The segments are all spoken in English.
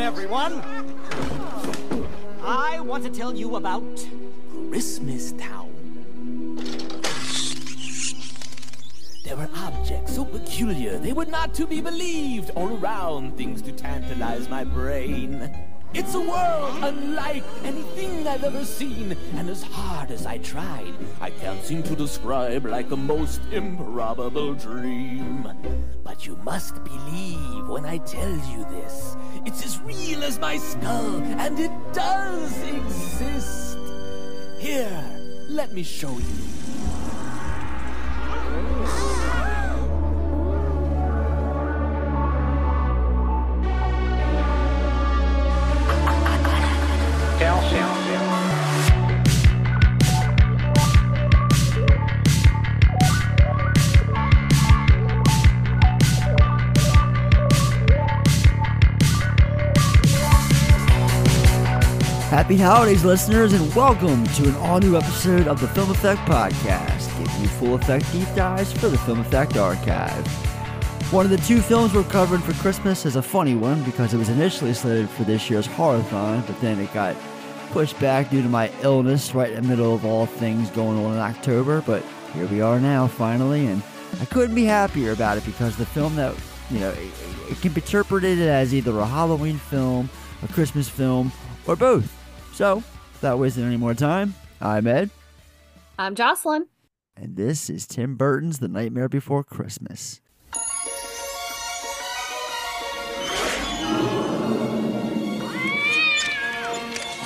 Everyone! I want to tell you about Christmas Town. There were objects so peculiar they were not to be believed, all around things to tantalize my brain. It's a world unlike anything I've ever seen, and as hard as I tried, I can't seem to describe like a most improbable dream. But you must believe when I tell you this. It's as real as my skull, and it does exist. Here, let me show you. Happy holidays, listeners, and welcome to an all new episode of the Film Effect Podcast, giving you full effect deep dives for the Film Effect Archive. One of the two films we're covering for Christmas is a funny one because it was initially slated for this year's Horathon, but then it got pushed back due to my illness right in the middle of all things going on in October. But here we are now, finally, and I couldn't be happier about it because the film that, you know, it, it can be interpreted as either a Halloween film, a Christmas film, or both. So, without wasting any more time, I'm Ed, I'm Jocelyn. and this is Tim Burton's The Nightmare Before Christmas.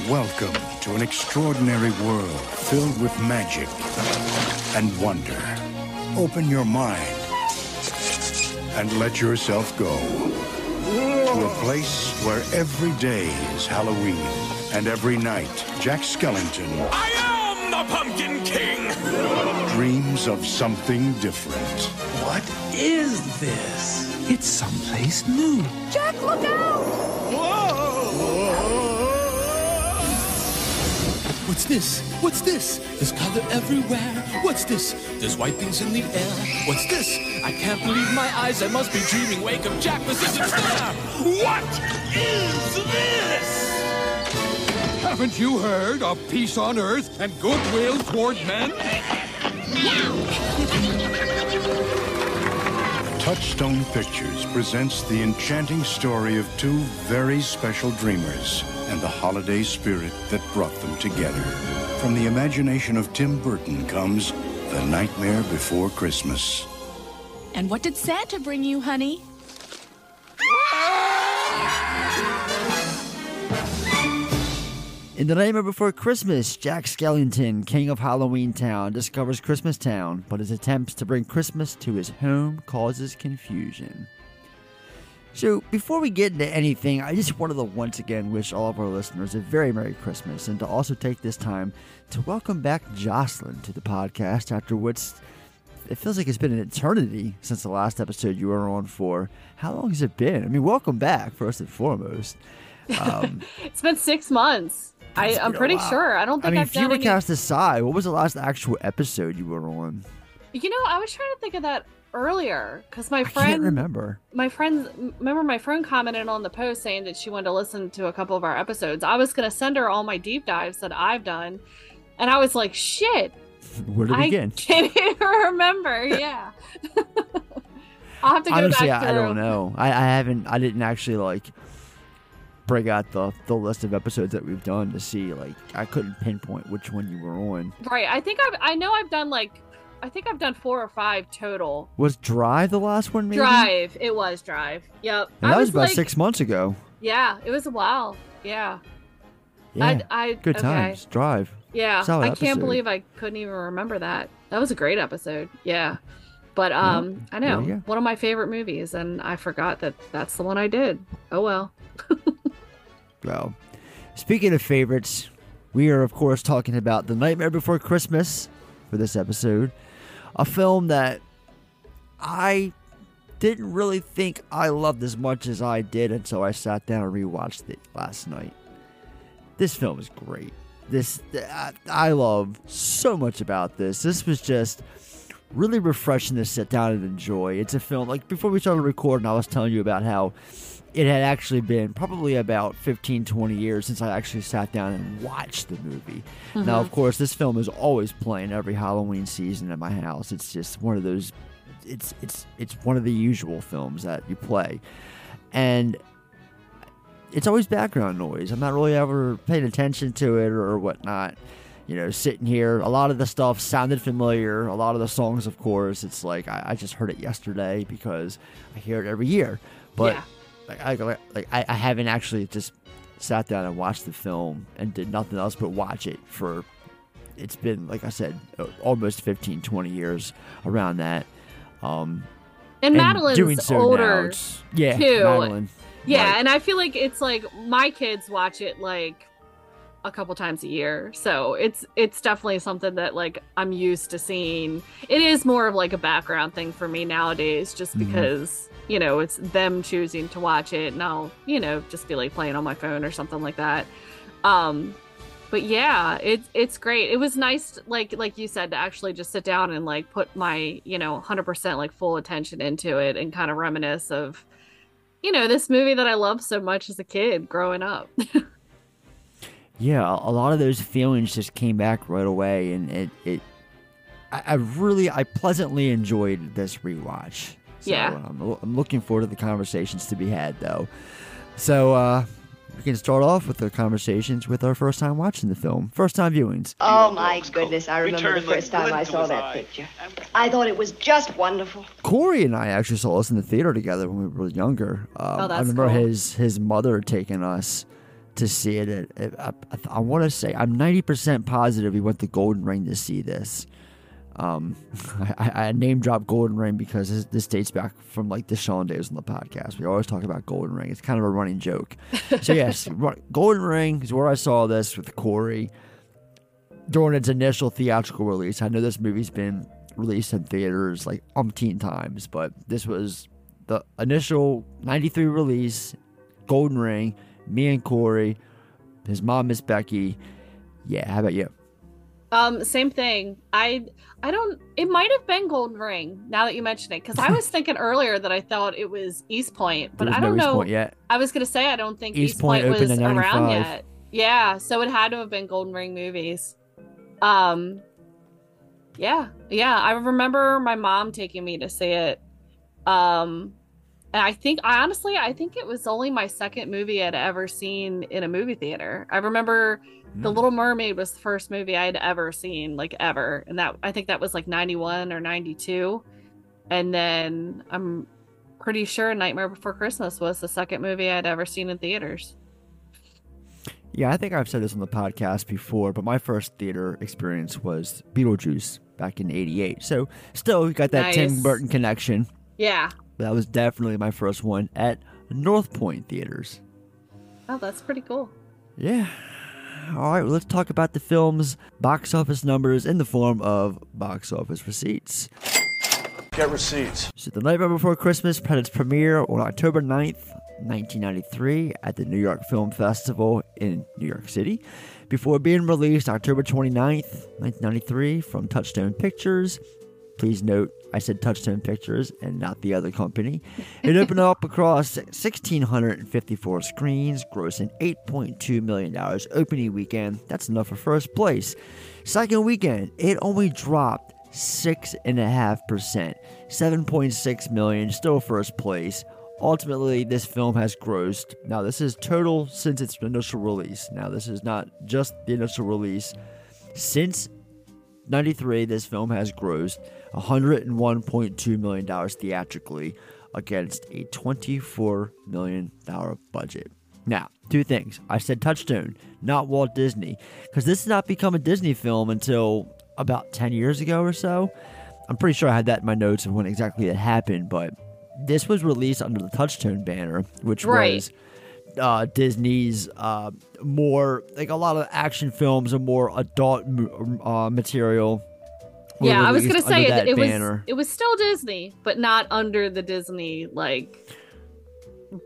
Welcome to an extraordinary world filled with magic and wonder. Open your mind and let yourself go to a place where every day is Halloween and every night Jack Skellington I am the Pumpkin King! dreams of something different. What is this? It's someplace new. Jack, look out! Whoa! What's this? What's this? There's color everywhere. What's this? There's white things in the air. What's this? I can't believe my eyes. I must be dreaming. Wake up, Jack. This isn't fair. What is this? Haven't you heard of peace on earth and goodwill toward men? Touchstone Pictures presents the enchanting story of two very special dreamers and the holiday spirit that brought them together. From the imagination of Tim Burton comes The Nightmare Before Christmas. And what did Santa bring you, honey? In The Nightmare Before Christmas, Jack Skellington, king of Halloween Town, discovers Christmas Town, but his attempts to bring Christmas to his home causes confusion. So, before we get into anything, I just wanted to once again wish all of our listeners a very Merry Christmas and to also take this time to welcome back Jocelyn to the podcast after what's it feels like it's been an eternity since the last episode you were on for. How long has it been? I mean, welcome back, first and foremost. Um, It's been six months. I, It's I'm pretty while. sure. I don't I think mean, have done any. cast aside, what was the last actual episode you were on? You know, I was trying to think of that earlier because my I friend, can't remember. my friend, remember my friend commented on the post saying that she wanted to listen to a couple of our episodes. I was gonna send her all my deep dives that I've done, and I was like, shit, Where to I begin? can't even remember. Yeah. I'll have to go Honestly, back I, through. I don't know. I, I haven't. I didn't actually like bring out the the list of episodes that we've done to see. Like, I couldn't pinpoint which one you were on. Right. I think I've. I know I've done like. I think I've done four or five total. Was Drive the last one? Maybe. Drive. It was Drive. Yep. And I that was, about like- six months ago. Yeah, it was a while. Yeah. Yeah. I, I Good okay. times. Drive. Yeah. Solid I can't believe I couldn't even remember that. That was a great episode. Yeah. But um, I know you go. one of my favorite movies, and I forgot that that's the one I did. Oh well. Well, speaking of favorites, we are, of course, talking about The Nightmare Before Christmas for this episode. A film that I didn't really think I loved as much as I did until I sat down and rewatched it last night. This film is great. This I, I love so much about this. This was just really refreshing to sit down and enjoy. It's a film like before we started recording, I was telling you about how it had actually been probably about 15, 20 years since I actually sat down and watched the movie. Now, of mm-hmm. course, this film is always playing every Halloween season at my house. It's just one of those. It's it's it's one of the usual films that you play, and it's always background noise. I'm not really ever paying attention to it or whatnot. You know, sitting here, a lot of the stuff sounded familiar. A lot of the songs, of course, it's like I, I just heard it yesterday because I hear it every year. But Yeah. Like I like I, I haven't actually just sat down and watched the film and did nothing else but watch it for. It's been like I said, uh, almost 15, 20 years around that. Um, And, and Madeline's doing so older. it's- yeah, too. Madeline. Yeah, Right. and I feel like it's like my kids watch it like a couple times a year. So it's it's definitely something that like I'm used to seeing. It is more of like a background thing for me nowadays just Mhm. because, you know, it's them choosing to watch it and I'll, you know, just be like playing on my phone or something like that. Um but yeah, it's it's great. It was nice like like you said to actually just sit down and like put my, you know, 100% like full attention into it and kind of reminisce of you know, this movie that I loved so much as a kid growing up. yeah, a a lot of those feelings just came back right away, and it, it I, I really, I pleasantly enjoyed this rewatch. So Yeah. I'm, I'm looking forward to the conversations to be had, though. So uh, we can start off with the conversations with our first time watching the film, first time viewings. Oh my goodness, I remember Return the the first time I saw that picture. I thought it was just wonderful. Corey and I actually saw this in the theater together when we were younger. Um, Oh, I remember cool. his his mother taking us to see it. At, I, I, want to say I'm 90% positive we went to Golden Ring to see this. Um, I, I name drop Golden Ring because this, this dates back from like the Sean days on the podcast. We always talk about Golden Ring. It's kind of a running joke. so yes, Golden Ring is where I saw this with Corey during its initial theatrical release. I know this movie's been released in theaters like umpteen times, but this was the initial 93 release, Golden Ring, me and Corey, his mom, Miss Becky. Yeah, how about you? um, same thing. I I don't it might have been Golden Ring now that you mention it, because I was thinking earlier that I thought it was East Point, but I don't East know. Point yet. I was gonna say I don't think East East, Point Point, was around yet. Yeah, so it had to have been Golden Ring movies. Um yeah, yeah. I remember my mom taking me to see it. Um and I think I honestly I think it was only my second movie I'd ever seen in a movie theater. I remember The Hmm. Little Mermaid was the first movie I'd ever seen, like ever. And that I think that was like 91 or 92. And then I'm pretty sure Nightmare Before Christmas was the second movie I'd ever seen in theaters. Yeah, I think I've said this on the podcast before, but my first theater experience was Beetlejuice back in '88. So still, got that Tim Burton connection. Yeah. That was definitely my first one at North Point Theaters. Oh, that's pretty cool. Yeah. All right, well, let's talk about the film's box office numbers in the form of box office receipts. Get receipts. So, The Nightmare Before Christmas had its premiere on October 9th, 1993, at the New York Film Festival in New York City, before being released October 29th, 1993, from Touchstone Pictures. Please note, I said Touchstone Pictures and not the other company. It opened up across 1,654 screens, grossing $8.2 million opening weekend. That's enough for first place. Second weekend, it only dropped 6.5%, 7.6 million, still first place. Ultimately, this film has grossed. Now, this is total since its initial release. Now, this is not just the initial release. Since 93, this film has grossed $101.2 million theatrically against a $24 million budget. Now, two things. I said Touchstone, not Walt Disney, because this did not become a Disney film until about 10 years ago or so. I'm pretty sure I had that in my notes of when exactly it happened, but this was released under the Touchstone banner, which Right. was uh, Disney's uh, more like a lot of action films and more adult uh, material. Yeah, I was gonna say it, it was it was still Disney, but not under the Disney like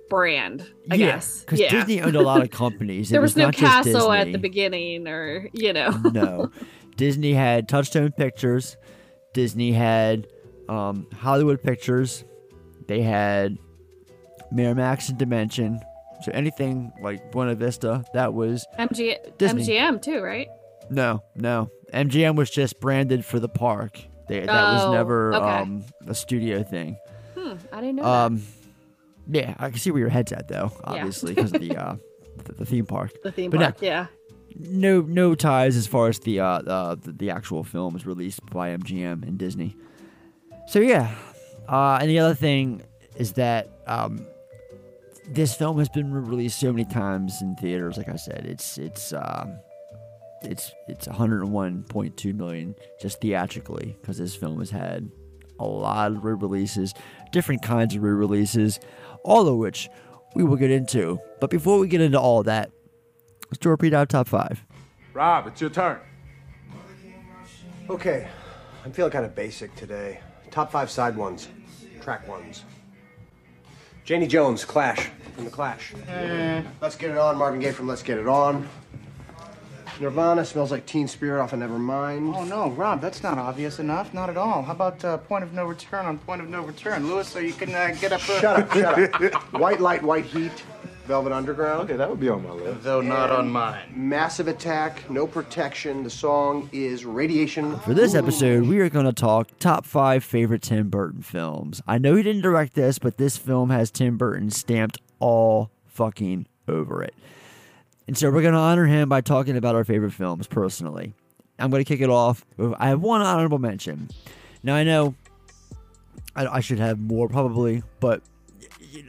brand. I yeah, guess. because Yeah. Disney owned a lot of companies. There was, no castle at the beginning, or you know. no, Disney had Touchstone Pictures. Disney had um, Hollywood Pictures. They had Miramax and Dimension. So anything like Buena Vista, that was MG Disney. MGM too, right? No, no. MGM was just branded for the park. They, that was Oh, never okay. um, a studio thing. Hmm, I didn't know that. Um, yeah, I can see where your head's at though, obviously, because of the, uh, the the theme park. The theme but no, park, yeah. no no ties as far as the uh, uh the, the actual film was released by MGM and Disney. So yeah, uh, and the other thing is that um, this film has been released so many times in theaters. Like I said, it's it's um, it's it's 101.2 million just theatrically because this film has had a lot of re-releases, different kinds of re-releases, all of which we will get into. But before we get into all that, let's do a pre-dive top five. Rob, it's your turn. Okay, I'm feeling kind of basic today. Top five side ones, track ones. Janie Jones, Clash, from The Clash. Eh. Let's Get It On, Marvin Gaye from Let's Get It On. Nirvana, Smells Like Teen Spirit off of Nevermind. Oh no, Rob, that's not obvious enough. Not at all. How about uh, Point of No Return on Point of No Return, Lewis? So you can uh, get up. Uh... Shut up, shut up. White Light, White Heat, Velvet Underground. Okay, that would be on my list. Though not And on mine. Massive Attack, No Protection. The song is Radiation. For this episode, we are going to talk top five favorite Tim Burton films. I know he didn't direct this, but this film has Tim Burton stamped all fucking over it. And so we're going to honor him by talking about our favorite films personally. I'm going to kick it off. with- I have one honorable mention. Now, I know I, I should have more probably, but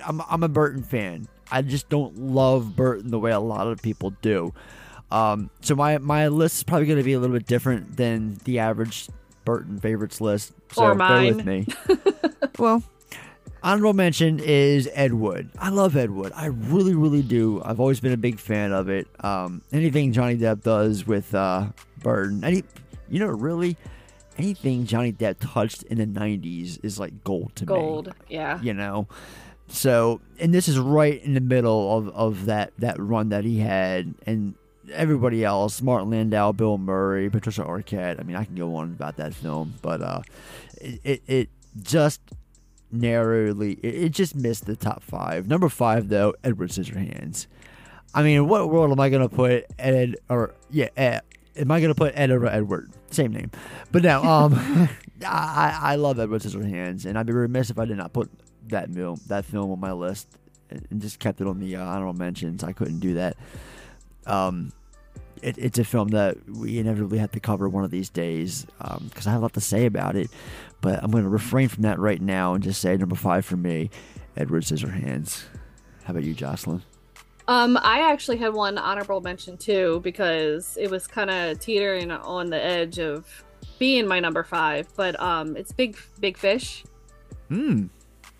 I'm, I'm a Burton fan. I just don't love Burton the way a lot of people do. Um, so my my list is probably going to be a little bit different than the average Burton favorites list. So Or bear with me. well, honorable mention is Ed Wood. I love Ed Wood. I really, really do. I've always been a big fan of it. Um, anything Johnny Depp does with uh, Burton, any, you know, really, anything Johnny Depp touched in the '90s is like gold to me Gold, yeah. you know so and this is right in the middle of, of that that run that he had and everybody else martin landau bill murray patricia arquette i mean i can go on about that film but uh it it, it just narrowly it, it just missed the top five number five though edward scissorhands i mean what world am i gonna put ed or yeah ed, am i gonna put ed edward same name but now um I, I love Edward Scissorhands, and I'd be remiss if I did not put that film that film on my list and just kept it on the uh, honorable mentions. I couldn't do that. Um, it, it's a film that we inevitably have to cover one of these days because I have a lot to say about it. But I'm going to refrain from that right now and just say number five for me, Edward Scissorhands. How about you, Jocelyn? Um, I actually had one honorable mention too because it was kind of teetering on the edge of being my number five, but um, it's Big Big Fish. Hmm.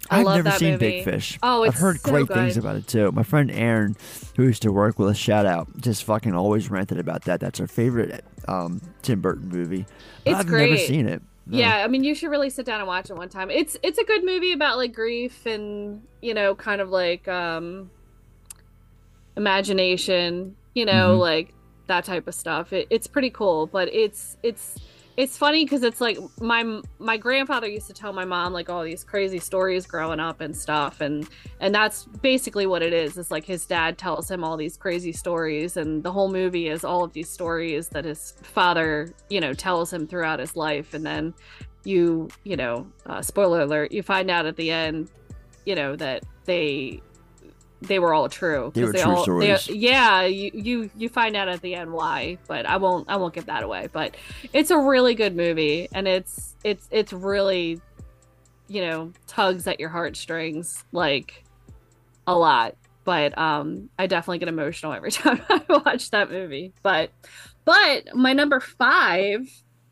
I I've love never seen movie. Big Fish. Oh, I've heard so great things about it too. My friend Aaron, who used to work with us, shout out, just fucking always ranted about that. That's her favorite um, Tim Burton movie. But It's I've great. never seen it. No. Yeah, I mean, you should really sit down and watch it one time. It's it's a good movie about like grief and you know, kind of like um, imagination. You know, Mhm. like that type of stuff. It, it's pretty cool, but it's it's it's funny because it's like my my grandfather used to tell my mom like all these crazy stories growing up and stuff and and that's basically what it is it's like his dad tells him all these crazy stories and the whole movie is all of these stories that his father you know tells him throughout his life and then you you know uh, spoiler alert you find out at the end you know that they they were all true They were true all they- stories. yeah you, you you find out at the end why but i won't i won't give that away. But it's a really good movie and it's it's it's really you know tugs at your heartstrings like a lot. But um i definitely get emotional every time i watch that movie. But but my number five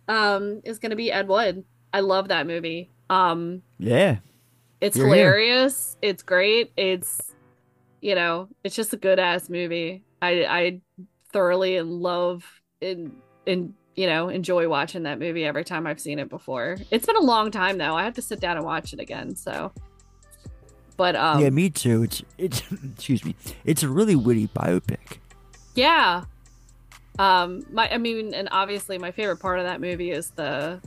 um is gonna be ed wood. I love that movie. Um Yeah. it's You're here. hilarious. It's great. It's you know it's just a good ass movie i i thoroughly and love and and you know enjoy watching that movie every time i've seen it before it's been a long time though i have to sit down and watch it again so but um yeah, me too. It's it's excuse me. It's a really witty biopic. Yeah. Um my I mean and obviously my favorite part of that movie is the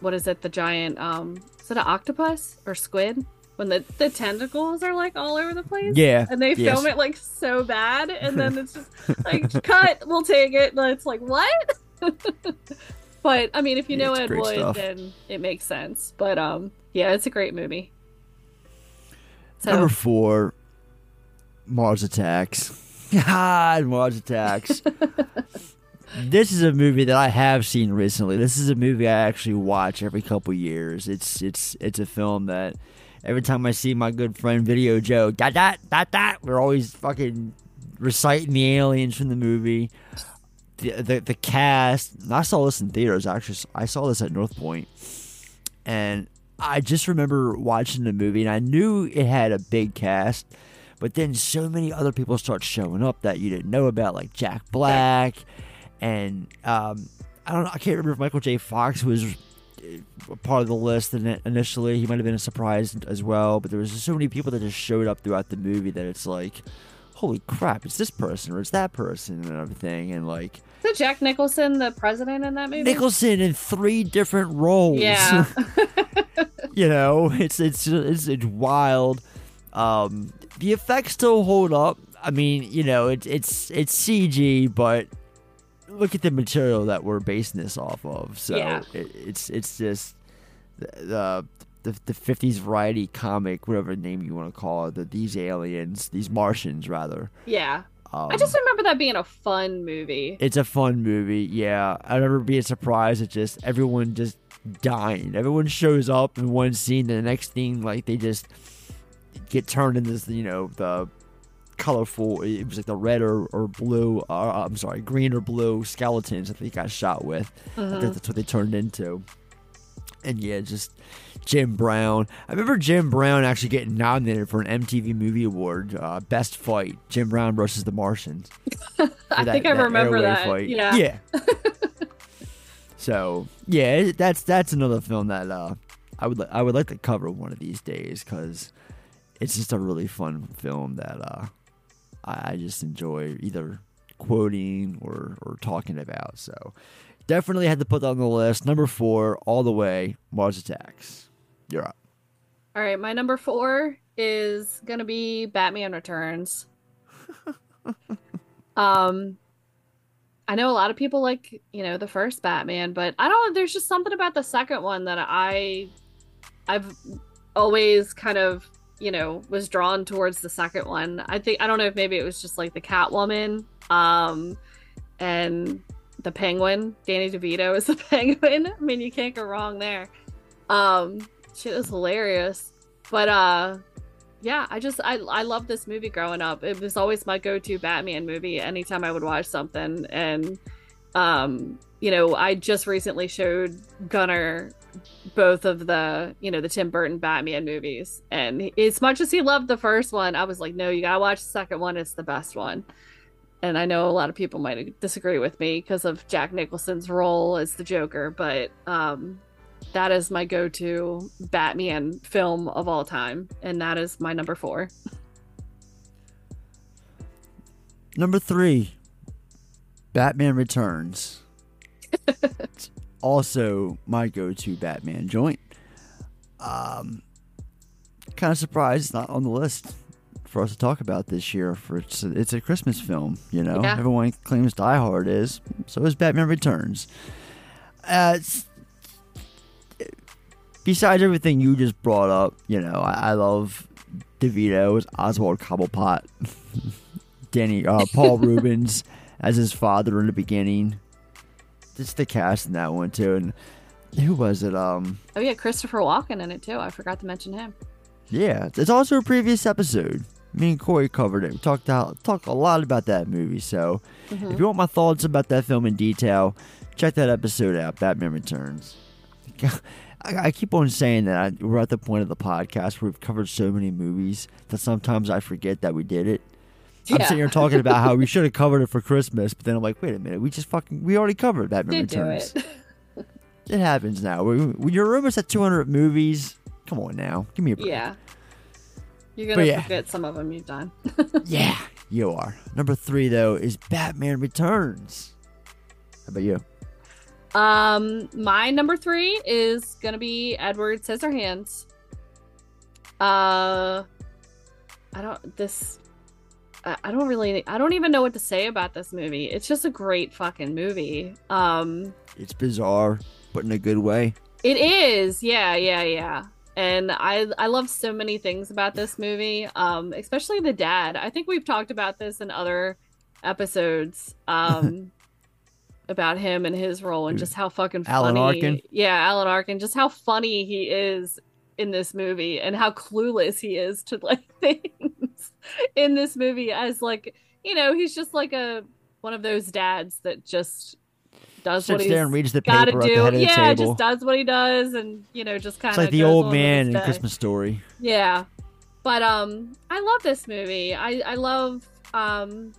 what is it the giant um is it an octopus or squid? When the the tentacles are like all over the place. Yeah, and they yes. film it like so bad, and then it's just like cut. We'll take it. And it's like what? but I mean, if you Yeah, know Ed Wood, stuff. then it makes sense. But um, yeah, it's a great movie. So Number four, Mars Attacks. God, Mars Attacks. this is a movie that I have seen recently. This is a movie I actually watch every couple years. It's it's it's a film that every time I see my good friend Video Joe, that that that that, we're always fucking reciting the aliens from the movie. The, the the cast. I saw this in theaters. Actually, I saw this at North Point, and I just remember watching the movie, and I knew it had a big cast, but then so many other people start showing up that you didn't know about, like Jack Black, and um, I don't know. I can't remember if Michael J. Fox was part of the list and initially he might have been a surprise as well but there was just so many people that just showed up throughout the movie that it's like holy crap it's this person or it's that person and everything and like is Jack Nicholson the president in that movie? Nicholson in three different roles. Yeah. you know, it's it's it's, it's wild. Um, the effects still hold up. I mean, you know, it's it's it's CG, but look at the material that we're basing this off of. So Yeah. it, it's it's just the the the fifties variety comic, whatever name you want to call it. The, these aliens, these Martians, rather. yeah. Um, I just remember that being a fun movie. it's a fun movie, yeah. I remember being surprised at just everyone just dying. Everyone shows up in one scene, and the next thing, like they just get turned into this, you know, the colorful. It was like the red or, or blue. Uh, I'm sorry, green or blue skeletons that they got shot with. Think that's what they turned into. And yeah, just Jim Brown. I remember Jim Brown actually getting nominated for an MTV Movie Award, uh, Best Fight. Jim Brown versus the Martians. I for think I remember that. Yeah. Yeah. so yeah, that's that's another film that uh, I would li- I would like to cover one of these days because it's just a really fun film that uh, I, just enjoy either quoting or or talking about. So definitely had to put that on the list. Number four, all the way, Mars Attacks. You're up. All right, my number four is gonna be Batman Returns. um, I know a lot of people like you know the first Batman, but I don't. There's just something about the second one that I, I've always kind of you know was drawn towards the second one. I think I don't know if maybe it was just like the Catwoman, um, and the Penguin. Danny DeVito is the Penguin. I mean, you can't go wrong there. Um, shit is hilarious. But uh yeah, I just I I love this movie growing up. It was always my go-to Batman movie anytime I would watch something and um you know, I just recently showed Gunnar both of the, you know, the Tim Burton Batman movies. And as much as he loved the first one, I was like, "No, you got to watch the second one. It's the best one." And I know a lot of people might disagree with me because of Jack Nicholson's role as the Joker, but um that is my go-to Batman film of all time, and that is my number four. Number three, Batman Returns. Also my go-to Batman joint. Um, kind of surprised it's not on the list for us to talk about this year. For it's a, it's a Christmas film, you know. Yeah. Everyone claims Die Hard is, so is Batman Returns. Uh, besides everything you just brought up, you know, I, I love DeVito as Oswald Cobblepot, Danny uh, Paul Reubens as his father in the beginning. Just the cast in that one too, and who was it? Um, Oh yeah, Christopher Walken in it too. I forgot to mention him. yeah, it's also a previous episode. Me and Corey covered it. We talked out talked a lot about that movie. So, Mhm. if you want my thoughts about that film in detail, check that episode out. Batman Returns. I, I keep on saying that I, we're at the point of the podcast where we've covered so many movies that sometimes I forget that we did it. I'm Yeah. sitting here talking about how we should have covered it for Christmas, but then I'm like, wait a minute, we just fucking we already covered Batman Did Returns. it. It happens now. We- When you're almost at 200 movies, come on now, give me a break. Yeah. You're gonna yeah. forget some of them you've done. Yeah, you are. Number three though is Batman Returns. How about you? Um, my number three is gonna be Edward Scissorhands. Uh, I don't this. I don't really. I don't even know what to say about this movie. It's just a great fucking movie. Um, It's bizarre, but in a good way. it is. Yeah, yeah, yeah. And I I love so many things about this movie. Um, especially the dad. I think we've talked about this in other episodes. Um. about him and his role and just how fucking Alan funny Arkin? yeah alan arkin just how funny he is in this movie and how clueless he is to like things in this movie as like you know he's just like a one of those dads that just does what Sits he's there and reads the at the do head of the yeah just does what he does and you know just kind of like the old man in Christmas Story. yeah. But um I love this movie. I I love um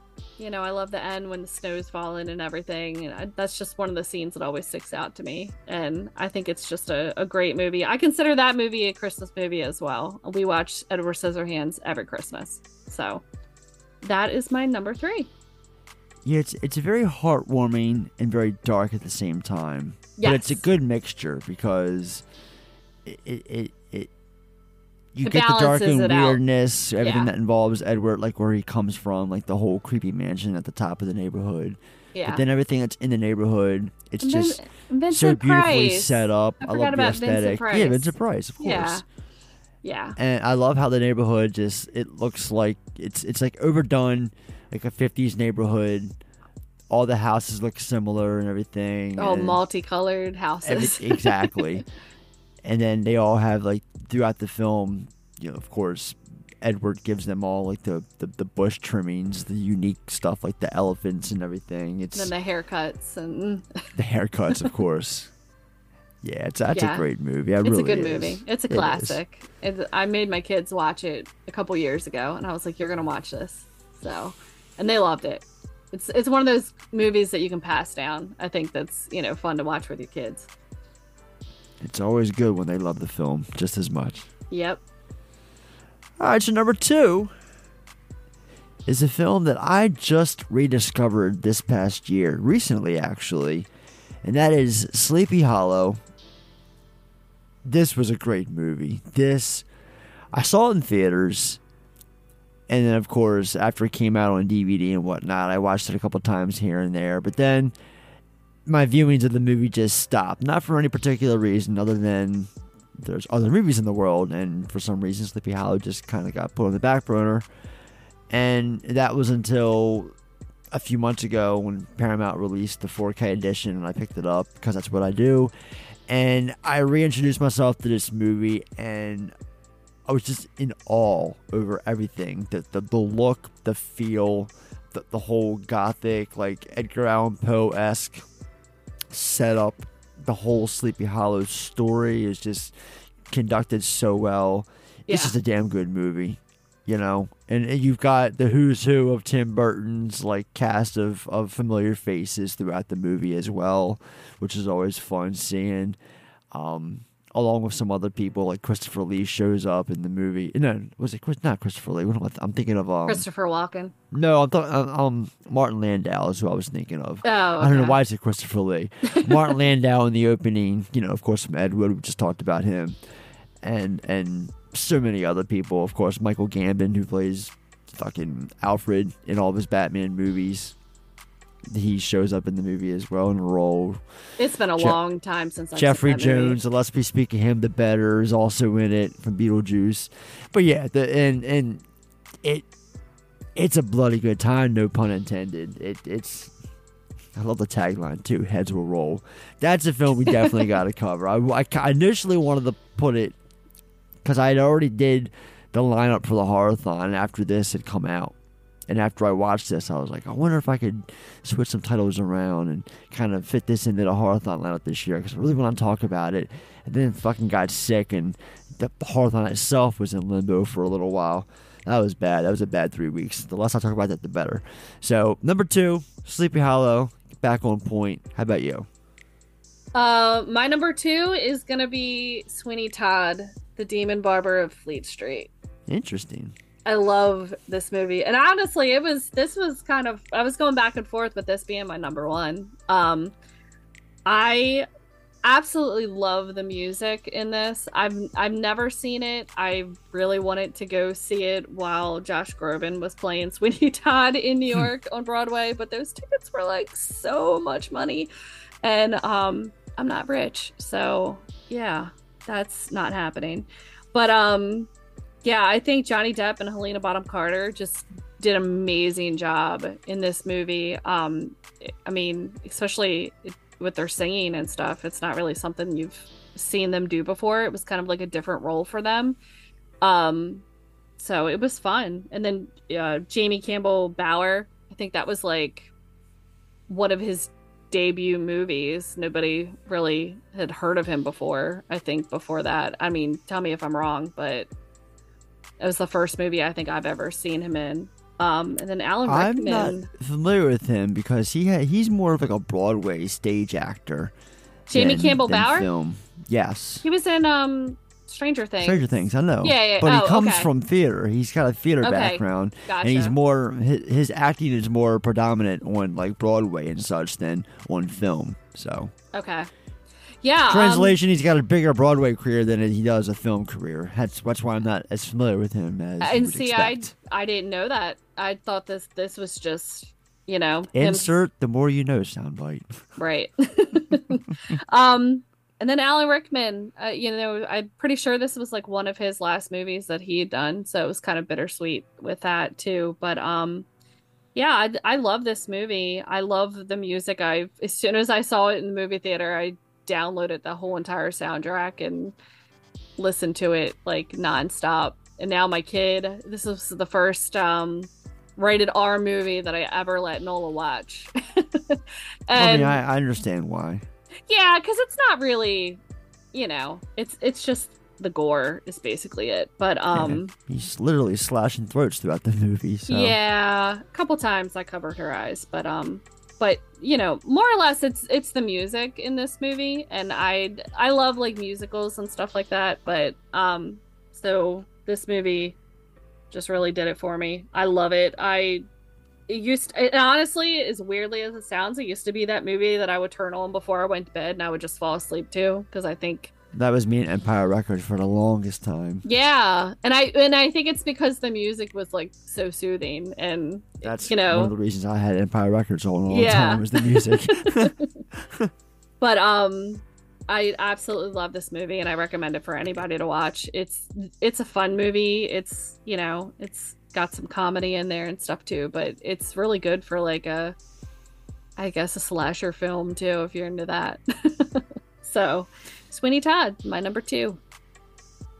you know, I love the end when the snow's falling and everything. And I, that's just one of the scenes that always sticks out to me. And I think it's just a, a great movie. I consider that movie a Christmas movie as well. We watch Edward Scissorhands every Christmas. So that is my number three. Yeah, it's it's very heartwarming and very dark at the same time. But it's a good mixture because it, it you get the dark and it out. weirdness, everything Yeah. that involves Edward, like where he comes from, like the whole creepy mansion at the top of the neighborhood. Yeah. But then everything that's in the neighborhood, it's just so beautifully Price. set up. I I, love the Vincent aesthetic. Price. Yeah, Vincent Price, of course. Yeah. Yeah. And I love how the neighborhood just it looks like it's it's like overdone, like a '50s neighborhood. All the houses look similar and everything. Oh, and multicolored houses. every- exactly. and then they all have like throughout the film, you know, of course, Edward gives them all like the the, the bush trimmings, the unique stuff like the elephants and everything. It's and then the haircuts and the haircuts, of course. Yeah, it's that's Yeah. a great movie. It it's really a good is. movie. It's a It classic. It's, I made my kids watch it a couple years ago, and I was like, "You're gonna watch this," so, and they loved it. It's it's one of those movies that you can pass down. I think that's you know fun to watch with your kids. It's always good when they love the film just as much. Yep. All right, so number two is a film that I just rediscovered this past year, recently actually, and that is Sleepy Hollow. This was a great movie. This, I saw it in theaters, and then of course after it came out on DVD and whatnot, I watched it a couple times here and there. But then my viewings of the movie just stopped, not for any particular reason other than there's other movies in the world, and for some reason, Sleepy Hollow just kind of got put on the back burner. And that was until a few months ago when Paramount released the 4K edition, and I picked it up because that's what I do. And I reintroduced myself to this movie, and I was just in awe over everything the, the, the look, the feel, the, the whole gothic, like Edgar Allan Poe esque setup. The whole Sleepy Hollow story is just conducted so well. It's Yeah. just a damn good movie, you know. And and you've got the who's who of Tim Burton's like cast of of familiar faces throughout the movie as well, which is always fun seeing. Um, along with some other people, like Christopher Lee shows up in the movie. No, was it Chris? Not Christopher Lee. What am I, th- I'm thinking of. Um, Christopher Walken. no, I'm talking. Um, Martin Landau is who I was thinking of. Oh, I don't know why I said Christopher Lee. Martin Landau in the opening. You know, of course, from Ed Wood. We just talked about him, and and so many other people. Of course, Michael Gambon, who plays fucking Alfred in all of his Batman movies. He shows up in the movie as well in a role. It's been a Je- long time since I've Jeffrey seen that movie. Jones, the less we speak of him, the better, is also in it from Beetlejuice. But yeah, the and and it it's a bloody good time, no pun intended. It it's I love the tagline too. Heads will roll. That's a film we definitely got to cover. I, I, I initially wanted to put it because I had already did the lineup for the horathon after this had come out. And after I watched this, I was like, I wonder if I could switch some titles around and kind of fit this into the horathon lineup this year because I really want to talk about it. And then fucking got sick, and the, horathon itself was in limbo for a little while. That was bad. That was a bad three weeks. The less I talk about that, the better. So number two, Sleepy Hollow, back on point. How about you? Uh, my number two is gonna be Sweeney Todd, the Demon Barber of Fleet Street. Interesting. I love this movie, and honestly, it was this was kind of I was going back and forth with this being my number one. Um, I absolutely love the music in this. I've I've never seen it. I really wanted to go see it while Josh Groban was playing Sweeney Todd in New York on Broadway, but those tickets were like so much money, and um, I'm not rich, so yeah, that's not happening. But um, yeah, I think Johnny Depp and Helena Bonham Carter just did an amazing job in this movie. Um, I mean, especially with their singing and stuff, it's not really something you've seen them do before. It was kind of like a different role for them. Um, so it was fun. And then uh, Jamie Campbell Bower, I think that was like one of his debut movies. Nobody really had heard of him before. I think before that. I mean, tell me if I'm wrong, but it was the first movie I think I've ever seen him in. Um, and then Alan Rickman. I'm not familiar with him because he ha- he's more of like a Broadway stage actor. Jamie than- Campbell than Bower? Film. Yes. He was in um Stranger Things. Stranger Things, I know. Yeah, yeah. But oh, he comes okay. from theater. He's got a theater Okay, background, and he's more his, his acting is more predominant on like Broadway and such than on film. So Okay. Yeah. um, translation, he's got a bigger Broadway career than he does a film career. That's that's why I'm not as familiar with him as and see, I expect. I didn't know that. I thought this this was just you know him Insert the more you know soundbite. right. um, and then Alan Rickman. Uh, you know, I'm pretty sure this was like one of his last movies that he had done, so it was kind of bittersweet with that too. But um, yeah, I, I love this movie. I love the music. I as soon as I saw it in the movie theater, I downloaded the whole entire soundtrack and listened to it like nonstop. And now my kid, this was the first um rated R movie that I ever let Nola watch. I mean, I, I understand why. yeah, because it's not really, you know, it's it's just the gore is basically it. But um, He's literally slashing throats throughout the movie. So. yeah, a couple times I covered her eyes, but um, but you know, more or less, it's it's the music in this movie, and I I love like musicals and stuff like that. But um, so this movie just really did it for me. I love it. I it used it honestly as weirdly as it sounds it used to be that movie that i would turn on before i went to bed and i would just fall asleep to because i think That was me and Empire Records for the longest time. yeah and i and i think it's because the music was like so soothing and That's you know one of the reasons I had Empire Records on all the Yeah. time was the music. but um i absolutely love this movie and i recommend it for anybody to watch it's it's a fun movie it's you know it's got some comedy in there and stuff too but it's really good for like a i guess a slasher film too if you're into that so sweeney todd my number two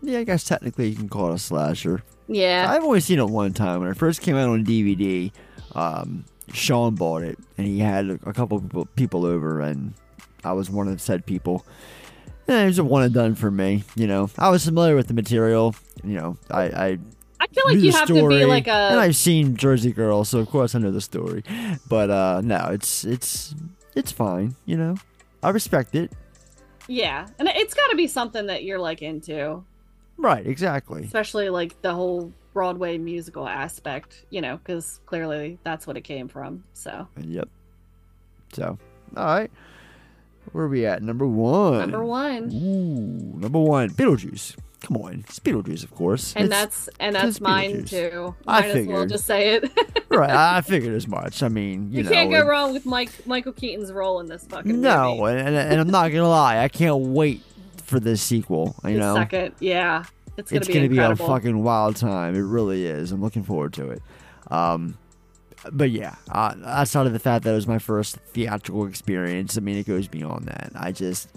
yeah, I guess technically you can call it a slasher. yeah I've only seen it one time. When it first came out on DVD, um, Sean bought it, and he had a, a couple people, people over, and I was one of the said people. And it was a one and done for me. You know, I was familiar with the material. You know, I, I i feel like you have to be story, like and I've seen Jersey Girl, so of course I know the story. But uh, no, it's it's it's fine. You know, I respect it. Yeah and it's got to be something that you're like into Right, exactly. especially like the whole Broadway musical aspect, you know, because clearly that's what it came from. So Yep. So, all right. Where are we at? Number one. number one, Ooh, number one. Beetlejuice. Come on, it's Beetlejuice, of course. and It's- that's and that's mine too. I Might as well figured. just say it. right. I figured as much. I mean, you, you know, can't go it- wrong with Mike Michael Keaton's role in this fucking movie. No, and, and, and I'm not gonna lie. I can't wait for this sequel. You The know, second, yeah, it's gonna it's be gonna be a fucking wild time. It really is. I'm looking forward to it. Um, but yeah, uh, outside of the fact that it was my first theatrical experience, I mean, it goes beyond that. I just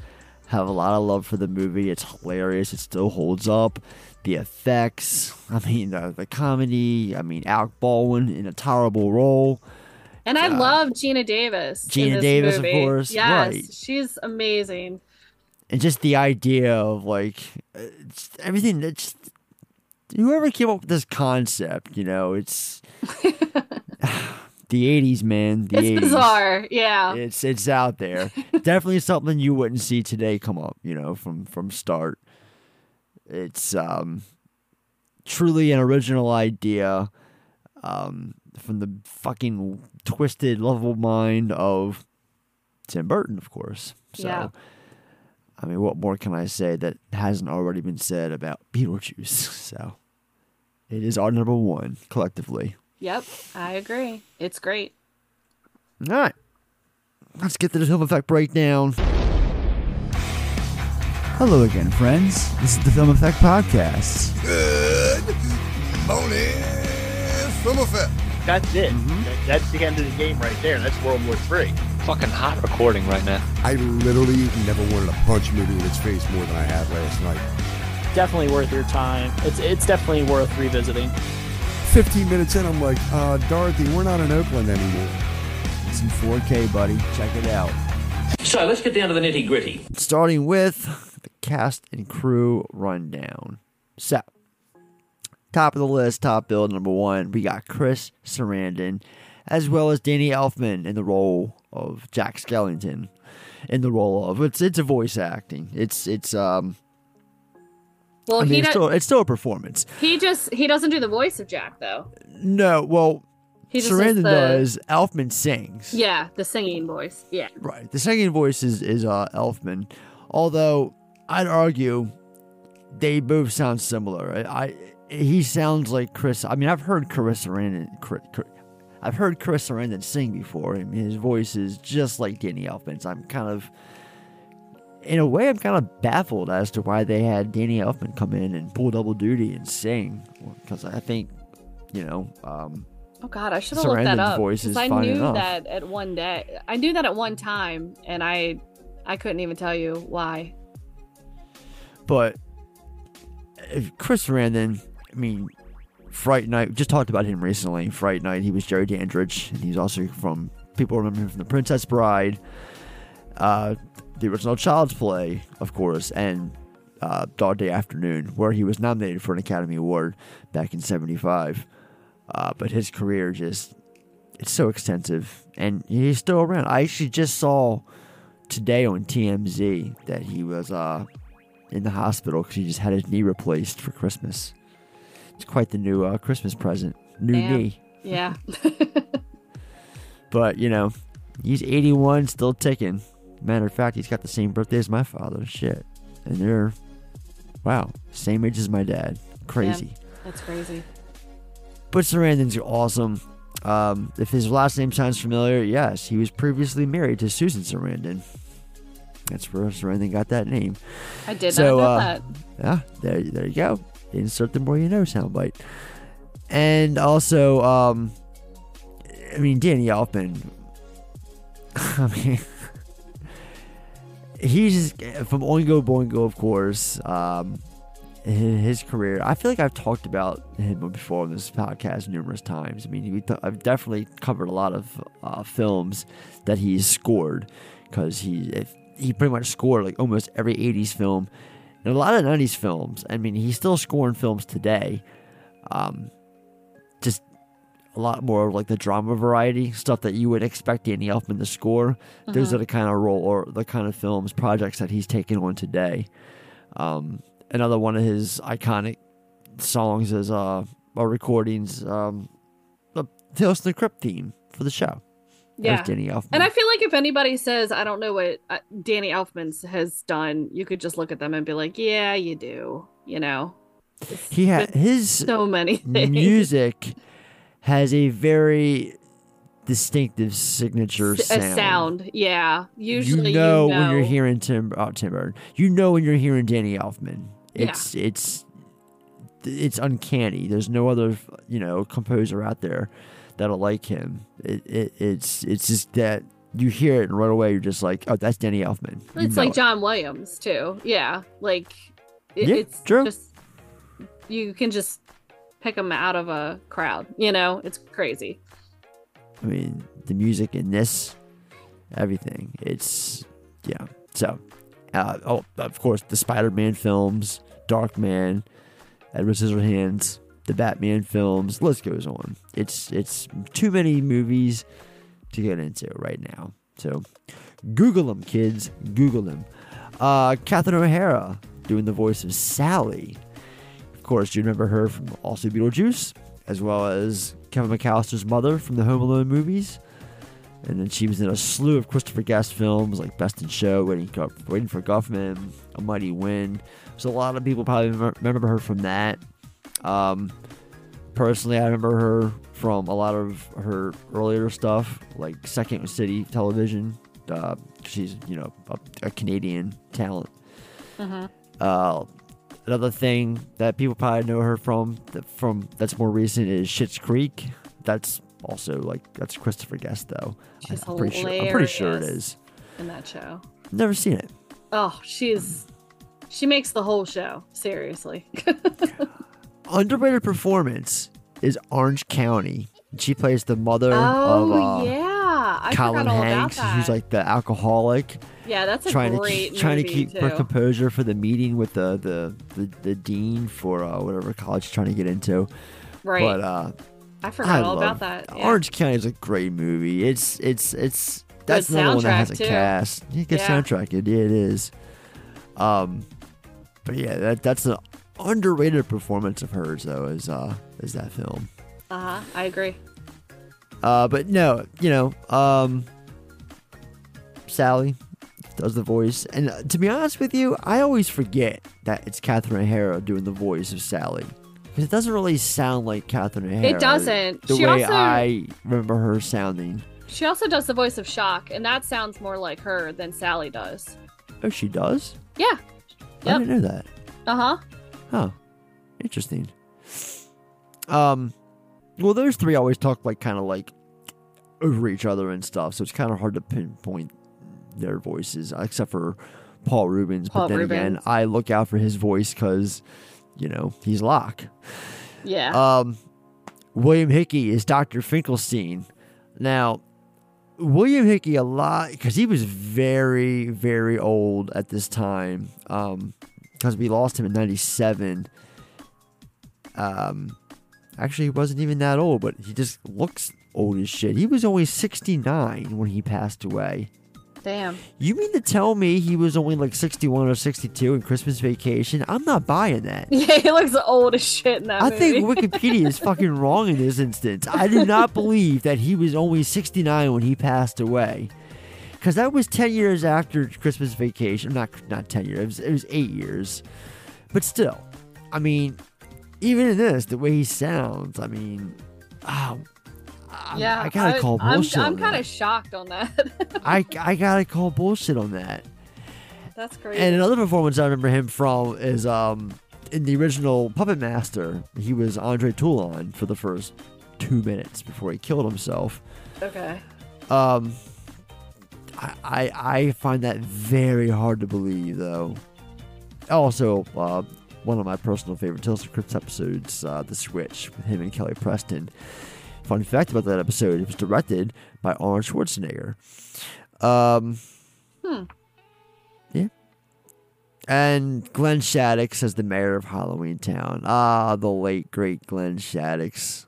have a lot of love for the movie. It's hilarious. It still holds up. The effects. I mean, the, the comedy. I mean, Alec Baldwin in a terrible role. and I uh, love Geena Davis. in Geena Davis, of course, Yes, right. she's amazing. and just the idea of like uh, everything that's whoever came up with this concept you know it's the 80s man the It's 80s. bizarre, yeah. it's it's out there definitely something you wouldn't see today come up you know from from start it's um truly an original idea um from the fucking twisted lovable mind of Tim Burton of course so Yeah. I mean, what more can I say that hasn't already been said about Beetlejuice? So it is our number one collectively. Yep, I agree. It's great. All right. Let's get to the film effect breakdown. Hello again, friends. This is the Film Effect Podcast. Good morning, Film Effect. That's it. Mm-hmm. That- That's the end of the game right there. That's World War Three. Fucking hot recording right now. I literally never wanted to punch a movie in its face more than I have last night. Definitely worth your time. It's it's definitely worth revisiting. 15 minutes in, I'm like, uh, Dorothy, we're not in Oakland anymore. It's in 4K, buddy. Check it out. So let's get down to the nitty gritty. Starting with the cast and crew rundown. So, top of the list, top bill number one, we got Chris Sarandon, as well as Danny Elfman in the role of Jack Skellington. In the role of it's it's a voice acting. It's it's um. Well, I mean, he it's does- still, it's still a performance. He just he doesn't do the voice of Jack though. No, well, He Sarandon the- does. Elfman sings. Yeah, the singing voice. Yeah. Right. The singing voice is is uh, Elfman, although I'd argue they both sound similar. I, I he sounds like Chris. I mean, I've heard Chris Sarandon. Chris, Chris- I've heard Chris Sarandon sing before. I mean, his voice is just like Danny Elfman's. I'm kind of, in a way, I'm kind of baffled as to why they had Danny Elfman come in and pull double duty and sing, because I think, you know, um, Oh God, I should have looked that up. voice 'cause is I knew enough. that at one day. I knew that at one time, and I I couldn't even tell you why. But if Chris Sarandon, I mean, Fright Night, just talked about him recently. Fright Night, he was Jerry Dandridge, and he's also from, people remember him from The Princess Bride, uh, the original Child's Play, of course, and uh, Dog Day Afternoon, where he was nominated for an Academy Award back in 75. Uh, but his career just, it's so extensive, and he's still around. I actually just saw today on TMZ that he was uh, in the hospital because he just had his knee replaced for Christmas. It's quite the new uh, Christmas present. New Damn. knee. Yeah. But, you know, he's 81, still ticking. Matter of fact, he's got the same birthday as my father. Shit. And they're, wow, same age as my dad. Crazy. Yeah, that's crazy. But Sarandon's awesome. Um, if his last name sounds familiar, yes, he was previously married to Susan Sarandon. That's where Sarandon got that name. I did so, not know uh, that. Yeah, there, there you go. Insert the more you know soundbite. And also, um, I mean, Danny Elfman. I mean, he's from Oingo Boingo, of course. Um, hi- his career. I feel like I've talked about him before on this podcast numerous times. I mean, th- I've definitely covered a lot of uh, films that he's scored because he if, he pretty much scored like almost every '80s film and a lot of '90s films. I mean, he's still scoring films today. Um, just a lot more of like the drama variety stuff that you would expect Danny Elfman to score. Those Uh-huh. are the kind of role or the kind of films projects that he's taking on today. Um, another one of his iconic songs is uh, or recordings, um, the Tales from the Crypt theme for the show. Yeah. Danny Elfman. And I feel like if anybody says I don't know what uh, Danny Elfman has done, you could just look at them and be like, "Yeah, you do." You know, he had his so many things. music has a very distinctive signature a sound. sound. Yeah. Usually, you know, you know when you're hearing Tim uh, Tim Burton. You know when you're hearing Danny Elfman. Yeah. It's it's it's uncanny. There's no other you know composer out there that'll like him. It, it it's it's just that you hear it and right away you're just like, oh, that's Danny Elfman. You It's like it. John Williams too. Yeah, like it, Yeah, it's true. just you can just pick them out of a crowd. You know, it's crazy. I mean, the music in this, everything. It's yeah. So, uh, oh, of course, the Spider-Man films, Darkman, Edward Scissorhands, the Batman films. List goes on. It's it's too many movies to get into right now. So, Google them, kids. Google them. Uh, Catherine O'Hara doing the voice of Sally. Of course, you remember her from also Beetlejuice, as well as Kevin McAllister's mother from the Home Alone movies, And then she was in a slew of Christopher Guest films like Best in Show, Waiting, Waiting for Guffman, A Mighty Wind. So a lot of people probably remember her from that. Um, personally, I remember her from a lot of her earlier stuff, like Second City Television. Uh, she's you know a, a Canadian talent. Mhm. Uh, another thing that people probably know her from from that's more recent is Schitt's Creek. That's also like that's Christopher Guest though. She's I'm pretty sure. I'm pretty sure it is. in that show. Never seen it. Oh, she's she makes the whole show. Seriously. Underrated performance is Orange County. She plays the mother oh of uh, yeah, I Colin Hanks, who's like the alcoholic. yeah, that's a trying great to keep, trying to keep too. her composure for the meeting with the the, the, the dean for uh, whatever college she's trying to get into. Right. But uh, I forgot all love- about that. Yeah. Orange County is a great movie. It's it's it's that's Good another one that has a too. cast. Yeah, good Yeah. soundtrack. It, it is. Um, but yeah, that that's an underrated performance of hers though. Is uh is that film? Uh huh. I agree. Uh, but no, you know, um, Sally does the voice, and uh, to be honest with you, I always forget that it's Catherine O'Hara doing the voice of Sally because it doesn't really sound like Catherine O'Hara. It doesn't. The She way also- I remember her sounding. She also does the voice of Shock, and that sounds more like her than Sally does. Oh, she does. Yeah. I didn't know that. Uh huh. Huh. Interesting. Um, well, those three always talk like kind of like over each other and stuff, so it's kind of hard to pinpoint their voices, except for Paul Reubens. Paul but then again, I look out for his voice because, you know, he's Lock. Yeah. Um, William Hickey is Dr. Finkelstein. Now, William Hickey, a lot, because he was very, very old at this time, because we lost him in 97. Um, actually, he wasn't even that old, but he just looks old as shit. He was only 69 when he passed away. Damn. You mean to tell me he was only like 61 or 62 in Christmas Vacation? I'm not buying that. Yeah, he looks old as shit in that I movie. think Wikipedia is fucking wrong in this instance. I do not believe that he was only 69 when he passed away. Because that was 10 years after Christmas Vacation. Not not 10 years, it was, it was 8 years. But still, I mean, even in this, the way he sounds, I mean, oh, I- yeah, I gotta call I'm, bullshit. I'm kind of shocked on that. I, I gotta call bullshit on that. That's crazy. And another performance I remember him from is um in the original Puppet Master. He was Andre Toulon for the first two minutes before he killed himself. okay. Um, I I, I find that very hard to believe, though. Also, uh, one of my personal favorite Tales of Crypts episodes, uh, The Switch, with him and Kelly Preston. Fun fact about that episode: it was directed by Arnold Schwarzenegger. Um, Hmm. yeah. And Glenn Shadix as the mayor of Halloween Town. Ah, the late great Glenn Shadix.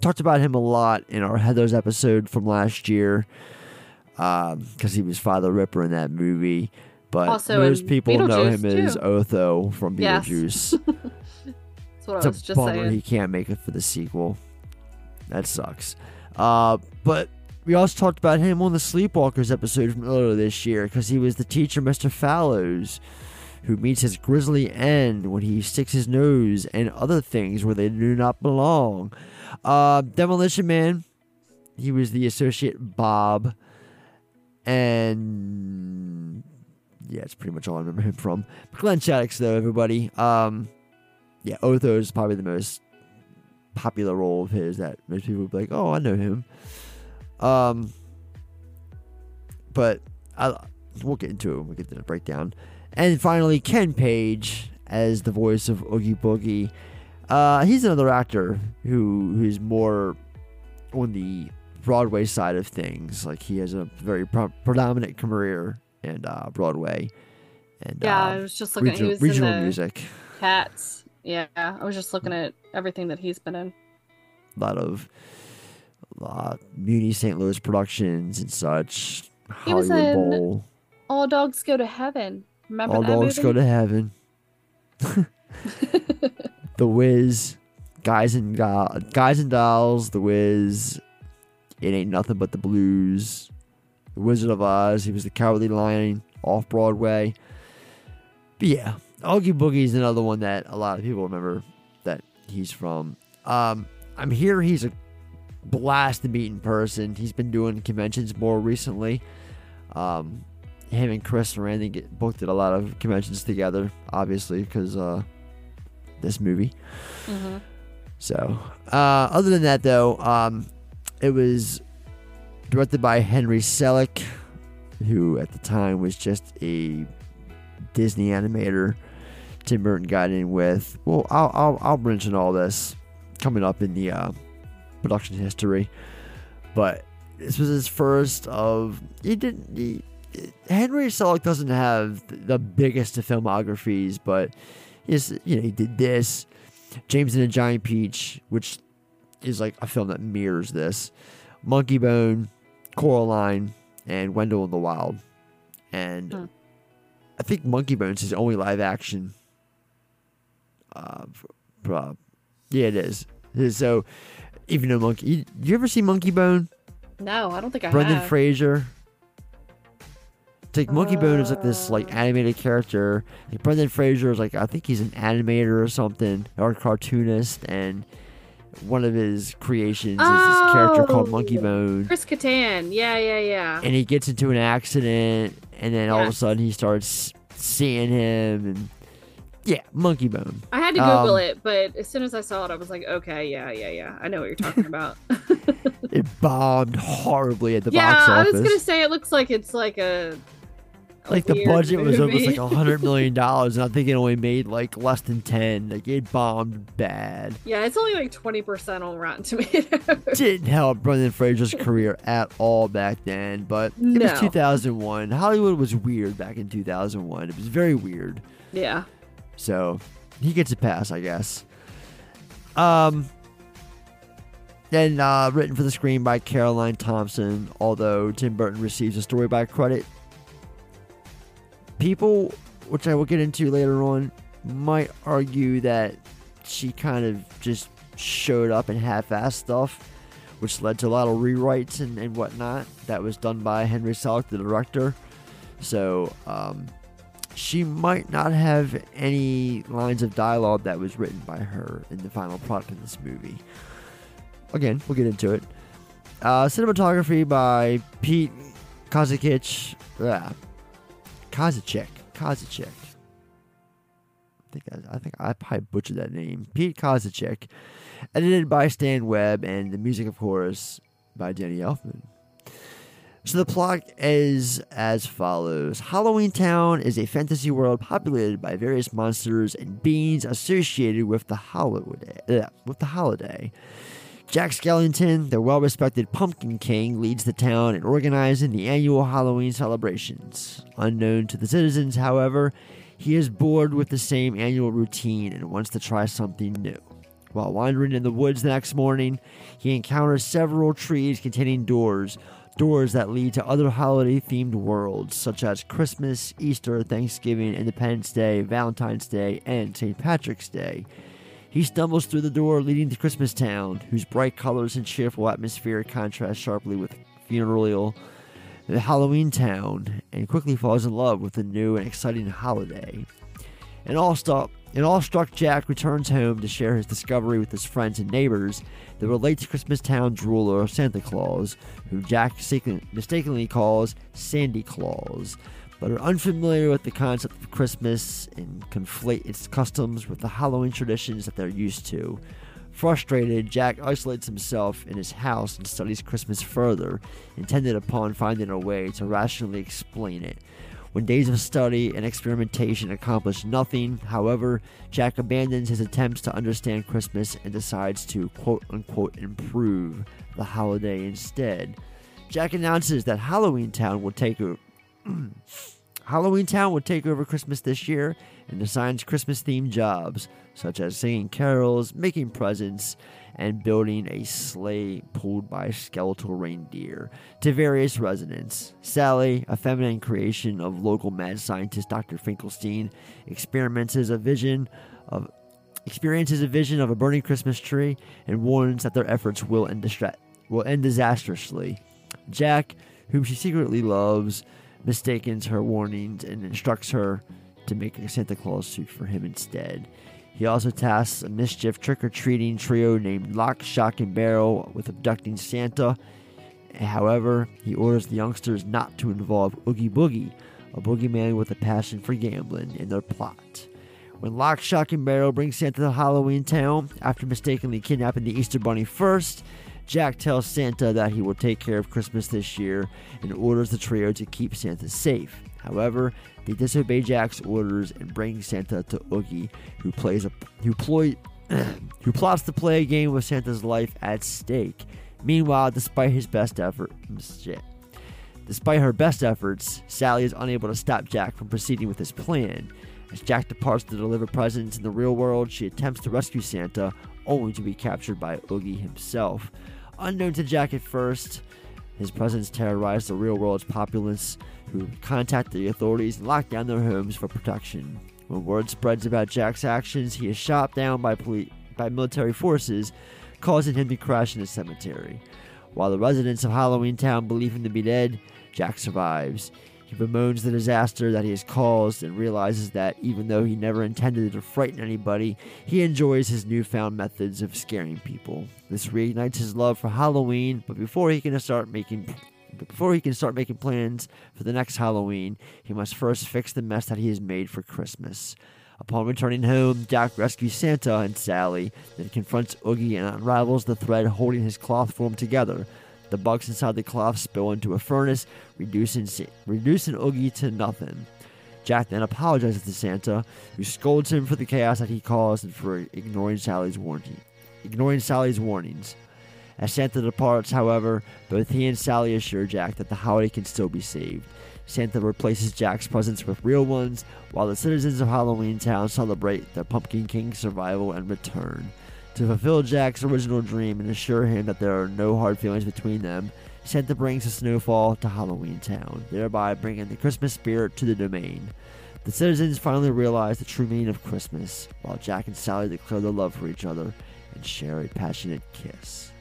Talked about him a lot in our Heather's episode from last year, because he was Father Ripper in that movie. But Also most people know him Beetlejuice, as. Otho from Yes. Beetlejuice. That's what it's I was a just bummer saying. he can't make it for the sequel. That sucks. Uh, but we also talked about him on the Sleepwalkers episode from earlier this year because he was the teacher, Mr. Fallows, who meets his grisly end when he sticks his nose and other things where they do not belong. Uh, Demolition Man, he was the associate Bob, and yeah, it's pretty much all I remember him from. But Glenn Shadix, though, everybody. Um, yeah, Otho is probably the most popular role of his that most people would be like, "Oh, I know him." Um, but I we'll get into it when we get to the breakdown. And finally, Ken Page as the voice of Oogie Boogie. Uh, he's another actor who who's more on the Broadway side of things. Like he has a very pro- predominant career in uh, Broadway. And Yeah, uh, I was just looking at- regional, was in regional music. Cats. Yeah, I was just looking at everything that he's been in. a lot of uh, Muny St. Louis productions and such. He was Hollywood in Bowl. All Dogs Go to Heaven. Remember All dogs movie? go to heaven. the Wiz, guys and guys and dolls. The Wiz. It Ain't Nothing But the Blues, The Wizard of Oz. He was the Cowardly Lion off Broadway. But yeah, Oogie Boogie is another one that a lot of people remember that he's from. Um, I'm here. He's a blast to meet in person. He's been doing conventions more recently. Um, him and Chris Sarandon get booked at a lot of conventions together, obviously, because uh, this movie. Mhm. So, uh, other than that, though, um, it was directed by Henry Selick, who at the time was just a Disney animator. Tim Burton got in with. Well, I'll I'll, I'll mention all this coming up in the uh, production history, but this was his first of. He didn't. He, Henry Selick doesn't have the biggest of filmographies, but he's, you know he did this, James and the Giant Peach, which is like a film that mirrors this, Monkeybone, Coraline, and Wendell in the Wild, and I think Monkeybone's is only live action. Uh, uh, yeah, it is. So, even though Monkey, you, you ever see Monkeybone? No, I don't think I Brendan have. Fraser. It's like Monkeybone is like this like animated character. Like Brendan Fraser is like I think he's an animator or something or a cartoonist, and one of his creations is this character called Monkey Oh, Bone, Chris Kattan. Yeah, yeah, yeah. and he gets into an accident, and then all of a sudden he starts seeing him, and yeah, Monkeybone. I had to Google Um, it, but as soon as I saw it, I was like, okay, yeah, yeah, yeah. I know what you're talking about. It bombed horribly at the yeah, box I office. was gonna say it looks like it's like a like the budget was almost like a hundred million dollars, and I think it only made like less than ten. Like it bombed bad. yeah, it's only like twenty percent on Rotten Tomatoes. Didn't help Brendan Fraser's career at all back then, but it No. was 2001. Hollywood was weird back in 2001. It was very weird. yeah, So he gets a pass, I guess. Um, then uh, written for the screen by Caroline Thompson, although Tim Burton receives a story by credit. People, which I will get into later on, might argue that she kind of just showed up and half-assed stuff, which led to a lot of rewrites and, and whatnot. That was done by Henry Selick, the director. So, um, she might not have any lines of dialogue that was written by her in the final product of this movie. Again, we'll get into it. Uh, cinematography by Pete Kozakich. Uh, Kozacek. Kozacek. I think I, I think I probably butchered that name. Pete Kozacek. Edited by Stan Webb, and the music, of course, by Danny Elfman. So the plot is as follows: Halloween Town is a fantasy world populated by various monsters and beings associated with the holiday. Uh, with the holiday. Jack Skellington, the well-respected Pumpkin King, leads the town in organizing the annual Halloween celebrations. Unknown to the citizens, however, he is bored with the same annual routine and wants to try something new. While wandering in the woods the next morning, he encounters several trees containing doors, doors that lead to other holiday themed worlds such as Christmas, Easter, Thanksgiving, Independence Day, Valentine's Day, and St. Patrick's Day. He stumbles through the door leading to Christmas Town, whose bright colors and cheerful atmosphere contrast sharply with funereal Halloween Town, and quickly falls in love with the new and exciting holiday. An all-struck, an all-struck Jack returns home to share his discovery with his friends and neighbors that relate to Christmas Town's ruler, Santa Claus, who Jack mistakenly calls Sandy Claus, but are unfamiliar with the concept of Christmas and conflate its customs with the Halloween traditions that they're used to. Frustrated, Jack isolates himself in his house and studies Christmas further, intended upon finding a way to rationally explain it. When days of study and experimentation accomplish nothing, however, Jack abandons his attempts to understand Christmas and decides to quote unquote improve the holiday instead. Jack announces that Halloween Town will take. Halloween Town would take over Christmas this year and assigns Christmas themed jobs, such as singing carols, making presents, and building a sleigh pulled by skeletal reindeer to various residents. Sally, a feminine creation of local mad scientist Dr. Finkelstein, experiences a vision of experiences a vision of a burning Christmas tree and warns that their efforts will end distra- will end disastrously. Jack, whom she secretly loves, mistakes her warnings and instructs her to make a Santa Claus suit for him instead. He also tasks a mischief trick or treating trio named Lock, Shock, and Barrel with abducting Santa. However, he orders the youngsters not to involve Oogie Boogie, a boogeyman with a passion for gambling, in their plot. When Lock, Shock, and Barrel bring Santa to Halloween Town after mistakenly kidnapping the Easter Bunny first, Jack tells Santa that he will take care of Christmas this year and orders the trio to keep Santa safe. However, they disobey Jack's orders and bring Santa to Oogie, who plays a who ploy, who plots to play a game with Santa's life at stake. Meanwhile, despite his best effort, shit. Despite her best efforts, Sally is unable to stop Jack from proceeding with his plan. As Jack departs to deliver presents in the real world, she attempts to rescue Santa, only to be captured by Oogie himself. Unknown to Jack at first, his presence terrorized the real world's populace, who contact the authorities and lock down their homes for protection. When word spreads about Jack's actions, he is shot down by, poli- by military forces, causing him to crash in a cemetery. While the residents of Halloween Town believe him to be dead, Jack survives. Bemoans the disaster that he has caused and realizes that even though he never intended to frighten anybody, he enjoys his newfound methods of scaring people. This reignites his love for Halloween, but before he can start making before he can start making plans for the next Halloween, he must first fix the mess that he has made for Christmas. Upon returning home, Jack rescues Santa and Sally, then confronts Oogie and unravels the thread holding his cloth form together. The bugs inside the cloth spill into a furnace, reducing, reducing Oogie to nothing. Jack then apologizes to Santa, who scolds him for the chaos that he caused and for ignoring Sally's warning, ignoring Sally's warnings. As Santa departs, however, both he and Sally assure Jack that the holiday can still be saved. Santa replaces Jack's presents with real ones, while the citizens of Halloween Town celebrate their Pumpkin King's survival and return. To fulfill Jack's original dream and assure him that there are no hard feelings between them, Santa brings a snowfall to Halloween Town, thereby bringing the Christmas spirit to the domain. The citizens finally realize the true meaning of Christmas, while Jack and Sally declare their love for each other and share a passionate kiss.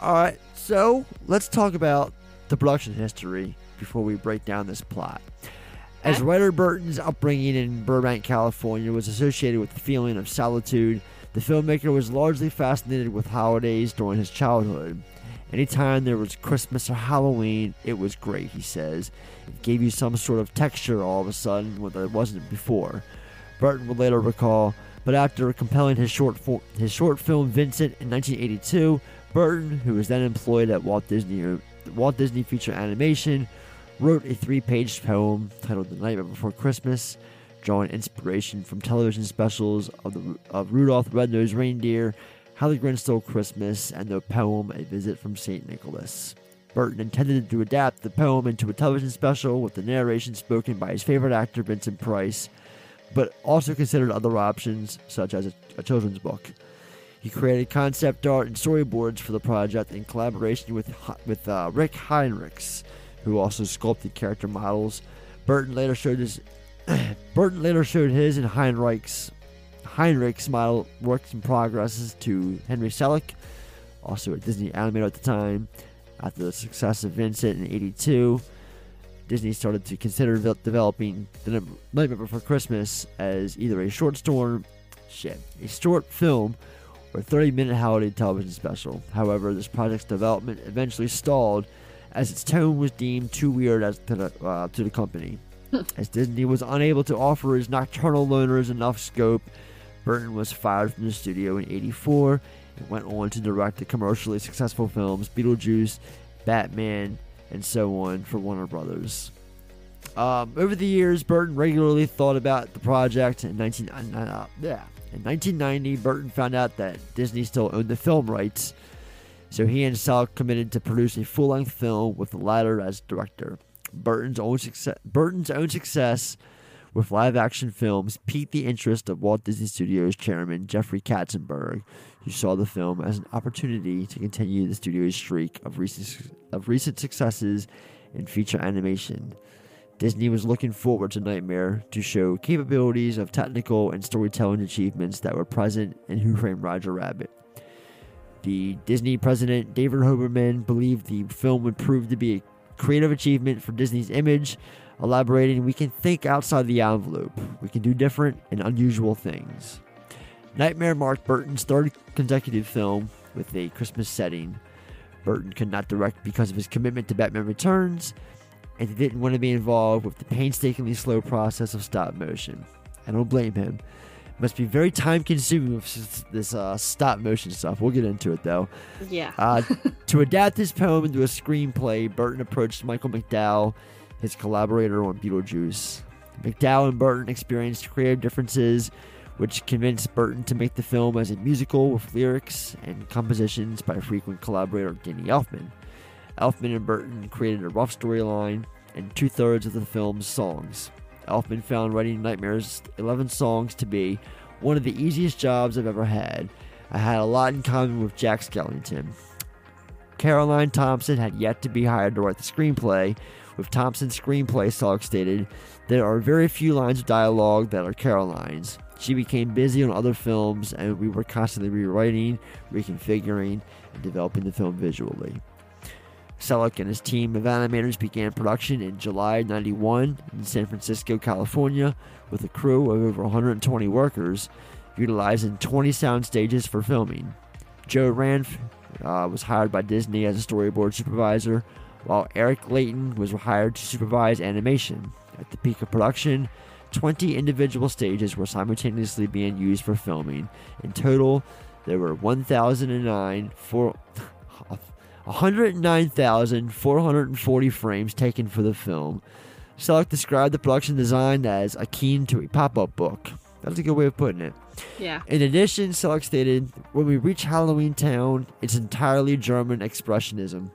Alright, so let's talk about the production history before we break down this plot. As writer Burton's upbringing in Burbank, California was associated with the feeling of solitude, the filmmaker was largely fascinated with holidays during his childhood. Anytime there was Christmas or Halloween, it was great, he says. It gave you some sort of texture all of a sudden when there wasn't before. Burton would later recall, but after compelling his short, fo- his short film Vincent in 1982, Burton, who was then employed at Walt Disney, Walt Disney Feature Animation, wrote a three-page poem titled "The Night Before Christmas," drawing inspiration from television specials of, the, of Rudolph the Red-Nosed Reindeer, How the Grinch Stole Christmas, and the poem "A Visit from Saint Nicholas." Burton intended to adapt the poem into a television special with the narration spoken by his favorite actor Vincent Price, but also considered other options such as a, a children's book. He created concept art and storyboards for the project in collaboration with with uh, Rick Heinrichs, who also sculpted character models. Burton later showed his Burton later showed his and Heinrichs Heinrichs model works in progress to Henry Selick, also a Disney animator at the time. After the success of Vincent in '82, Disney started to consider de- developing The Nightmare Before Christmas as either a short storm, shit, a short film or 30 minute holiday television special. However, this project's development eventually stalled as its tone was deemed too weird as to the, uh, to the company. as Disney was unable to offer his nocturnal loners enough scope, Burton was fired from the studio in 84 and went on to direct the commercially successful films Beetlejuice, Batman, and so on for Warner Brothers. Um, over the years, Burton regularly thought about the project. In 19, uh, yeah, in 1990, Burton found out that Disney still owned the film rights, so he and Selick committed to produce a full-length film with the latter as director. Burton's own success, Burton's own success with live-action films piqued the interest of Walt Disney Studios chairman Jeffrey Katzenberg, who saw the film as an opportunity to continue the studio's streak of recent of recent successes in feature animation. Disney was looking forward to Nightmare to show capabilities of technical and storytelling achievements that were present in Who Framed Roger Rabbit. The Disney president, David Hoberman, believed the film would prove to be a creative achievement for Disney's image, elaborating, We can think outside the envelope. We can do different and unusual things. Nightmare marked Burton's third consecutive film with a Christmas setting. Burton could not direct because of his commitment to Batman Returns, and he didn't want to be involved with the painstakingly slow process of stop motion. I don't blame him. Must be very time consuming with this uh, stop motion stuff. We'll get into it though. Yeah. Uh, to adapt this poem into a screenplay, Burton approached Michael McDowell, his collaborator on Beetlejuice. McDowell and Burton experienced creative differences, which convinced Burton to make the film as a musical with lyrics and compositions by frequent collaborator Danny Elfman. Elfman and Burton created a rough storyline and two thirds of the film's songs. Elfman found writing Nightmare's 11 songs to be one of the easiest jobs I've ever had. I had a lot in common with Jack Skellington. Caroline Thompson had yet to be hired to write the screenplay. With Thompson's screenplay, Selick stated, there are very few lines of dialogue that are Caroline's. She became busy on other films, and we were constantly rewriting, reconfiguring, and developing the film visually. Selick and his team of animators began production in July 91 in San Francisco, California, with a crew of over 120 workers, utilizing 20 sound stages for filming. Joe Ranft uh, was hired by Disney as a storyboard supervisor, while Eric Leighton was hired to supervise animation. At the peak of production, 20 individual stages were simultaneously being used for filming. In total, there were 1,009 for 109,440 frames taken for the film. Selick described the production design as akin to a pop-up book. That's a good way of putting it. Yeah. In addition, Selick stated, "When we reach Halloween Town, it's entirely German expressionism.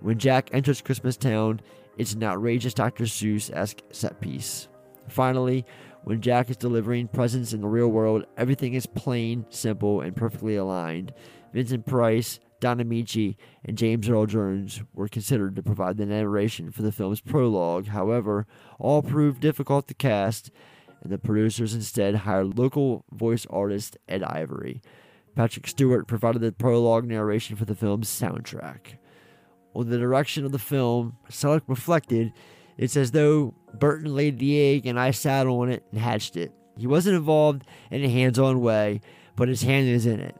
When Jack enters Christmas Town, it's an outrageous Dr. Seuss-esque set piece. Finally, when Jack is delivering presents in the real world, everything is plain, simple, and perfectly aligned. Vincent Price, Don Ameche, and James Earl Jones were considered to provide the narration for the film's prologue. However, all proved difficult to cast, and the producers instead hired local voice artist Ed Ivory. Patrick Stewart provided the prologue narration for the film's soundtrack. On the direction of the film, Selick reflected, it's as though Burton laid the egg and I sat on it and hatched it. He wasn't involved in a hands on way, but his hand is in it.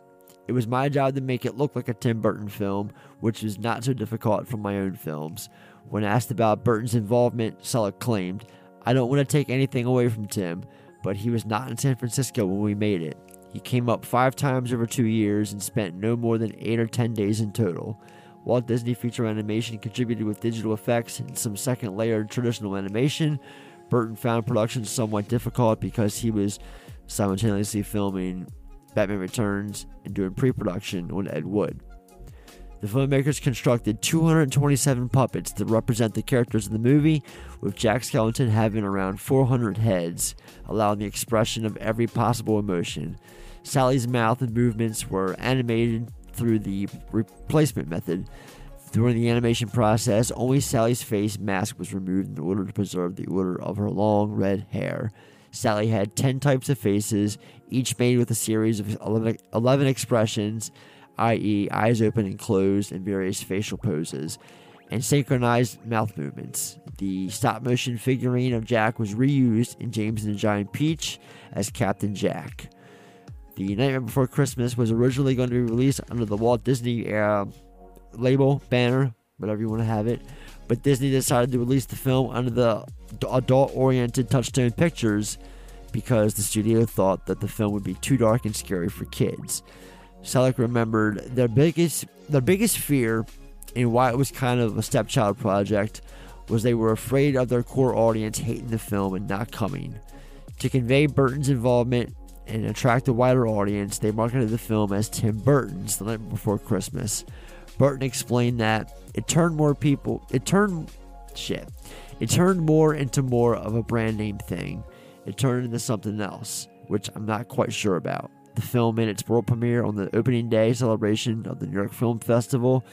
It was my job to make it look like a Tim Burton film, which was not so difficult for my own films. When asked about Burton's involvement, Selick claimed, I don't want to take anything away from Tim, but he was not in San Francisco when we made it. He came up five times over two years and spent no more than eight or ten days in total. Walt Disney Feature Animation contributed with digital effects and some second layer traditional animation. Burton found production somewhat difficult because he was simultaneously filming Batman Returns and doing pre production on Ed Wood. The filmmakers constructed 227 puppets to represent the characters in the movie, with Jack Skellington having around 400 heads, allowing the expression of every possible emotion. Sally's mouth and movements were animated through the replacement method. During the animation process, only Sally's face mask was removed in order to preserve the order of her long red hair. Sally had 10 types of faces, each made with a series of 11, 11 expressions, i.e., eyes open and closed, and various facial poses, and synchronized mouth movements. The stop motion figurine of Jack was reused in James and the Giant Peach as Captain Jack. The Nightmare Before Christmas was originally going to be released under the Walt Disney uh, label, banner, whatever you want to have it, but Disney decided to release the film under the adult oriented Touchstone Pictures because the studio thought that the film would be too dark and scary for kids. Selick remembered their biggest their biggest fear and why it was kind of a stepchild project was they were afraid of their core audience hating the film and not coming. To convey Burton's involvement and attract a wider audience, they marketed the film as Tim Burton's The Night Before Christmas. Burton explained that it turned more people it turned shit. It turned more into more of a brand name thing. It turned into something else, which I'm not quite sure about. The film made its world premiere on the opening day celebration of the New York Film Festival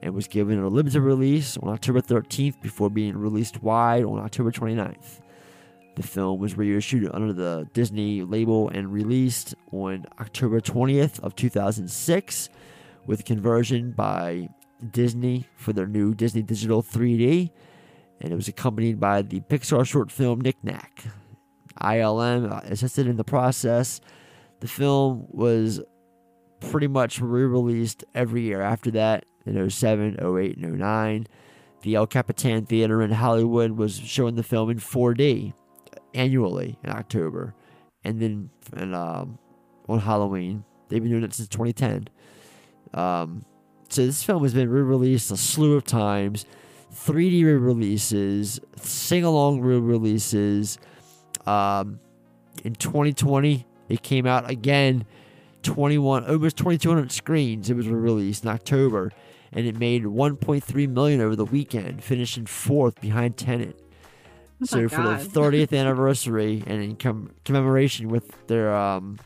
and was given a limited release on October 13th before being released wide on October 29th. The film was reissued under the Disney label and released on October 20th of 2006 with conversion by Disney for their new Disney Digital 3D, and it was accompanied by the Pixar short film Knick Knack. ILM assisted in the process. The film was pretty much re-released every year after that in 07, 08, and 09. The El Capitan Theater in Hollywood was showing the film in 4D annually in October, and then and, um, on Halloween. They've been doing it since 2010. Um, so this film has been re-released a slew of times, 3D re-releases, sing-along re-releases. Um, in 2020, it came out again, 21 almost 2,200 screens. It was released in October, and it made 1.3 million over the weekend, finishing fourth behind Tenet. Oh so for the 30th anniversary and in com- commemoration with their um,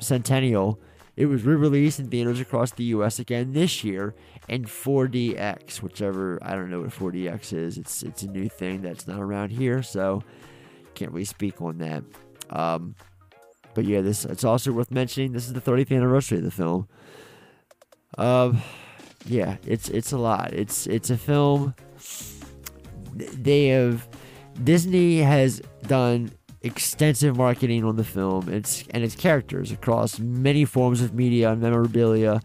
centennial, it was re-released in theaters across the U.S. again this year in 4DX, whichever I don't know what 4DX is. It's it's a new thing that's not around here, so can't really speak on that. Um, but yeah, this it's also worth mentioning. This is the 30th anniversary of the film. Um, yeah, it's it's a lot. It's it's a film. They have Disney has done extensive marketing on the film its and its characters across many forms of media and memorabilia,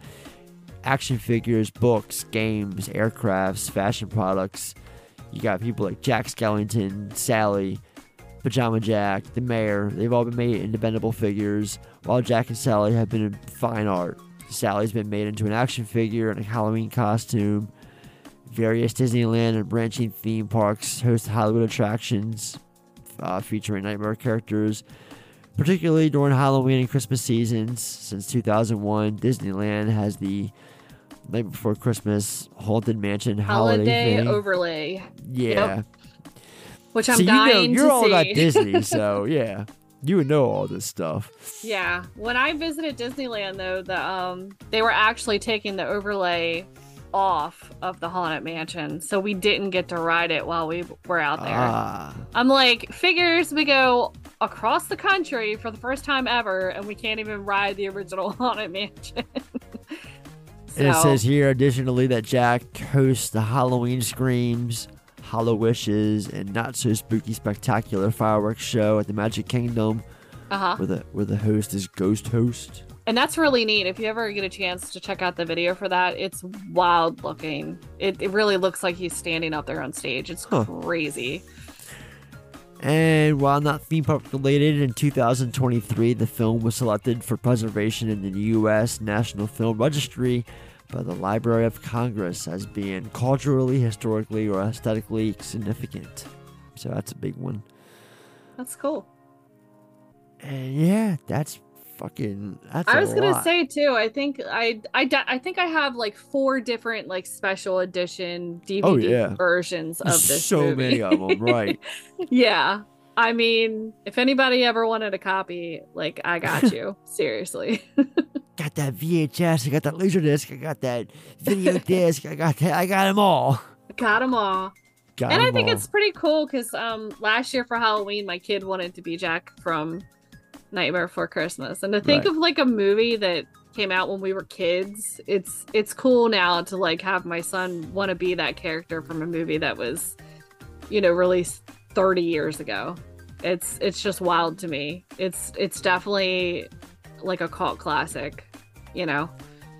action figures, books, games, aircrafts, fashion products. You got people like Jack Skellington, Sally, Pajama Jack, the Mayor. They've all been made into bendable figures, while Jack and Sally have been in fine art. Sally's been made into an action figure and a Halloween costume. Various Disneyland and branching theme parks host Hollywood attractions uh, featuring nightmare characters, particularly during Halloween and Christmas seasons. Since 2001, Disneyland has the Night Before Christmas Haunted Mansion holiday, Holiday overlay. Yeah. Yep. Which I'm so you know, you're to all see. about Disney, so yeah, you would know all this stuff. Yeah, when I visited Disneyland though, the um they were actually taking the overlay off of the Haunted Mansion, so we didn't get to ride it while we were out there. Ah, I'm like, figures we go across the country for the first time ever, and we can't even ride the original Haunted Mansion. and it says here additionally that Jack hosts the Halloween Screams, HalloWishes, and Not So Spooky Spectacular fireworks show at the Magic Kingdom, Uh-huh. where the where the host is Ghost Host. And that's really neat. If you ever get a chance to check out the video for that, it's wild looking. It, it really looks like he's standing up there on stage. It's Huh. crazy. And while not theme park related, in 2023, the film was selected for preservation in the U.S. National Film Registry by the Library of Congress as being culturally, historically, or aesthetically significant. So that's a big one. That's cool. And yeah, that's fucking. That's I was gonna lot. say too. I think I, I I think I have like four different like special edition DVD Oh, yeah. versions of this. so movie. many of them, right? yeah. I mean, if anybody ever wanted a copy, like I got you. Seriously. got that VHS, I got that laser disc, I got that video disc, I got that, I got them all. got them all. Got and I think all. it's pretty cool because um last year for Halloween, my kid wanted to be Jack from Nightmare Before Christmas, and to think Right. of like a movie that came out when we were kids, it's it's cool now to like have my son want to be that character from a movie that was, you know, released 30 years ago. It's it's just wild to me. It's it's definitely like a cult classic, you know.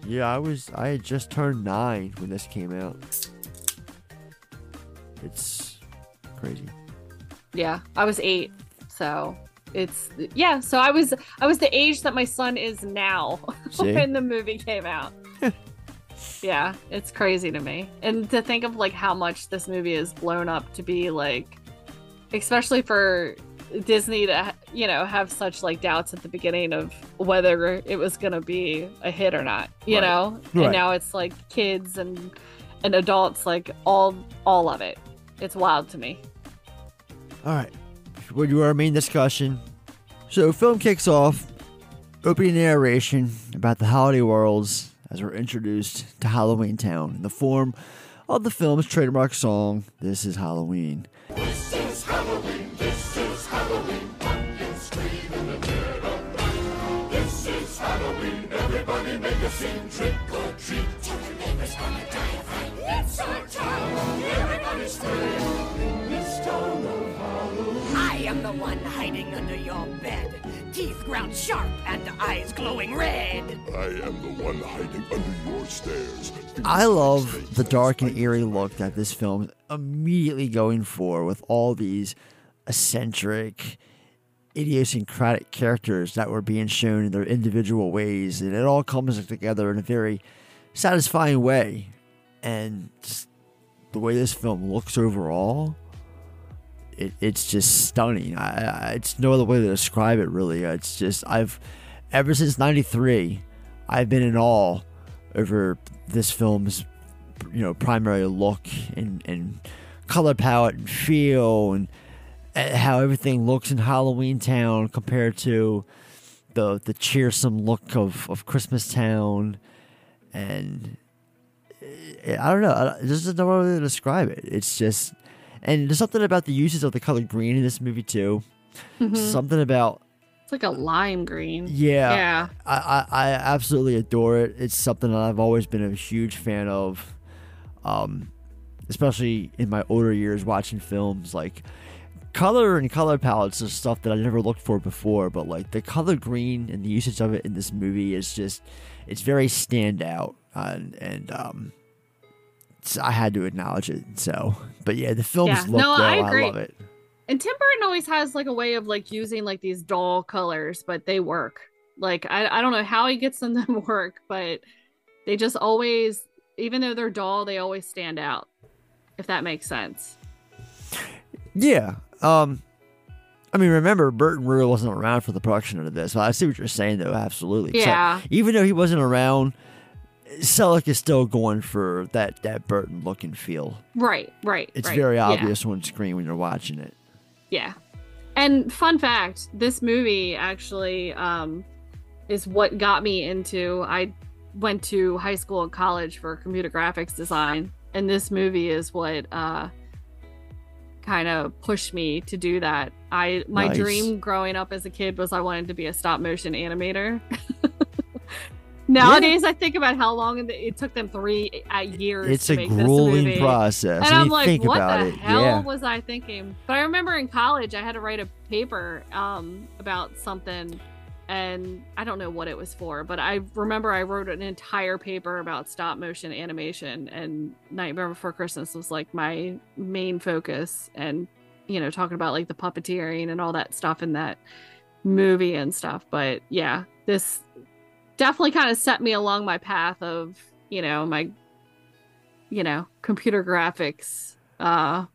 Yeah, I was. I had just turned nine when this came out. It's crazy. Yeah, I was eight, so it's yeah. So I was I was the age that my son is now when the movie came out. yeah, it's crazy to me, and to think of like how much this movie is blown up to be like, especially for Disney to you know have such like doubts at the beginning of whether it was gonna be a hit or not, you Right. know, Right. and now it's like kids and and adults like all all of it. It's wild to me. All right, we do our main discussion. So, film kicks off. Opening narration about the holiday worlds as we're introduced to Halloween Town in the form of the film's trademark song, This is Halloween. This is Halloween, Everybody make trick or treat. Tell your neighbors gonna die of fright. It's our time. Everybody scream. This town of Halloween. I am the one hiding under your bed. Teeth ground sharp and eyes glowing red. I am the one hiding under your stairs. I love the dark and eerie look that this film is immediately going for with all these eccentric, idiosyncratic characters that were being shown in their individual ways, and it all comes together in a very satisfying way. And the way this film looks overall, it, it's just stunning. I, I, it's no other way to describe it, really. It's just, I've, ever since 93, I've been in awe over this film's, you know, primary look and, and color palette and feel and uh, how everything looks in Halloween Town compared to the the cheersome look of, of Christmas Town, and uh, I don't know. I- There's just no other way to describe it. It's just, and there's something about the uses of the color green in this movie too. Mhm. Something about It's like a lime green. yeah, Yeah. I, I I absolutely adore it. It's something that I've always been a huge fan of, um, especially in my older years watching films. Like color and color palettes is stuff that I never looked for before, but like the color green and the usage of it in this movie is just it's very standout, and and um, I had to acknowledge it. So, but yeah, the films Yeah. look No. I I, love it. And Tim Burton always has like a way of like using like these dull colors, but they work. Like I I don't know how he gets them to work, but they just always, even though they're dull, they always stand out. If that makes sense. Yeah. Um I mean, remember, Burton really wasn't around for the production of this. I see what you're saying, though. Absolutely. Yeah. even though he wasn't around, Selick is still going for that that Burton look and feel. Right, right. It's right. very Yeah. obvious on screen when you're watching it. Yeah. And fun fact, this movie actually um is what got me into I went to high school and college for computer graphics design and this movie is what uh kind of pushed me to do that. I my Nice. dream growing up as a kid was I wanted to be a stop motion animator. Nowadays, I think about how long it- took them three uh, years. It's to a make this grueling movie. process, and I'm like, think what about the it, hell yeah. was I thinking? But I remember in college, I had to write a paper um, about something, and I don't know what it was for, but I remember I wrote an entire paper about stop motion animation, and Nightmare Before Christmas was like my main focus, and you know, talking about like the puppeteering and all that stuff in that movie and stuff. But yeah, this definitely kind of set me along my path of you know my you know computer graphics uh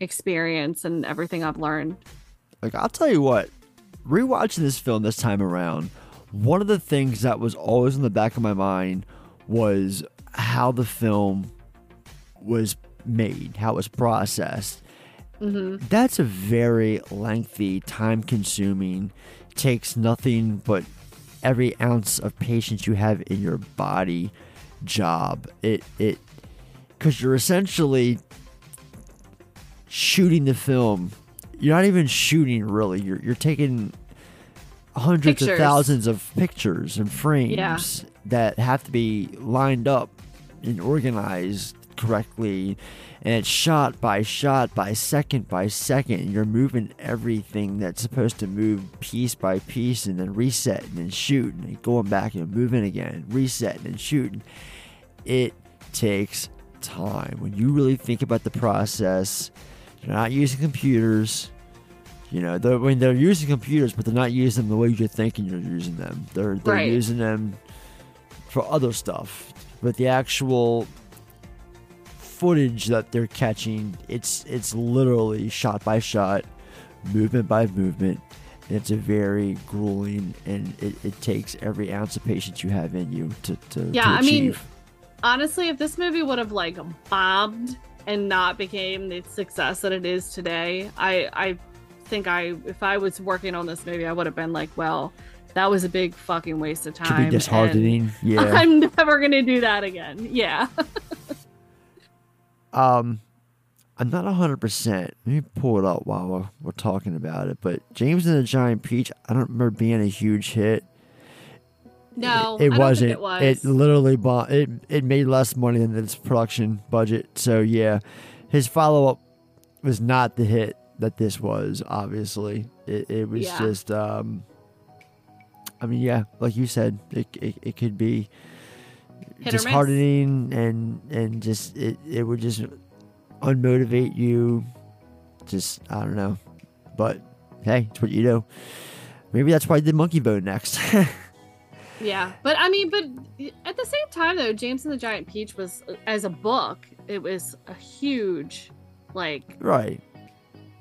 experience and everything i've learned Like I'll tell you what, rewatching this film this time around, one of the things that was always in the back of my mind was how the film was made, how it was processed. mm-hmm. That's a very lengthy, time consuming, takes nothing but every ounce of patience you have in your body job. It it cuz you're essentially shooting the film. You're not even shooting really. You're you're taking hundreds of thousands of pictures and frames Yeah. that have to be lined up and organized correctly. And it's shot by shot by second by second. You're moving everything that's supposed to move piece by piece and then reset and then shoot and going back and moving again reset and shooting it takes time. When you really think about the process you're not using computers you know, they're, when they're using computers, but they're not using them the way you're thinking you're using them. They're they're Right. using them for other stuff. But the actual footage that they're catching, it's it's literally shot by shot, movement by movement. And it's a very grueling, and it, it takes every ounce of patience you have in you to to, yeah to i mean honestly if this movie would have like bombed and not became the success that it is today i i think i if i was working on this movie i would have been like well that was a big fucking waste of time Could be disheartening. Yeah. i'm never gonna do that again yeah Um, I'm not 100%. Let me pull it up while we're, we're talking about it. But James and the Giant Peach, I don't remember being a huge hit. No, it I don't wasn't. It was. literally bought it. It made less money than its production budget. So yeah, his follow up was not the hit that this was. Obviously, it, it was Yeah. just. um I mean, yeah, like you said, it it, it could be Hit disheartening and and just it it would just unmotivate you. Just I don't know, but hey, it's what you do. Maybe that's why I did Monkeybone next. Yeah, but I mean, but at the same time, though, James and the Giant Peach was as a book, it was a huge, like, Right.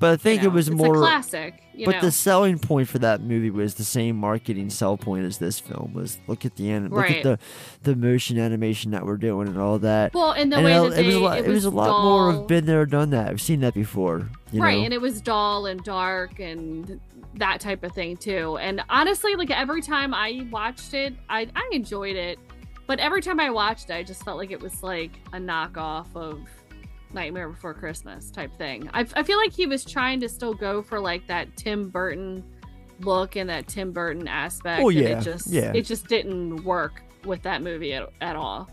But I think know, it was more classic, you but know. the selling point for that movie was the same marketing sell point as this film was. Look at the end. Look Right. at the the motion animation that we're doing and all that. Well, and the And way it, that it was a lot. it It was a was lot more of been there, done that. I've seen that before. You right, know? and it was dull and dark and that type of thing too. And honestly, like every time I watched it, I I enjoyed it, but every time I watched it, I just felt like it was like a knockoff of Nightmare Before Christmas type thing. I, I feel like he was trying to still go for like that Tim Burton look and that Tim Burton aspect. Oh, yeah, it just yeah. it just didn't work with that movie at, at all.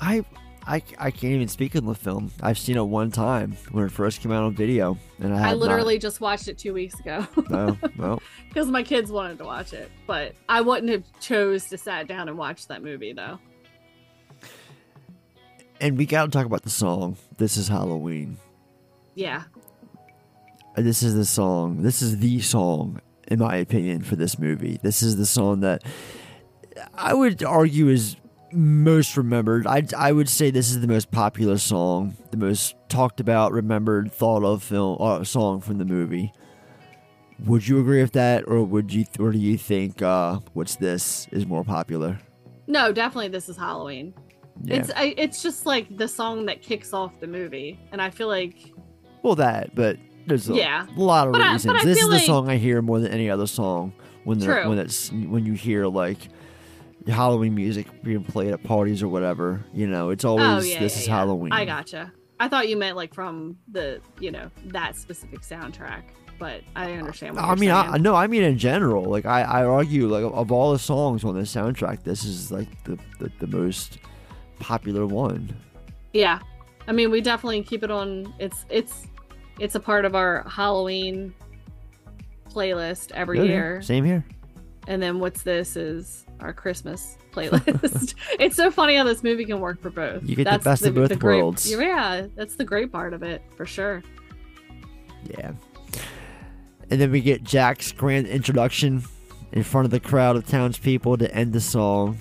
I, I I can't even speak on the film. I've seen it one time when it first came out on video, and I, I literally just watched it two weeks ago. Not, no, because my kids wanted to watch it but i wouldn't have chose to sat down and watch that movie though and we got to talk about the song. This is Halloween. yeah This is the song. This is the song, in my opinion, for this movie. This is the song that I would argue is most remembered. I I would say this is the most popular song, the most talked about, remembered, thought of film uh, song from the movie. Would you agree with that, or would you, or do you think uh, what's this is more popular? no definitely this is halloween Yeah. it's I, it's just like the song that kicks off the movie and i feel like Well, that, but there's a Yeah. lot of But I- reasons. but I this is the like- song I hear more than any other song when they're, when it's when you hear like Halloween music being played at parties or whatever. You know, it's oh, always oh yeah, this yeah, is yeah. Halloween. i gotcha i thought you meant like from the you know that specific soundtrack but i understand what I you're mean, I, saying. no, I mean in general. Like I, I argue, like of all the songs on the soundtrack, this is like the, the, the most popular one. yeah i mean we definitely keep it on it's it's it's a part of our halloween playlist every yeah. year Same here. and then what's this is our Christmas playlist. it's so funny how this movie can work for both. You get the best of both great- worlds. Yeah, that's the great part of it for sure. Yeah. And then we get Jack's grand introduction in front of the crowd of townspeople to end the song,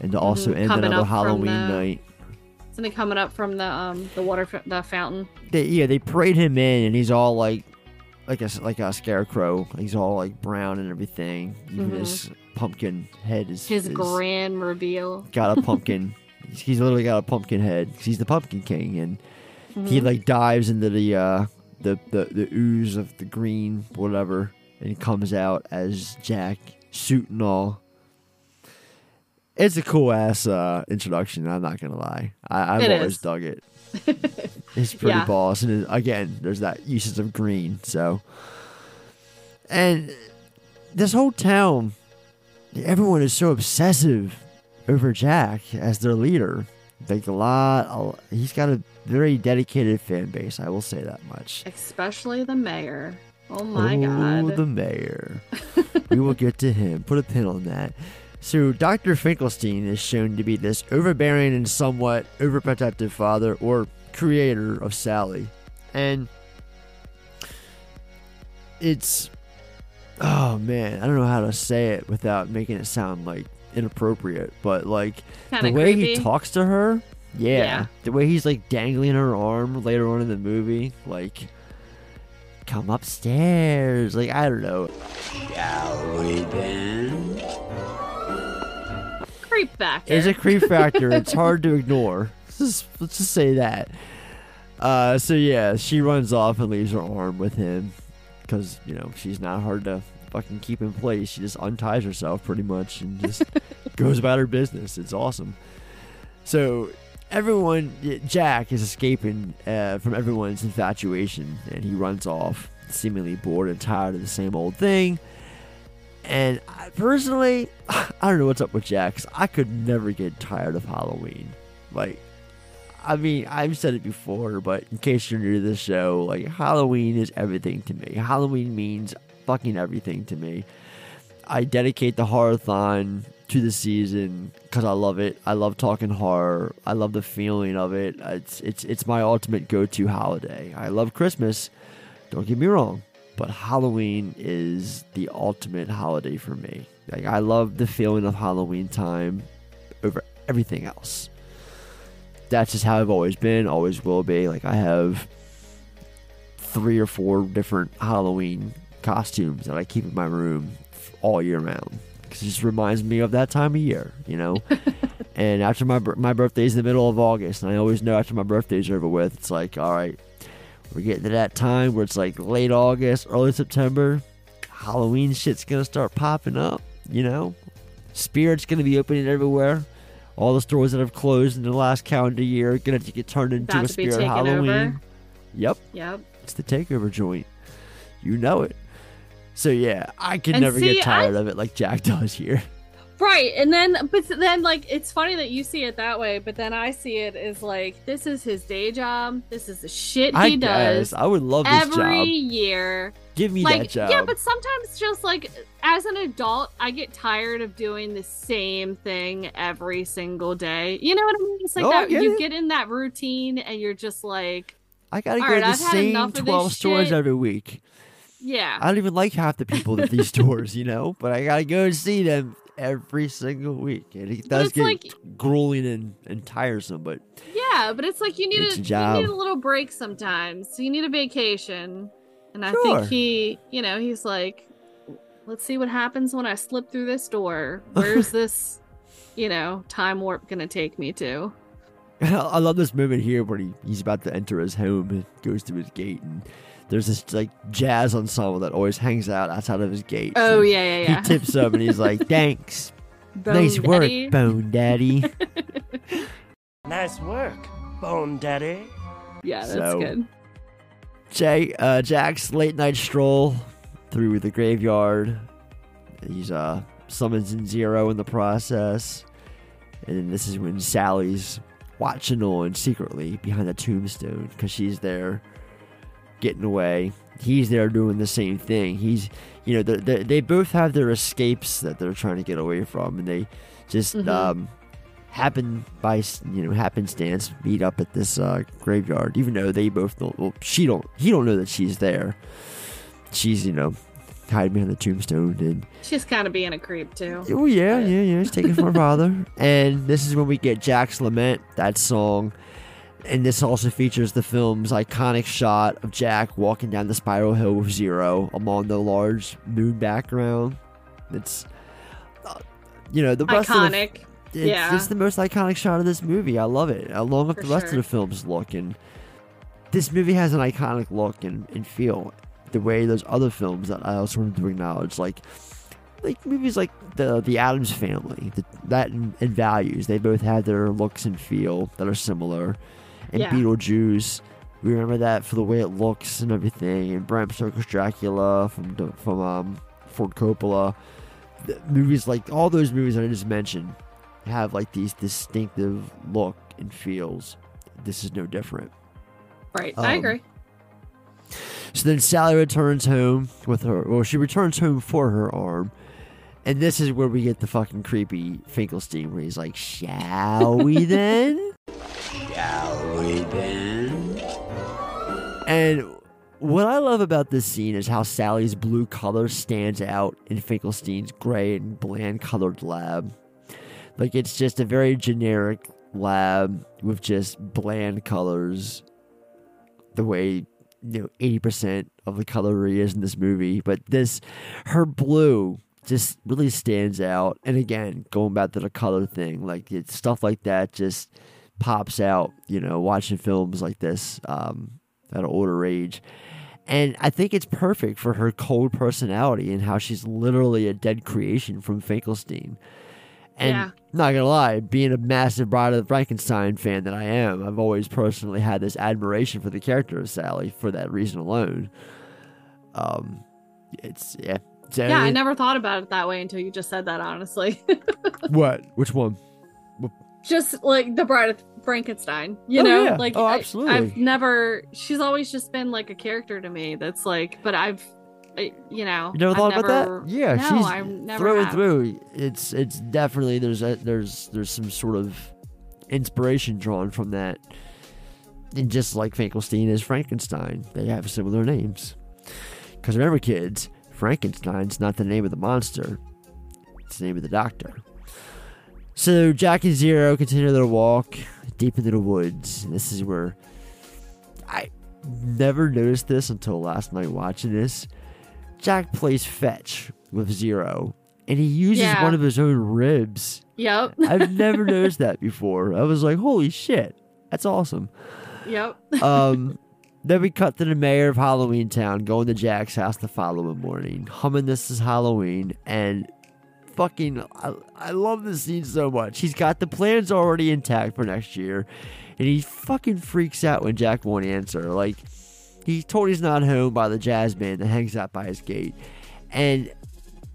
and to also Mhm, end coming another Halloween the- night. Isn't coming up from the um the water f- the fountain? They, yeah, they parade him in, and he's all like, like a like a scarecrow. He's all like brown and everything. Even Mhm. his pumpkin head is His is grand reveal. got a pumpkin. he's, literally got a pumpkin head. 'cause He's the pumpkin king, and he Mhm. like dives into the uh the, the the ooze of the green whatever, and comes out as Jack, suit and all. It's a cool ass uh, introduction. I'm not gonna lie. I, I've It always is. dug it. It's pretty Yeah. boss, and it, again, there's that uses of green. So, and this whole town, everyone is so obsessive over Jack as their leader. Like a lot, a- he's got a very dedicated fan base. I will say that much. Especially the mayor. Oh my oh, god. the mayor. we will get to him. Put a pin on that. So, Dr. Finkelstein is shown to be this overbearing and somewhat overprotective father or creator of Sally. And it's. Oh man, I don't know how to say it without making it sound like inappropriate, but like Kinda the way he talks to her, yeah, Yeah. the way he's like dangling her arm later on in the movie, like come upstairs. Like I don't know. Shall we then? Creep factor. It's a creep factor. it's hard to ignore. Let's just, let's just say that. Uh, so yeah, she runs off and leaves her arm with him because you know she's not hard to fucking keep in place. She just unties herself pretty much and just goes about her business. It's awesome. So everyone, Jack is escaping uh, from everyone's infatuation, and he runs off, seemingly bored and tired of the same old thing. And I, personally, I don't know what's up with Jax. I could never get tired of Halloween. Like, I mean, I've said it before, but in case you're new to this show, like, Halloween is everything to me. Halloween means fucking everything to me. I dedicate the horrorthon to the season because I love it. I love talking horror. I love the feeling of it. It's it's it's my ultimate go-to holiday. I love Christmas. Don't get me wrong, but Halloween is the ultimate holiday for me. Like I love the feeling of Halloween time over everything else. That's just how I've always been, always will be. Like I have three or four different Halloween costumes that I keep in my room all year round because it just reminds me of that time of year, you know. and after my my birthday's in the middle of August, and I always know after my birthday's over with, it's like, all right, we're getting to that time where it's like late August, early September, Halloween shit's gonna start popping up, you know. Spirit's gonna be opening everywhere. All the stores that have closed in the last calendar year are gonna get turned into About a Spirit Halloween. over. Yep. Yep. It's the takeover joint. You know it. So yeah, I can And never see, get tired I- of it like Jack does here. Right, and then but then like it's funny that you see it that way, but then I see it as like this is his day job. This is the shit he I does. guess I would love this every job. year. Give me like that job. yeah, but sometimes just like as an adult, I get tired of doing the same thing every single day. You know what I mean? It's like Oh, that get you it. get in that routine and you're just like, I gotta go right, to the I've same enough of this twelve stores shit." every week. yeah. I don't even like half the people at these stores, you know. But I gotta go and see them every single week, and it does get like- grueling and, and tiresome. But Yeah, but it's like you need a, you need a little break sometimes. So you need a vacation. And I Sure. think he, you know, he's like, let's see what happens when I slip through this door. Where's this, you know, time warp gonna take me to? I love this moment here where he, he's about to enter his home and goes to his gate, and there's this like jazz ensemble that always hangs out outside of his gate. Oh, yeah, yeah, yeah. He tips up and he's like, "Thanks, Bone nice work, Bone Daddy." Nice work, Bone Daddy. Yeah, that's So- good. Jay, uh, Jack's late night stroll through the graveyard. He's uh summons in zero in the process, and then this is when Sally's watching on secretly behind the tombstone because she's there getting away. He's there doing the same thing. He's, you know, they they they both have their escapes that they're trying to get away from, and they just Mhm. um happen by you know happenstance meet up at this uh, graveyard even though they both don't well she don't he don't know that she's there she's you know hiding behind the tombstone and She's kind of being a creep too. oh yeah yeah yeah she's taking from her father and this is when we get jack's lament that song and this also features the film's iconic shot of jack walking down the spiral hill with zero among the large moon background it's uh, you know the rest of the Iconic. it's, yeah. it's the most iconic shot of this movie. I love it, along with For the rest sure. of the film's look. And this movie has an iconic look and, and feel, the way those other films that I also wanted to acknowledge, like like movies like the the Addams Family, the, that and, and Values. They both have their looks and feel that are similar. And Yeah. Beetlejuice, we remember that for the way it looks and everything. And Bram Stoker's Dracula from the- from um, Ford Coppola. The movies like all those movies that I just mentioned have like these distinctive look and feels. This is no different. right. I um, agree. So then Sally returns home with her. Well, she returns home for her arm. And this is where we get the fucking creepy Finkelstein where he's like, Shall we then? Shall And what I love about this scene is how Sally's blue color stands out in Finkelstein's gray and bland colored lab. Like it's just a very generic lab with just bland colors. The way you know eighty percent of the colory is in this movie, but this her blue just really stands out. And again, going back to the color thing, like it's stuff like that just pops out. You know, watching films like this um, at an older age. And I think it's perfect for her cold personality and how she's literally a dead creation from Finkelstein. And Yeah. not gonna lie, being a massive Bride of the Frankenstein fan that I am, I've always personally had this admiration for the character of Sally for that reason alone. Um, it's yeah, Yeah, I never thought about it that way until you just said that. Honestly, What? Which one? Just like the Bride of Frankenstein. You Oh, know, yeah. like Oh, I- absolutely. I've never. She's always just been like a character to me. That's like, but I've, I, you know, You never I've thought never- about that? Yeah, no, she's I never through and through. It's it's definitely there's a, there's there's some sort of inspiration drawn from that. And just like Finkelstein is Frankenstein, they have similar names. Because remember, kids, Frankenstein's not the name of the monster; it's the name of the doctor. So Jack and Zero continue their walk deep into the woods. This is where I never noticed this until last night watching this. Jack plays fetch with Zero, and he uses Yeah. one of his own ribs. Yep. I've never noticed that before. I was like, holy shit, that's awesome. Yep. Um, then we cut to the mayor of Halloween Town going to Jack's house the following morning, humming This is Halloween, and fucking, I, I love this scene so much. He's got the plans already intact for next year, and he fucking freaks out when Jack won't answer. Like, he's told he's not home by the jazz band that hangs out by his gate, and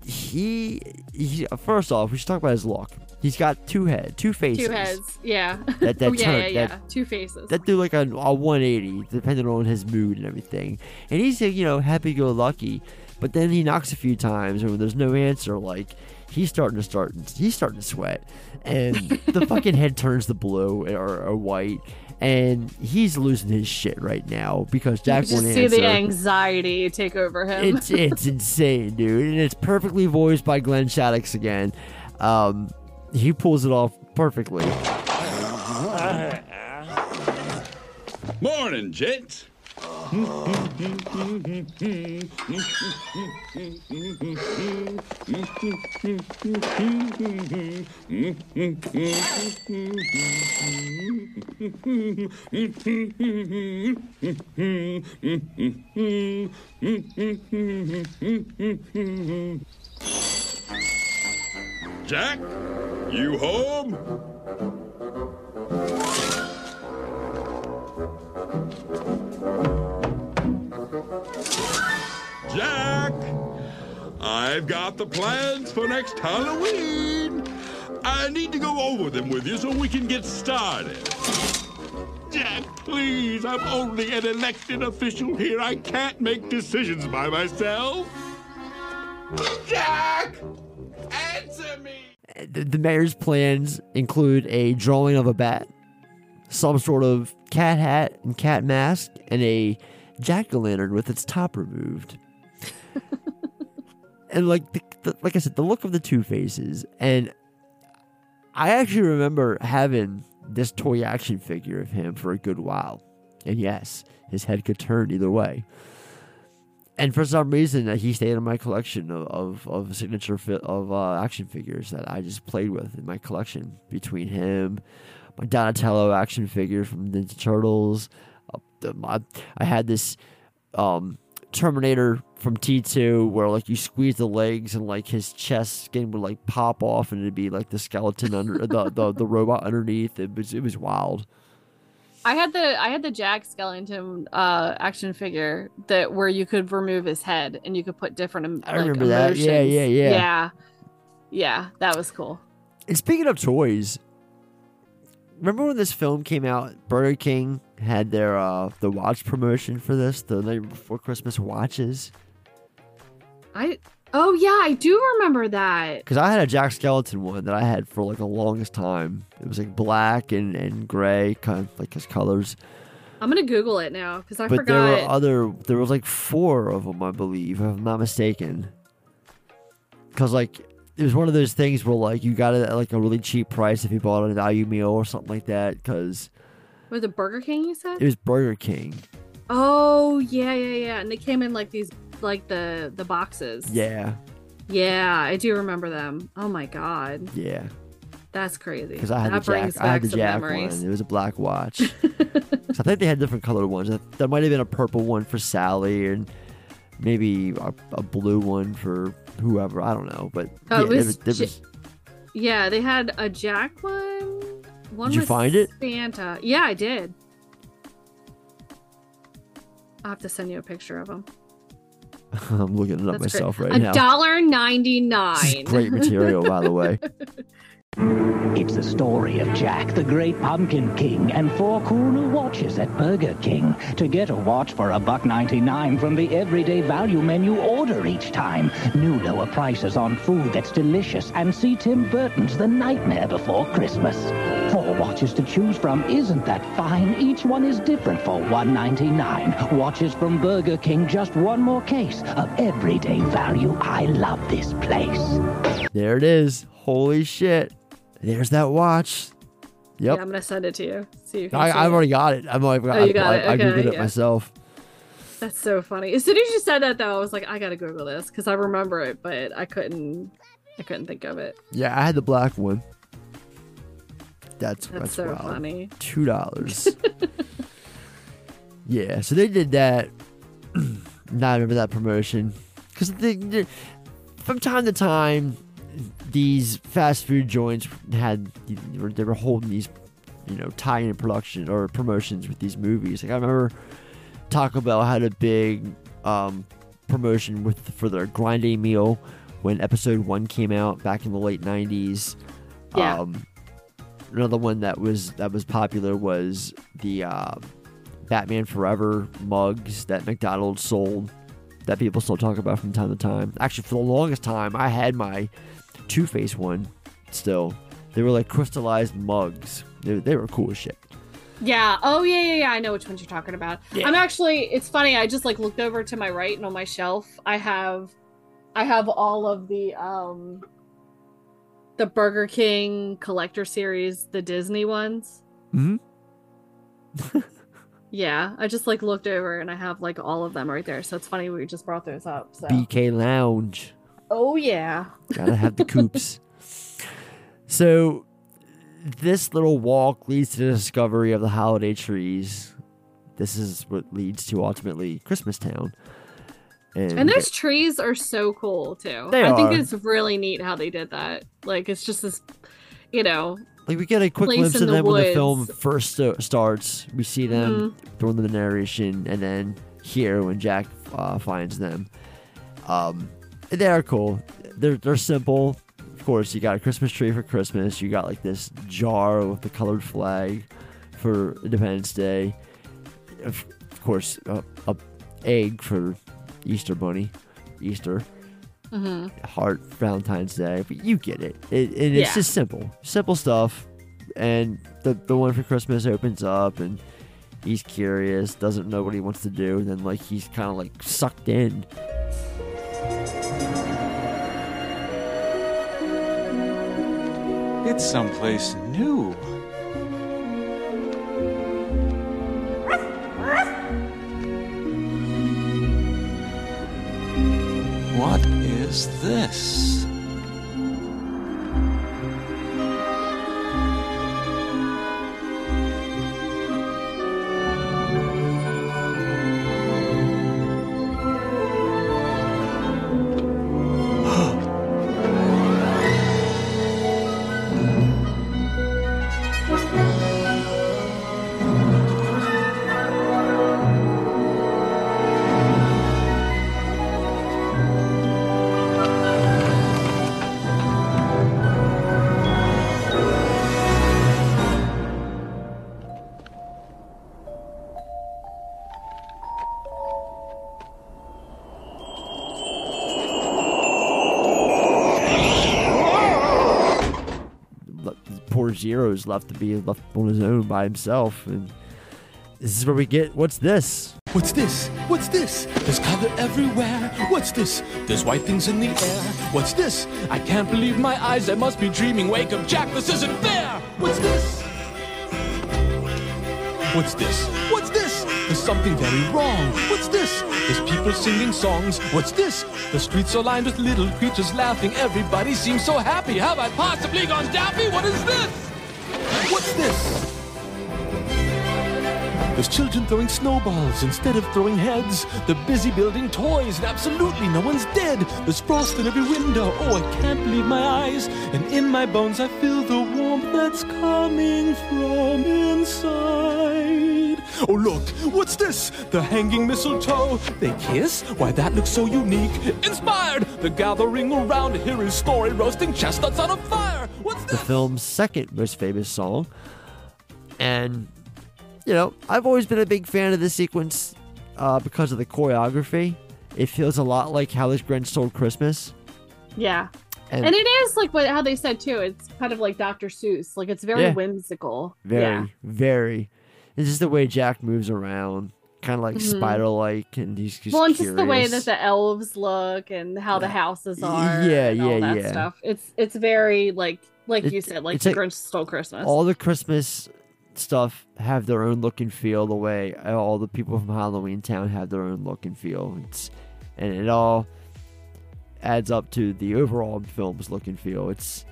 he, he first off, we should talk about his look. He's got two head, two faces. Two heads. Yeah. That- that oh, yeah, turn- yeah, yeah. that- Two faces. that do like a, a 180 depending on his mood and everything and he's you know happy-go-lucky but then he knocks a few times and when there's no answer like he's starting to start he's starting to sweat and the fucking head turns to blue or, or white and he's losing his shit right now because you Jack can just won't see answer. the anxiety take over him. It's it's insane, dude, and it's perfectly voiced by Glenn Shadix again. Um, he pulls it off perfectly. Morning, gents. Jack, you home? Jack, I've got the plans for next Halloween. I need to go over them with you so we can get started. Jack, please, I'm only an elected official here. I can't make decisions by myself. Jack, answer me. The, mayor's plans include a drawing of a bat, some sort of cat hat and cat mask, and a jack o' lantern with its top removed. And like, the, the, like I said, the look of the two faces, and I actually remember having this toy action figure of him for a good while. And yes, his head could turn either way. And for some reason, uh, he stayed in my collection of, of, of signature fi- of uh, action figures that I just played with in my collection. Between him, my Donatello action figure from Ninja Turtles, uh, the, my, I had this um, Terminator from T2 where like you squeeze the legs and like his chest skin would like pop off and it'd be like the skeleton under the, the the robot underneath. It was it was wild. I had the I had the Jack Skellington uh action figure that where you could remove his head and you could put different I like, remember that. Yeah, yeah, yeah. Yeah. Yeah, that was cool. And speaking of toys, remember when this film came out? Burger King had their uh the watch promotion for this, the night before Christmas watches. I Oh yeah, I do remember that. Because I had a Jack Skellington one that I had for like the longest time. It was like black and, and gray, kind of like his colors. I'm gonna Google it now because I but there forgot. were other. There was like four of them, I believe, if I'm not mistaken. Because like it was one of those things where like you got it at like a really cheap price if you bought a value meal or something like that. Because was it Burger King? You said. it was Burger King. Oh yeah, yeah, yeah, and they came in like these, like the the boxes. Yeah, Yeah, I do remember them. Oh my god, yeah. that's crazy. Because I had that the Jack. I had the Jack memories. one. It was a black watch. I think they had different colored ones. There might have been a purple one for Sally and maybe a, a blue one for whoever. I don't know, but Oh, yeah, there was was- there was- Yeah, they had a Jack one. One Did you find it? Santa. Yeah, I did. I'll have to send you a picture of them. I'm looking it up That's myself great. right a now. dollar ninety This nine. is great material, by the way. It's the story of Jack, the great pumpkin king, and four cool new watches at Burger King. To get a watch for a buck ninety-nine from the everyday value menu, order each time. New lower prices on food that's delicious, and see Tim Burton's The Nightmare Before Christmas. Four watches to choose from, isn't that fine? Each one is different for one ninety-nine. Watches from Burger King, just one more case of everyday value. I love this place. There it is. Holy shit. There's that watch. Yeah, Yep. I'm gonna send it to you. See if you I, see I've it. already got it. I'm like, Oh, I, you got I, it. I Okay, googled it myself. That's so funny. As soon as you said that, though, I was like, I gotta Google this because I remember it, but I couldn't. I couldn't think of it. Yeah, I had the black one. That's That's that's, so wild. funny. Two dollars. yeah, so they did that. now I remember that promotion because from time to time, these fast food joints had they were, they were holding these, you know, tie-in production or promotions with these movies. Like I remember Taco Bell had a big um, promotion with for their grinding meal when episode one came out back in the late '90s. Yeah. Um, another one that was that was popular was the uh, Batman Forever mugs that McDonald's sold that people still talk about from time to time. Actually, for the longest time, I had my Two Face one still. They were like crystallized mugs. They, they were cool as shit. Yeah. Oh yeah, yeah, yeah. I know which ones you're talking about. Yeah. I'm actually. It's funny. I just like looked over to my right and on my shelf, I have, I have all of the um, the Burger King collector series, the Disney ones. hmm Yeah, I just like looked over and I have like all of them right there. So it's funny we just brought those up. So. BK Lounge. Oh yeah. Gotta have the coops. so, this little walk leads to the discovery of the holiday trees. This is what leads to ultimately Christmas Town. And, And those trees are so cool too. I think it's really neat how they did that. Like it's just this, you know, like we get a quick glimpse of the them when the film first starts. We see them Mm-hmm. during the narration, and then here when Jack uh, finds them. Um, they are cool. They're they're simple. Of course, you got a Christmas tree for Christmas. You got like this jar with the colored flag for Independence Day. Of, of course, a, a egg for Easter Bunny, Easter hmm heart Valentine's Day, but you get it. it and it's Yeah. just simple, simple stuff. And the the one for Christmas opens up, and he's curious, doesn't know what he wants to do, and then like he's kind of like sucked in. It's someplace new. What is this? Zero's left to be left on his own by himself, and this is where we get what's this? What's this? What's this? There's color everywhere. What's this? There's white things in the air. What's this? I can't believe my eyes. I must be dreaming. Wake up, Jack. This isn't fair. What's this? What's this? What's this? There's something very wrong. What's this? There's people singing songs. What's this? The streets are lined with little creatures laughing. Everybody seems so happy. Have I possibly gone daffy? What is this? What's this? There's children throwing snowballs instead of throwing heads. They're busy building toys, and absolutely no one's dead. There's frost in every window. Oh, I can't believe my eyes. And in my bones, I feel the warmth that's coming from inside. Oh, look, what's this? The hanging mistletoe. They kiss? Why, that looks so unique. Inspired! The gathering around to hear his story, roasting chestnuts on a fire. What's the film's second most famous song. And, you know, I've always been a big fan of this sequence uh, because of the choreography. It feels a lot like How This Grinch Stole Christmas. Yeah. And- And, it is like what how they said too. It's kind of like Dr. Seuss. Like it's very Yeah. whimsical. Very, Yeah. very. It's just the way Jack moves around, kind of like Mhm. spider like, and he's just well, and just the way that the elves look and how the houses are. Yeah, and all yeah, that yeah. stuff. It's it's very like like you said, like the like Grinch stole Christmas. all the Christmas stuff have their own look and feel. The way all the people from Halloween Town have their own look and feel. It's and it all adds up to the overall film's look and feel. It's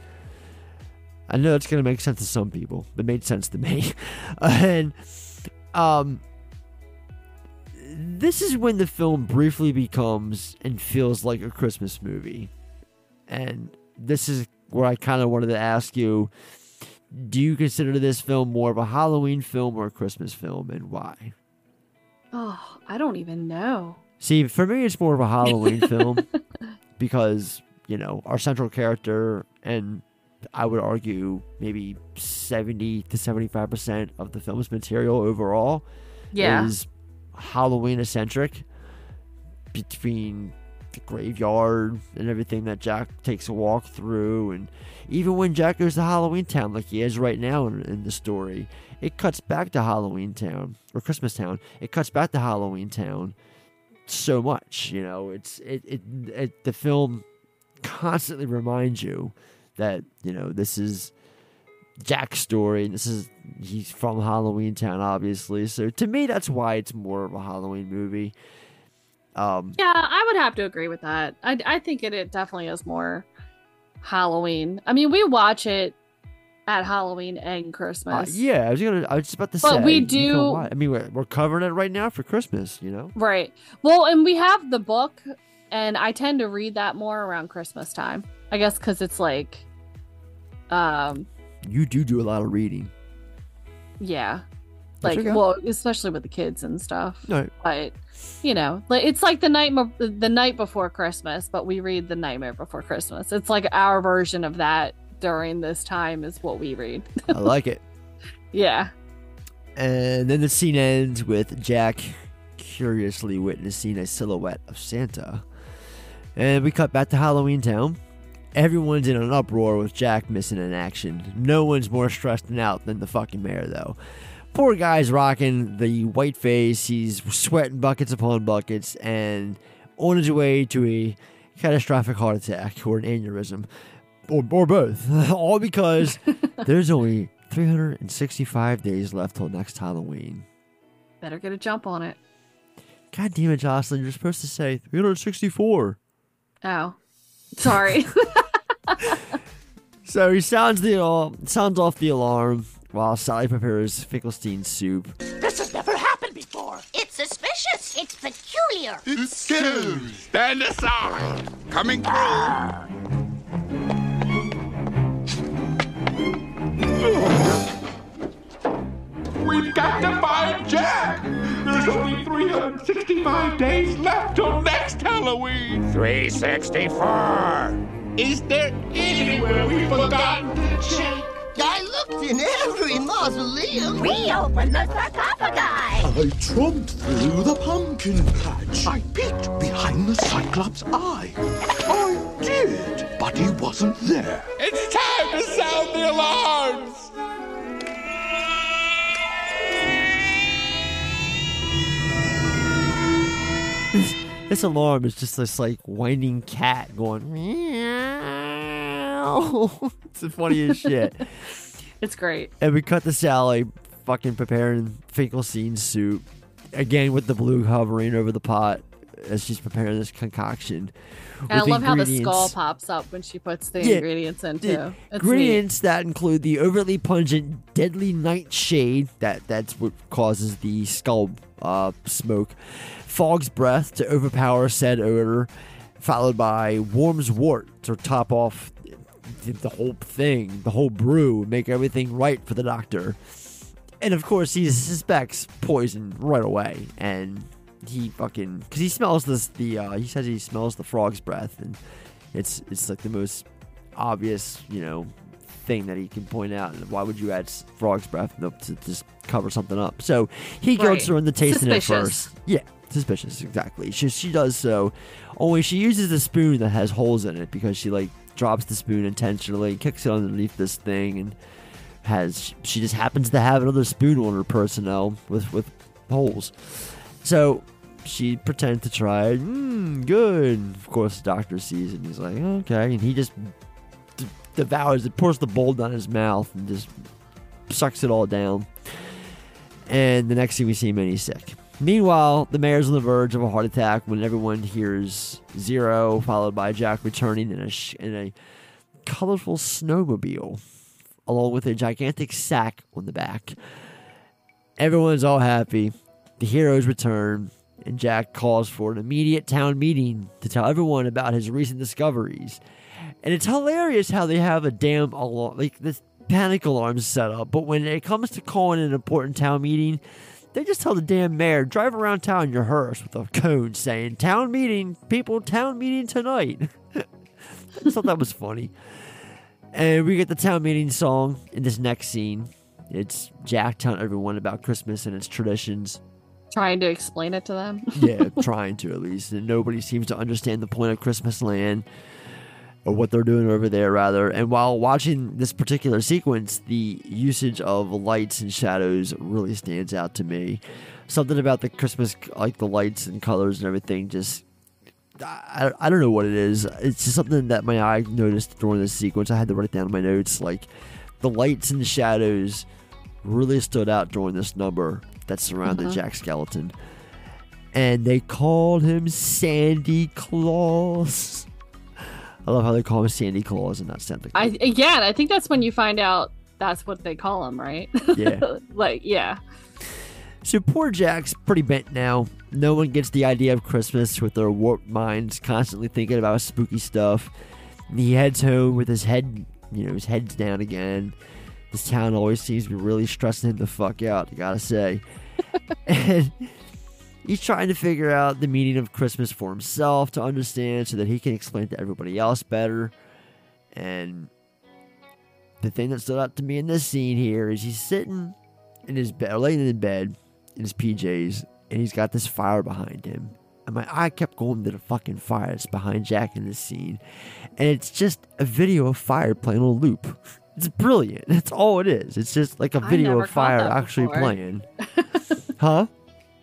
I know it's gonna make sense to some people. It made sense to me, and um. This is when the film briefly becomes and feels like a Christmas movie. And this is where I kind of wanted to ask you do you consider this film more of a Halloween film or a Christmas film, and why? oh, I don't even know. See, for me, it's more of a Halloween film because, you know, our central character, and I would argue maybe 70 to 75% of the film's material overall Yeah. is Halloween eccentric between the graveyard and everything that Jack takes a walk through. And even when Jack goes to Halloween Town, like he is right now in, in the story, it cuts back to Halloween Town or Christmas Town. It cuts back to Halloween Town so much. You know, it's it, it, it the film constantly reminds you that you know this is Jack's story and this is he's from Halloween Town, obviously. So to me, that's why it's more of a Halloween movie. Um, Yeah, I would have to agree with that. I, I think it, it definitely is more Halloween. I mean, we watch it at Halloween and uh, Christmas. yeah, I was gonna. I was just about to But say. we do- I mean, we're, we're covering it right now for Christmas. You know. Right. Well, and we have the book, and I tend to read that more around Christmas time. I guess because it's like, um, You do do a lot of reading. yeah, like okay. well, especially with the kids and stuff. No. But you know, like it's like the night the night before Christmas, but we read the Nightmare Before Christmas. It's like our version of that during this time is what we read. I like it. yeah. And then the scene ends with Jack curiously witnessing a silhouette of Santa. And we cut back to Halloween Town. Everyone's in an uproar with Jack missing in action. No one's more stressed and out than the fucking mayor, though. Poor guy's rocking the white face. He's sweating buckets upon buckets and on his way to a catastrophic heart attack or an aneurysm. Or, or both. All because there's only 365 days left till next Halloween. Better get a jump on it. God damn it, Jocelyn. You're supposed to say 364. Oh, sorry. So he sounds the al- sounds off the alarm while Sally prepares Finkelstein soup. This has never happened before. It's suspicious. It's peculiar. It's scary. Stand aside. Coming through. We've got to find Jack. There's only 365 days left till next Halloween. 364. Is there anywhere we've forgotten to check? I looked in every mausoleum. We opened the sarcophagi. I tromped through the pumpkin patch. I peeked behind the Cyclops' eye. I did, but he wasn't there. It's time to sound the alarms. This, this alarm is just this like whining cat going meow. it's the funniest shit. It's great. And we cut to Sally fucking preparing Finkelstein soup. Again with the blue hovering over the pot as she's preparing this concoction. And I love how the skull pops up when she puts the Yeah, ingredients in too. It's neat. ingredients that include the overly pungent deadly nightshade that that's what causes the skull uh, smoke frog's breath to overpower said odor followed by worm's wort to top off the, the whole thing the whole brew make everything right for the doctor And of course, he suspects poison right away, and he fucking because he smells this the uh, he says he smells the frog's breath, and it's it's like the most obvious you know thing that he can point out. And why would you add frog's breath to to just cover something up? So he Right. goes through the tasting it first. Yeah, suspicious, exactly. She she does so. Only she uses a spoon that has holes in it because she like drops the spoon intentionally, kicks it underneath this thing, and has she just happens to have another spoon on her personnel with with holes. So she pretends to try it. Mmm, good. Of course, the doctor sees it and he's like, okay. And he just d- devours it, pours the bowl down his mouth, and just sucks it all down. And the next thing we see him, and he's sick. Meanwhile, the mayor's on the verge of a heart attack when everyone hears Zero, followed by Jack returning in a, sh- in a colorful snowmobile, along with a gigantic sack on the back. Everyone's all happy. The heroes return, and Jack calls for an immediate town meeting to tell everyone about his recent discoveries. And it's hilarious how they have a damn alarm, like this panic alarm set up. But when it comes to calling an important town meeting, they just tell the damn mayor drive around town in your hearse with a cone saying "Town meeting, people, town meeting tonight." I thought that was funny. And we get the town meeting song in this next scene. It's Jack telling everyone about Christmas and its traditions. Trying to explain it to them. Yeah, trying to at least. And nobody seems to understand the point of Christmas land or what they're doing over there, rather. And while watching this particular sequence, the usage of lights and shadows really stands out to me. Something about the Christmas, like the lights and colors and everything, just. I, I don't know what it is. It's just something that my eye noticed during this sequence. I had to write it down in my notes. Like, the lights and shadows really stood out during this number that surrounded Mhm. Jack Skellington. And they called him Sandy Claus. I love how they call him Sandy Claus and not Santa Claus. I yeah, I think that's when you find out that's what they call him, right? Yeah. like yeah. So poor Jack's pretty bent now. No one gets the idea of Christmas with their warped minds constantly thinking about spooky stuff. And he heads home with his head, you know, his head's down again. This town always seems to be really stressing him the fuck out, I gotta say. and he's trying to figure out the meaning of Christmas for himself to understand so that he can explain to everybody else better. And the thing that stood out to me in this scene here is he's sitting in his bed, laying in bed in his PJs, and he's got this fire behind him. And my eye kept going to the fucking fire that's behind Jack in this scene. And it's just a video of fire playing on a loop. It's brilliant. That's all it is. It's just like a video of fire actually before. playing. huh?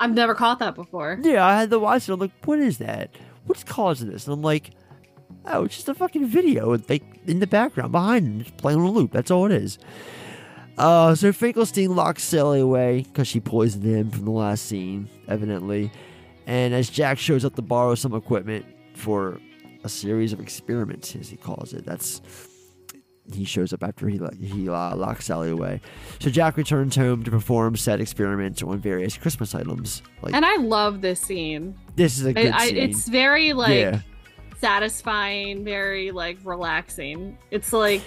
I've never caught that before. Yeah, I had to watch it. I'm like, what is that? What's causing this? And I'm like, oh, it's just a fucking video, like in the background behind him, just playing on a loop. That's all it is. Uh, so Finkelstein locks Sally away because she poisoned him from the last scene, evidently. And as Jack shows up to borrow some equipment for a series of experiments, as he calls it, that's he shows up after he he uh, locks Sally away. So Jack returns home to perform said experiments on various Christmas items. Like And I love this scene. this is a I- good I, scene. it's very like Yeah. satisfying, very like relaxing. It's like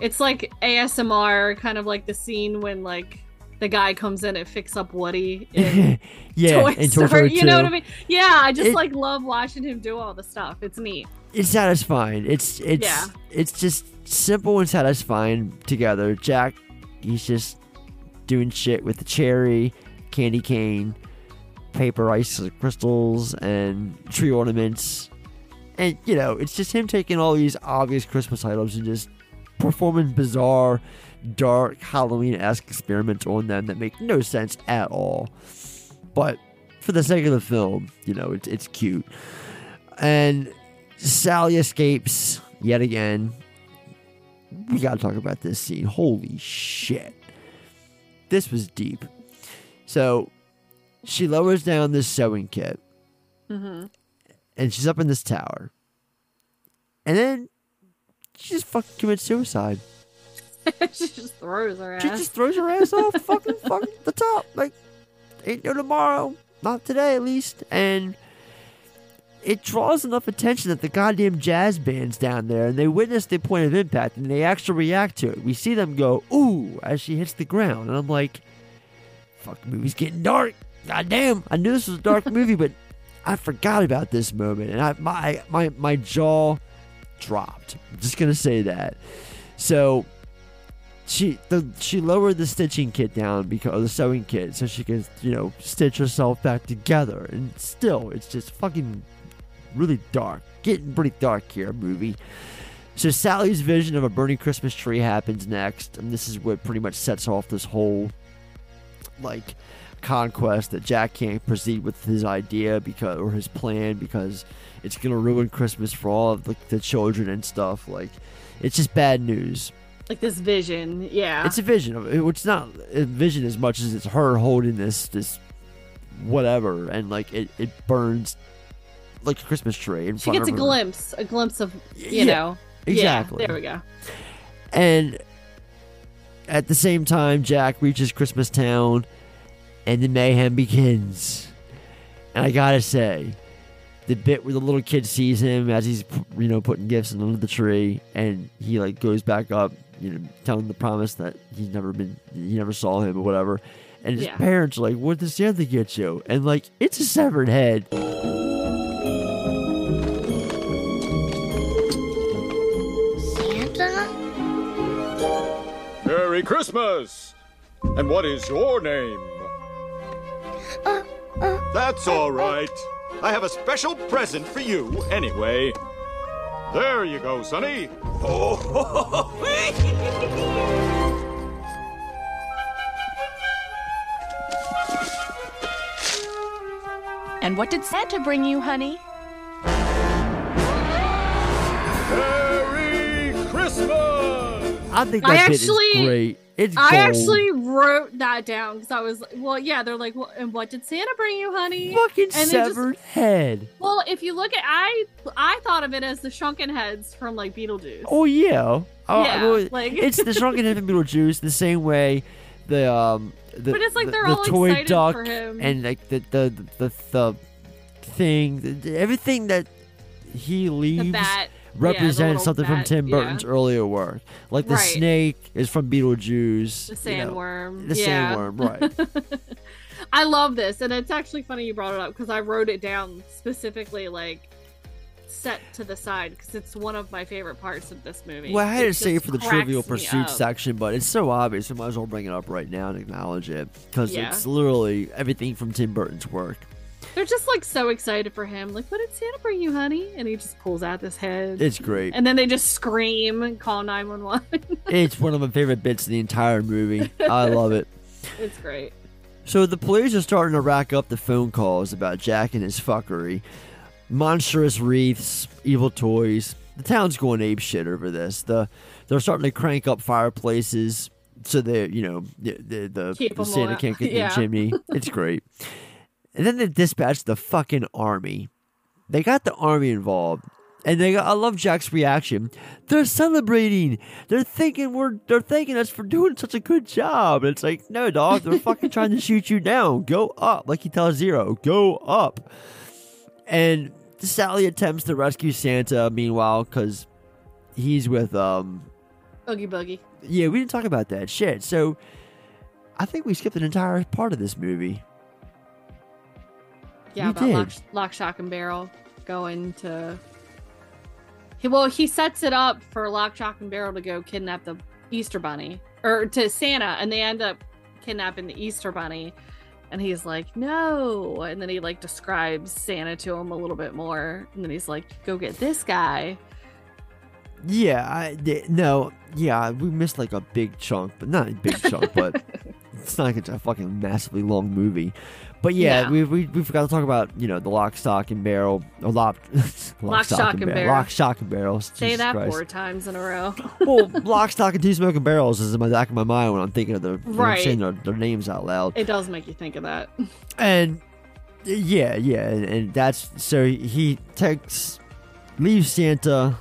it's like ASMR, kind of like the scene when like the guy comes in and fix up Woody in yeah, Toy in Toy Story. Story You know what I mean? Yeah, I just It- like love watching him do all the stuff. It's neat. it's satisfying. It's it's Yeah. it's just simple and satisfying together. Jack, he's just doing shit with the cherry, candy cane, paper ice crystals, and tree ornaments. And you know, it's just him taking all these obvious Christmas items and just performing bizarre, dark Halloween-esque experiments on them that make no sense at all. But for the sake of the film, you know, it's it's cute. And Sally escapes yet again. We gotta talk about this scene. Holy shit. This was deep. So she lowers down this sewing kit Mm-hmm. and she's up in this tower. And then she just fucking commits suicide. she just throws her ass. She just throws her ass off fucking fucking the top. Like, ain't no tomorrow. Not today, at least. And it draws enough attention that the goddamn jazz band's down there and they witness the point of impact and they actually react to it. We see them go, ooh, as she hits the ground. And I'm like, fuck, the movie's getting dark. God damn, I knew this was a dark movie, but I forgot about this moment, and I my my my jaw dropped. I'm just gonna say that. So she the she lowered the stitching kit down because the sewing kit so she can you know stitch herself back together, and still it's just fucking really dark, getting pretty dark here, movie. So Sally's vision of a burning Christmas tree happens next, and this is what pretty much sets off this whole like conquest that Jack can't proceed with his idea because or his plan because it's gonna ruin Christmas for all of the, the children and stuff. Like it's just bad news. Like this vision, yeah. It's a vision of. It's not a vision as much as it's her holding this this whatever, and like it, it burns like a Christmas tree in she gets a her. glimpse, a glimpse of you Yeah, know. exactly. Yeah, there we go. And at the same time, Jack reaches Christmas Town, and the mayhem begins. And I gotta say, the bit where the little kid sees him as he's you know putting gifts under the tree, and he like goes back up, you know, telling the promise that he's never been, he never saw him or whatever. And his Yeah. parents are like, "What did Santa get you?" And like, it's a severed head. Merry Christmas! And what is your name? That's all right. I have a special present for you, anyway. There you go, Sonny. And what did Santa bring you, honey? Merry Christmas! I think I actually- is great. It's I gold. actually wrote that down because I was like, well, yeah, they're like, well, and what did Santa bring you, honey? fucking and they just- severed head. well, if you look at, I I thought of it as the shrunken heads from like Beetlejuice. Oh yeah. Oh, Yeah, well, like- it's the shrunken head from Beetlejuice the same way the um the, But it's like they're the all toy excited duck for him. and like the the the, the thing the- the- everything that he leaves bat, yeah, represents little something from bat, Tim yeah. Burton's earlier work. Like the Right. snake is from Beetlejuice. The you know, sandworm. the yeah. sandworm, right. I love this, and it's actually funny you brought it up because I wrote it down specifically, like set to the side because it's one of my favorite parts of this movie. Well, I had to It say it for the Trivial Pursuit section, but it's so obvious. I might as well bring it up right now and acknowledge it because Yeah. it's literally everything from Tim Burton's work. They're just like so excited for him. Like, what did Santa bring you, honey? And he just pulls out this head. It's great. And then they just scream and call 911. it's one of my favorite bits of the entire movie. I love it. it's great. So the police are starting to rack up the phone calls about Jack and his fuckery. Monstrous wreaths, evil toys. The town's going ape shit over this. The they're starting to crank up fireplaces so they, you know, the the, the, the Santa can't get in yeah. the chimney. It's great. And then they dispatch the fucking army. They got the army involved. And they got, I love Jack's reaction. They're celebrating. They're thinking we're they're thanking us for doing such a good job. And it's like, no, dog, they're fucking trying to shoot you down. Go up. Like he tells Zero, go up. And Sally attempts to rescue Santa meanwhile, because he's with um Oogie Boogie. yeah, we didn't talk about that. Shit. So I think we skipped an entire part of this movie. Yeah, We about lock, lock, shock, and barrel going to. He, well, he sets it up for Lock, Shock, and Barrel to go kidnap the Easter Bunny or to Santa, and they end up kidnapping the Easter Bunny. And he's like, no. And then he like describes Santa to him a little bit more. And then he's like, go get this guy. Yeah, I no, yeah, we missed like a big chunk, but not a big chunk, but it's not like it's a fucking massively long movie. But yeah, No. we, we we forgot to talk about you know the lock, stock, and barrel, or lock, Lock, stock, and barrel. lock, stock, and barrels. Say Jesus that Christ. four times in a row. well, lock, stock, and two smoking barrels is in my back of my mind when I'm thinking of the Right. saying their, their names out loud. it does make you think of that. And yeah, yeah, and, and that's so he takes leaves Santa.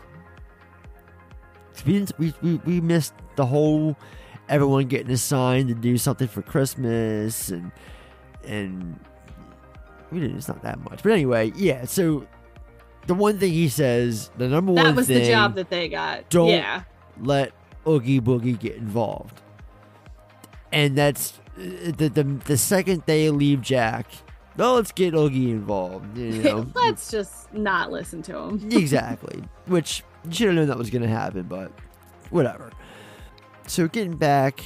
We, didn't, we we we missed the whole everyone getting assigned to do something for Christmas and and. It's not that much, but anyway, yeah. So the one thing he says, the number one That was the job that they got. don't Yeah. let Oogie Boogie get involved. And that's the the, the second they leave Jack, no, let's get Oogie involved. You know, Let's just not listen to him. exactly. Which you should have known that was going to happen, but whatever. So getting back,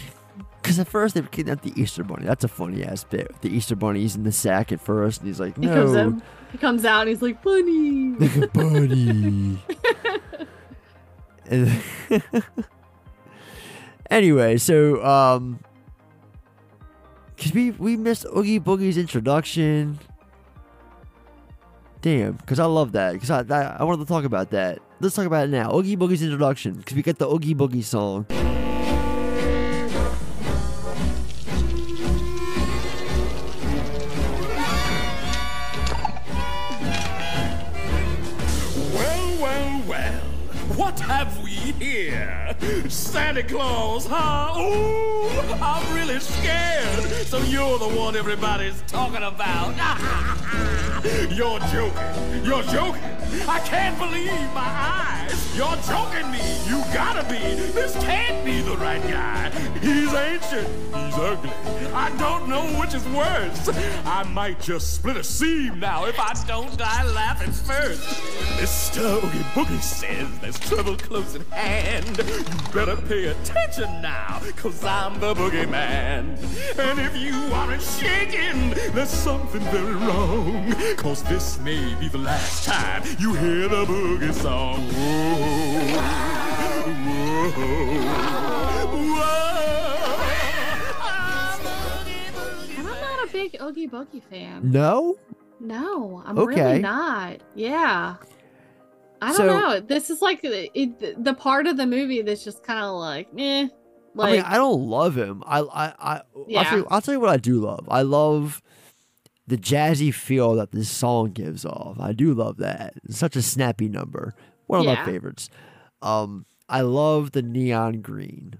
because at first they kidnapped the Easter Bunny. That's a funny ass bit. The Easter Bunny's in the sack at first, and he's like, He comes "No, in, he comes out and he's like, "Bunny." bunny." Anyway, so um, because we we missed Oogie Boogie's introduction. Damn, because I love that. Because I, I I wanted to talk about that. Let's talk about it now. Oogie Boogie's introduction. Because we get the Oogie Boogie song. What have we here? Santa Claus, huh? Ooh, I'm really scared. So you're the one everybody's talking about. you're joking. You're joking. I can't believe my eyes. You're joking me. You gotta be. This can't be the right guy. He's ancient. He's ugly. I don't know which is worse. I might just split a seam now if I don't die laughing first. Mr. Oogie Boogie says there's trouble close at hand. You better pay attention now, cause I'm the boogeyman. And if you aren't shaking, there's something very wrong. Cause this may be the last time you hear the boogie song. Whoa, whoa, And I'm not a big Oogie Boogie fan. No. No, I'm Okay. really not. Yeah. I don't So- know. This is like the, it, the part of the movie that's just kind of like, eh. Like, I mean, I don't love him. I, I, I, I'll, Yeah. tell you, I'll tell you what I do love. I love the jazzy feel that this song gives off. I do love that. It's such a snappy number. One of Yeah. my favorites. Um, I love the neon green.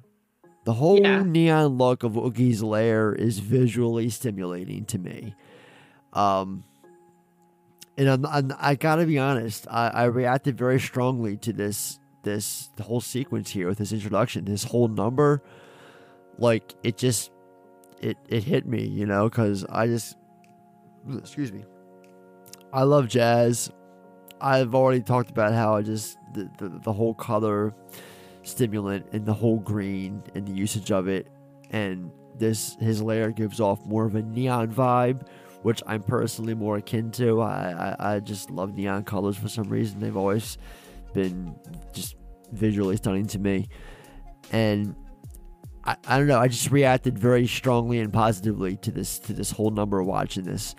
The whole Yeah. neon look of Oogie's lair is visually stimulating to me. Um, and I'm, I'm, I gotta be honest, I, I reacted very strongly to this this whole sequence here with this introduction, this whole number. Like it just it it hit me, you know, because I just excuse me, I love jazz. I've already talked about how I just the, the, the whole color stimulant and the whole green and the usage of it and this his layer gives off more of a neon vibe which i'm personally more akin to I, I i just love neon colors for some reason they've always been just visually stunning to me and I, I don't know i just reacted very strongly and positively to this to this whole number of watching this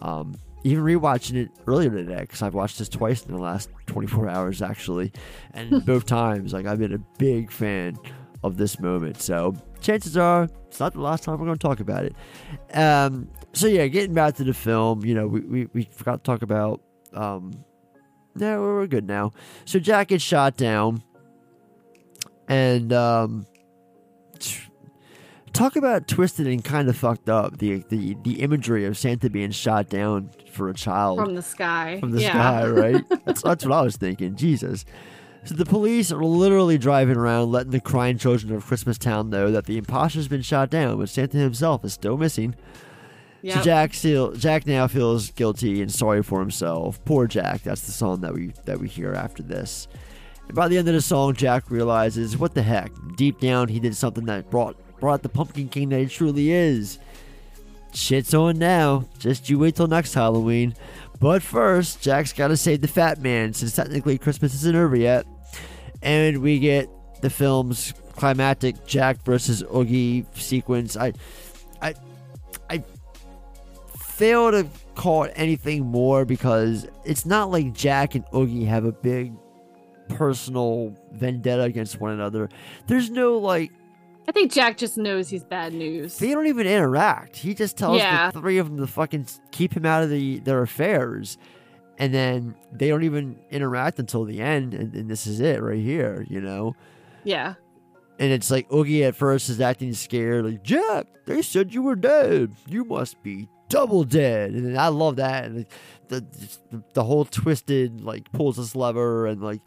um even rewatching it earlier today because I've watched this twice in the last 24 hours actually, and both times like I've been a big fan of this moment. So chances are it's not the last time we're going to talk about it. Um, so yeah, getting back to the film, you know, we, we, we forgot to talk about. Um, no, we're good now. So Jack gets shot down, and um, talk about twisted and kind of fucked up. The the the imagery of Santa being shot down for a child from the sky. from the yeah. sky, right? That's that's what I was thinking. Jesus. So the police are literally driving around, letting the crying children of Christmas Town know that the imposter's been shot down, but Santa himself is still missing. So Jack still Jack now feels guilty and sorry for himself. Poor Jack. That's the song that we that we hear after this. And by the end of the song, Jack realizes what the heck. Deep down, he did something that brought brought the Pumpkin King that he truly is. Shit's on now. Just you wait till next Halloween. But first, Jack's got to save the Fat Man since technically Christmas isn't over yet. And we get the film's climactic Jack versus Oogie sequence. I, I, I fail to call it anything more because it's not like Jack and Oogie have a big personal vendetta against one another. There's no like I think Jack just knows he's bad news. they don't even interact. He just tells Yeah. the three of them to fucking keep him out of the their affairs, and then they don't even interact until the end. And, and this is it right here, you know. Yeah. And it's like Oogie at first is acting scared, like Jack. They said you were dead. You must be double dead. And I love that. And the, the the whole twisted like pulls this lever and like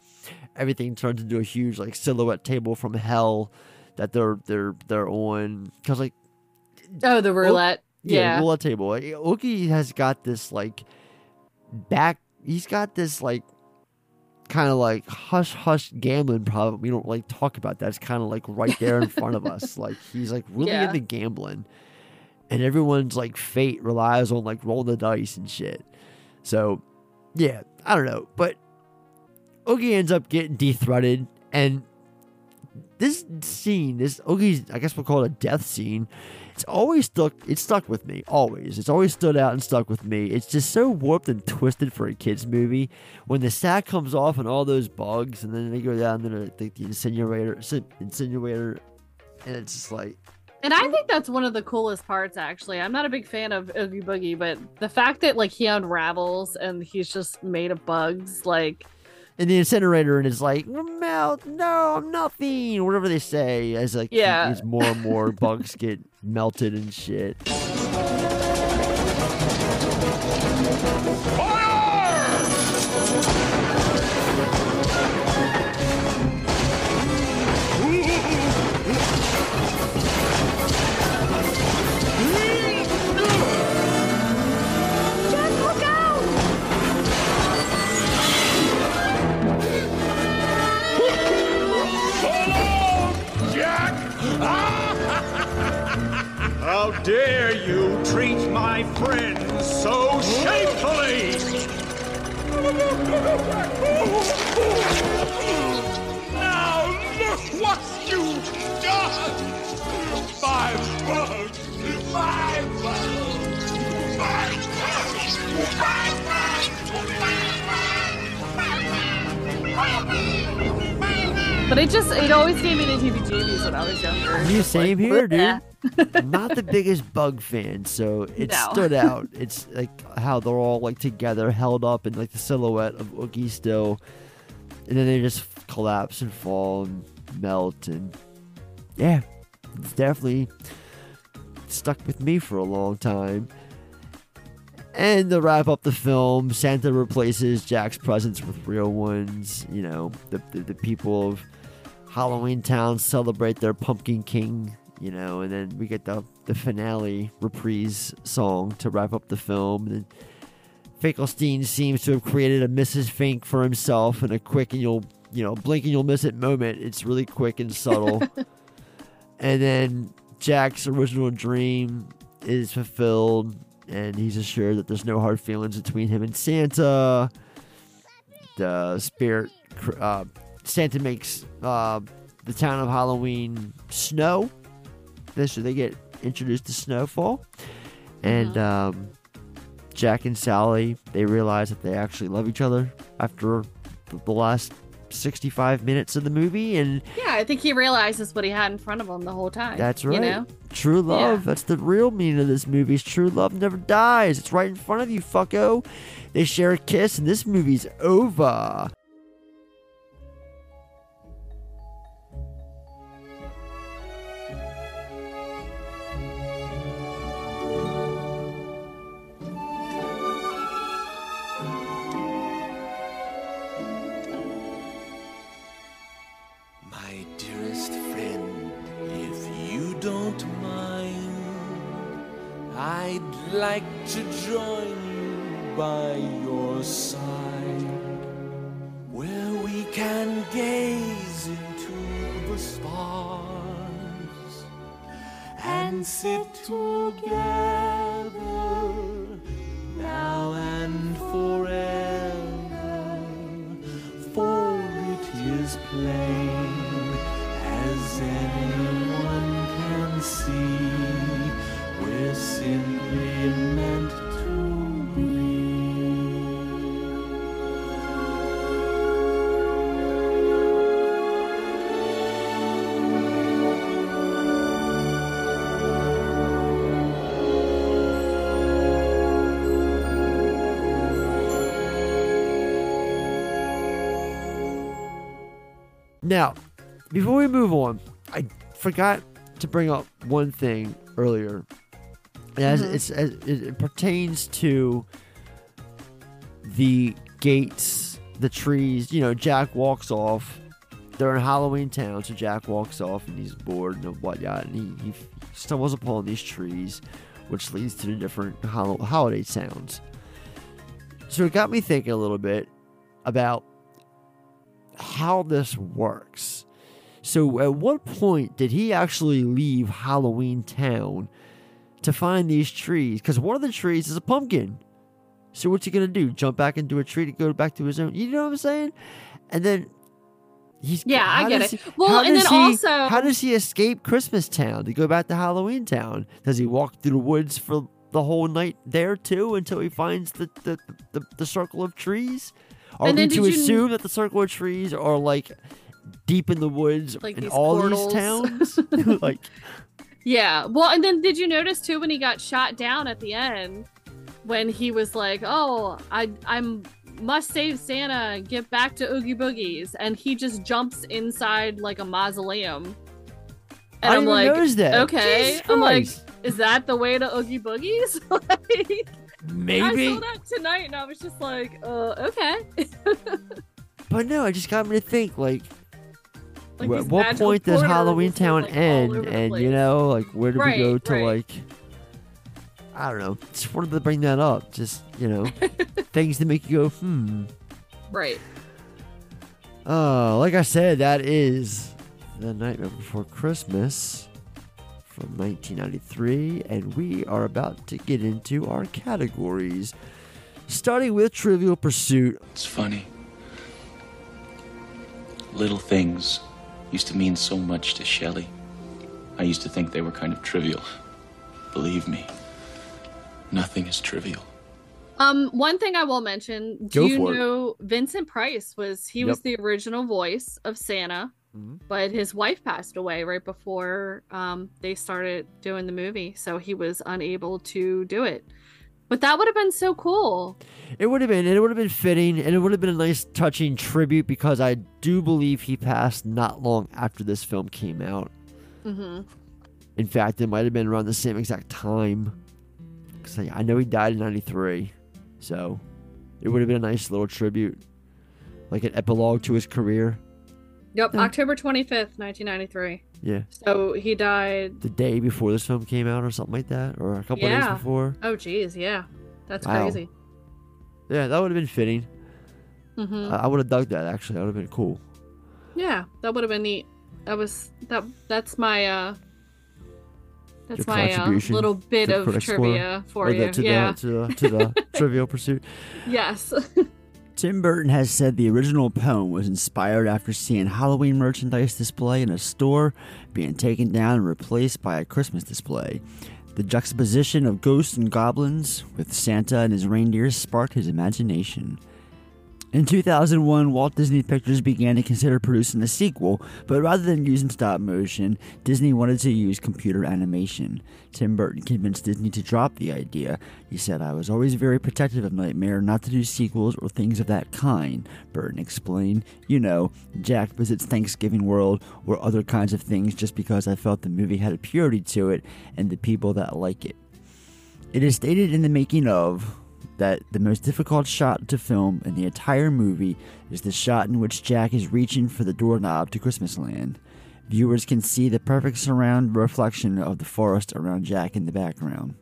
everything turns into a huge like silhouette table from hell that they're they're they're on because like Oh, the roulette. yeah, yeah. roulette table. Oogie has got this like back. He's got this like kind of like hush hush gambling problem. We don't like talk about that. It's kind of like right there in front of us. Like he's like really Yeah. into gambling, and everyone's like fate relies on like rolling the dice and shit. So yeah, I don't know, but Oogie ends up getting de-threaded, and this scene, this Oogie's, I guess we'll call it a death scene. It's always stuck. It's stuck with me. Always. It's always stood out and stuck with me. It's just so warped and twisted for a kids movie. When the sack comes off and all those bugs, and then they go down to the, the, the insinuator, insinuator, and it's just like, And I think that's one of the coolest parts, actually. I'm not a big fan of Oogie Boogie, but the fact that like he unravels and he's just made of bugs, like and the incinerator, and it's like, melt, no, I'm nothing, whatever they say, as like, Yeah. as more and more bugs get melted and shit. Dare you treat my friends so shamefully! Now look what you've done! My bugs! My bugs! My bugs! My bugs! but it just it always gave me the heebie-jeebies when I was younger. You same here, yeah. dude. I'm not the biggest bug fan, so it No. stood out. It's like how they're all like together, held up in like the silhouette of Oogie still, and then they just collapse and fall and melt, and yeah, it's definitely stuck with me for a long time. And to wrap up the film, Santa replaces Jack's presents with real ones. You know, the the, the people of Halloween Town celebrate their Pumpkin King. You know, and then we get the the finale reprise song to wrap up the film. And Finkelstein seems to have created a Mrs. Fink for himself in a quick and you'll you know blink and you'll miss it moment. It's really quick and subtle. and then Jack's original dream is fulfilled, and he's assured that there's no hard feelings between him and Santa. The spirit, uh, Santa makes uh, the town of Halloween snow. This so they get introduced to snowfall, and um, Jack and Sally they realize that they actually love each other after the- the last 65 minutes of the movie, and Yeah, I think he realizes what he had in front of him the whole time. that's right. You know? True love. Yeah. That's the real meaning of this movie. Is true love never dies. It's right in front of you, fucko. They share a kiss, and this movie's over. I'd like to join you by your side, where we can gaze into the stars and sit together now and forever. For it is plain, as anyone can see, Now, before we move on, I forgot to bring up one thing earlier. As Mhm. it's as it pertains to the gates, the trees. You know, Jack walks off. They're in Halloween Town, so Jack walks off and he's bored and whatnot, and he, he stumbles upon these trees, which leads to the different hol- holiday sounds. So it got me thinking a little bit about how this works. So, at what point did he actually leave Halloween Town to find these trees? Because one of the trees is a pumpkin. So, what's he gonna do? Jump back into a tree to go back to his own? You know what I'm saying? And then he's Yeah, I get it. he- Well, and then he- also- how does he escape Christmas Town to go back to Halloween Town? Does he walk through the woods for the whole night there too until he finds the the, the, the circle of trees? Are And we to did you- assume that the circle of trees are like deep in the woods Like in all these towns? like Yeah. Well, and then did you notice too when he got shot down at the end when he was like, "Oh, I I'm must save Santa get back to Oogie Boogies," and he just jumps inside like a mausoleum. And I am like, that. okay. Jesus I'm like, is that the way to Oogie Boogies? like, I maybe, saw that tonight, and I was just like, uh, okay. but no, it just got me to think like. Like wh- these what point does Halloween Town like, end? And you know, like where do we go to right. like? I don't know. Just wanted to bring that up. Just you know, things to make you go hmm. right. Oh, like I said, that is the Nightmare Before Christmas from 1993, and we are about to get into our categories, starting with Trivial Pursuit. It's funny. Little things used to mean so much to Shelley. I used to think they were kind of trivial. Believe me, nothing is trivial. Um, one thing I will mention, do Go you for it. know Vincent Price was he was the original voice of Santa, Mm-hmm. but his wife passed away right before um they started doing the movie, so he was unable to do it. But that would have been so cool. It would have been, and it would have been fitting, and it would have been a nice, touching tribute because I do believe he passed not long after this film came out. Mm-hmm. In fact, it might have been around the same exact time. Because I, I know he died in 93. So it would have been a nice little tribute. Like an epilogue to his career. Yep, October twenty fifth, nineteen ninety three. Yeah. So he died. The day before this film came out or something like that. Or a couple of yeah. days before. Oh, geez, yeah, that's Wow. crazy. Yeah, that would have been fitting. hmm I, I would have dug that, actually. That would have been cool. Yeah, that would have been neat. That was that. That's my uh. That's Your my uh, little bit of critic score, trivia for or the- you. to yeah. The, to the, to the Trivial Pursuit. yes. Tim Burton has said the original poem was inspired after seeing Halloween merchandise display in a store being taken down and replaced by a Christmas display. The juxtaposition of ghosts and goblins with Santa and his reindeer sparked his imagination. In 2001, Walt Disney Pictures began to consider producing a sequel, but rather than using stop motion, Disney wanted to use computer animation. Tim Burton convinced Disney to drop the idea. He said, I was always very protective of Nightmare not to do sequels or things of that kind, Burton explained. You know, Jack visits Thanksgiving World or other kinds of things just because I felt the movie had a purity to it and the people that like it. It is stated in the making of that the most difficult shot to film in the entire movie is the shot in which Jack is reaching for the doorknob to Christmasland. Viewers can see the perfect surround reflection of the forest around Jack in the background.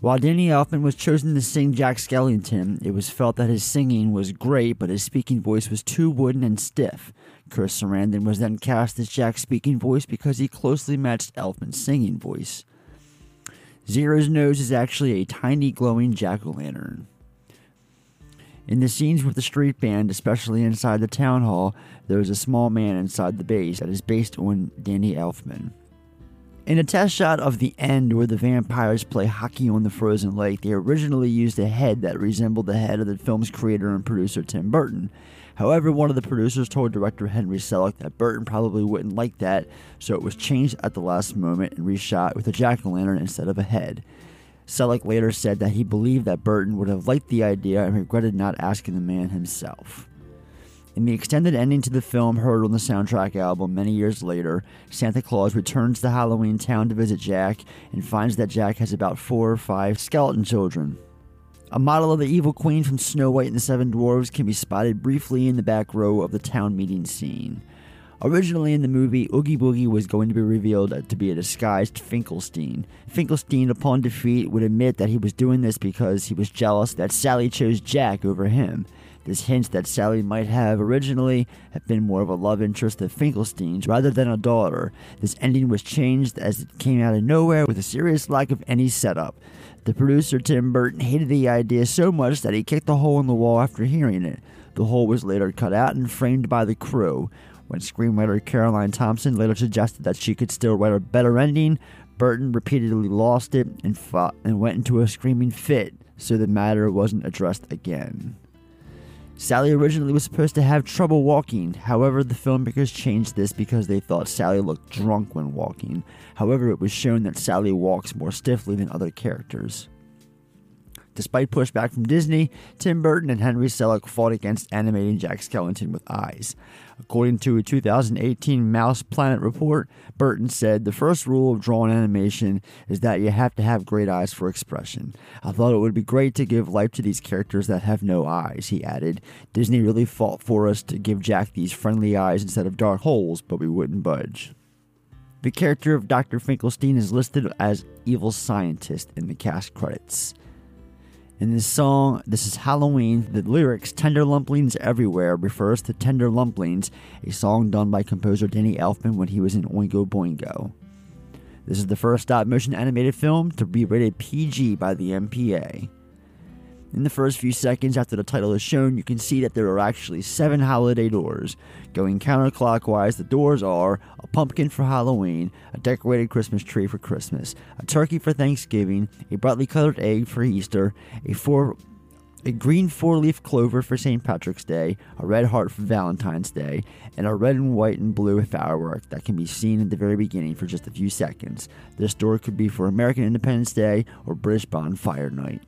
While Danny Elfman was chosen to sing Jack Skellington, it was felt that his singing was great, but his speaking voice was too wooden and stiff. Chris Sarandon was then cast as Jack's speaking voice because he closely matched Elfman's singing voice. Zero's nose is actually a tiny glowing jack o' lantern. In the scenes with the street band, especially inside the town hall, there is a small man inside the base that is based on Danny Elfman. In a test shot of the end where the vampires play hockey on the frozen lake, they originally used a head that resembled the head of the film's creator and producer Tim Burton. However, one of the producers told director Henry Selick that Burton probably wouldn't like that, so it was changed at the last moment and reshot with a jack o' lantern instead of a head. Selick later said that he believed that Burton would have liked the idea and regretted not asking the man himself. In the extended ending to the film heard on the soundtrack album many years later, Santa Claus returns to Halloween Town to visit Jack and finds that Jack has about four or five skeleton children. A model of the evil queen from Snow White and the Seven Dwarfs can be spotted briefly in the back row of the town meeting scene. Originally in the movie, Oogie Boogie was going to be revealed to be a disguised Finkelstein. Finkelstein, upon defeat, would admit that he was doing this because he was jealous that Sally chose Jack over him. This hints that Sally might have originally have been more of a love interest of Finkelstein's rather than a daughter. This ending was changed as it came out of nowhere with a serious lack of any setup. The producer Tim Burton hated the idea so much that he kicked a hole in the wall after hearing it. The hole was later cut out and framed by the crew. When screenwriter Caroline Thompson later suggested that she could still write a better ending, Burton repeatedly lost it and fought and went into a screaming fit, so the matter wasn't addressed again. Sally originally was supposed to have trouble walking. However, the filmmakers changed this because they thought Sally looked drunk when walking. However, it was shown that Sally walks more stiffly than other characters. Despite pushback from Disney, Tim Burton and Henry Selick fought against animating Jack Skellington with eyes. According to a 2018 Mouse Planet report, Burton said the first rule of drawn animation is that you have to have great eyes for expression. I thought it would be great to give life to these characters that have no eyes, he added. Disney really fought for us to give Jack these friendly eyes instead of dark holes, but we wouldn't budge. The character of Dr. Finkelstein is listed as evil scientist in the cast credits. In this song, this is Halloween, the lyrics Tender Lumplings Everywhere refers to Tender Lumplings, a song done by composer Danny Elfman when he was in Oingo Boingo. This is the first stop motion animated film to be rated PG by the MPA. In the first few seconds after the title is shown, you can see that there are actually seven holiday doors. Going counterclockwise, the doors are a pumpkin for Halloween, a decorated Christmas tree for Christmas, a turkey for Thanksgiving, a brightly colored egg for Easter, a four a green four leaf clover for St. Patrick's Day, a red heart for Valentine's Day, and a red and white and blue firework that can be seen at the very beginning for just a few seconds. This door could be for American Independence Day or British Bonfire Night.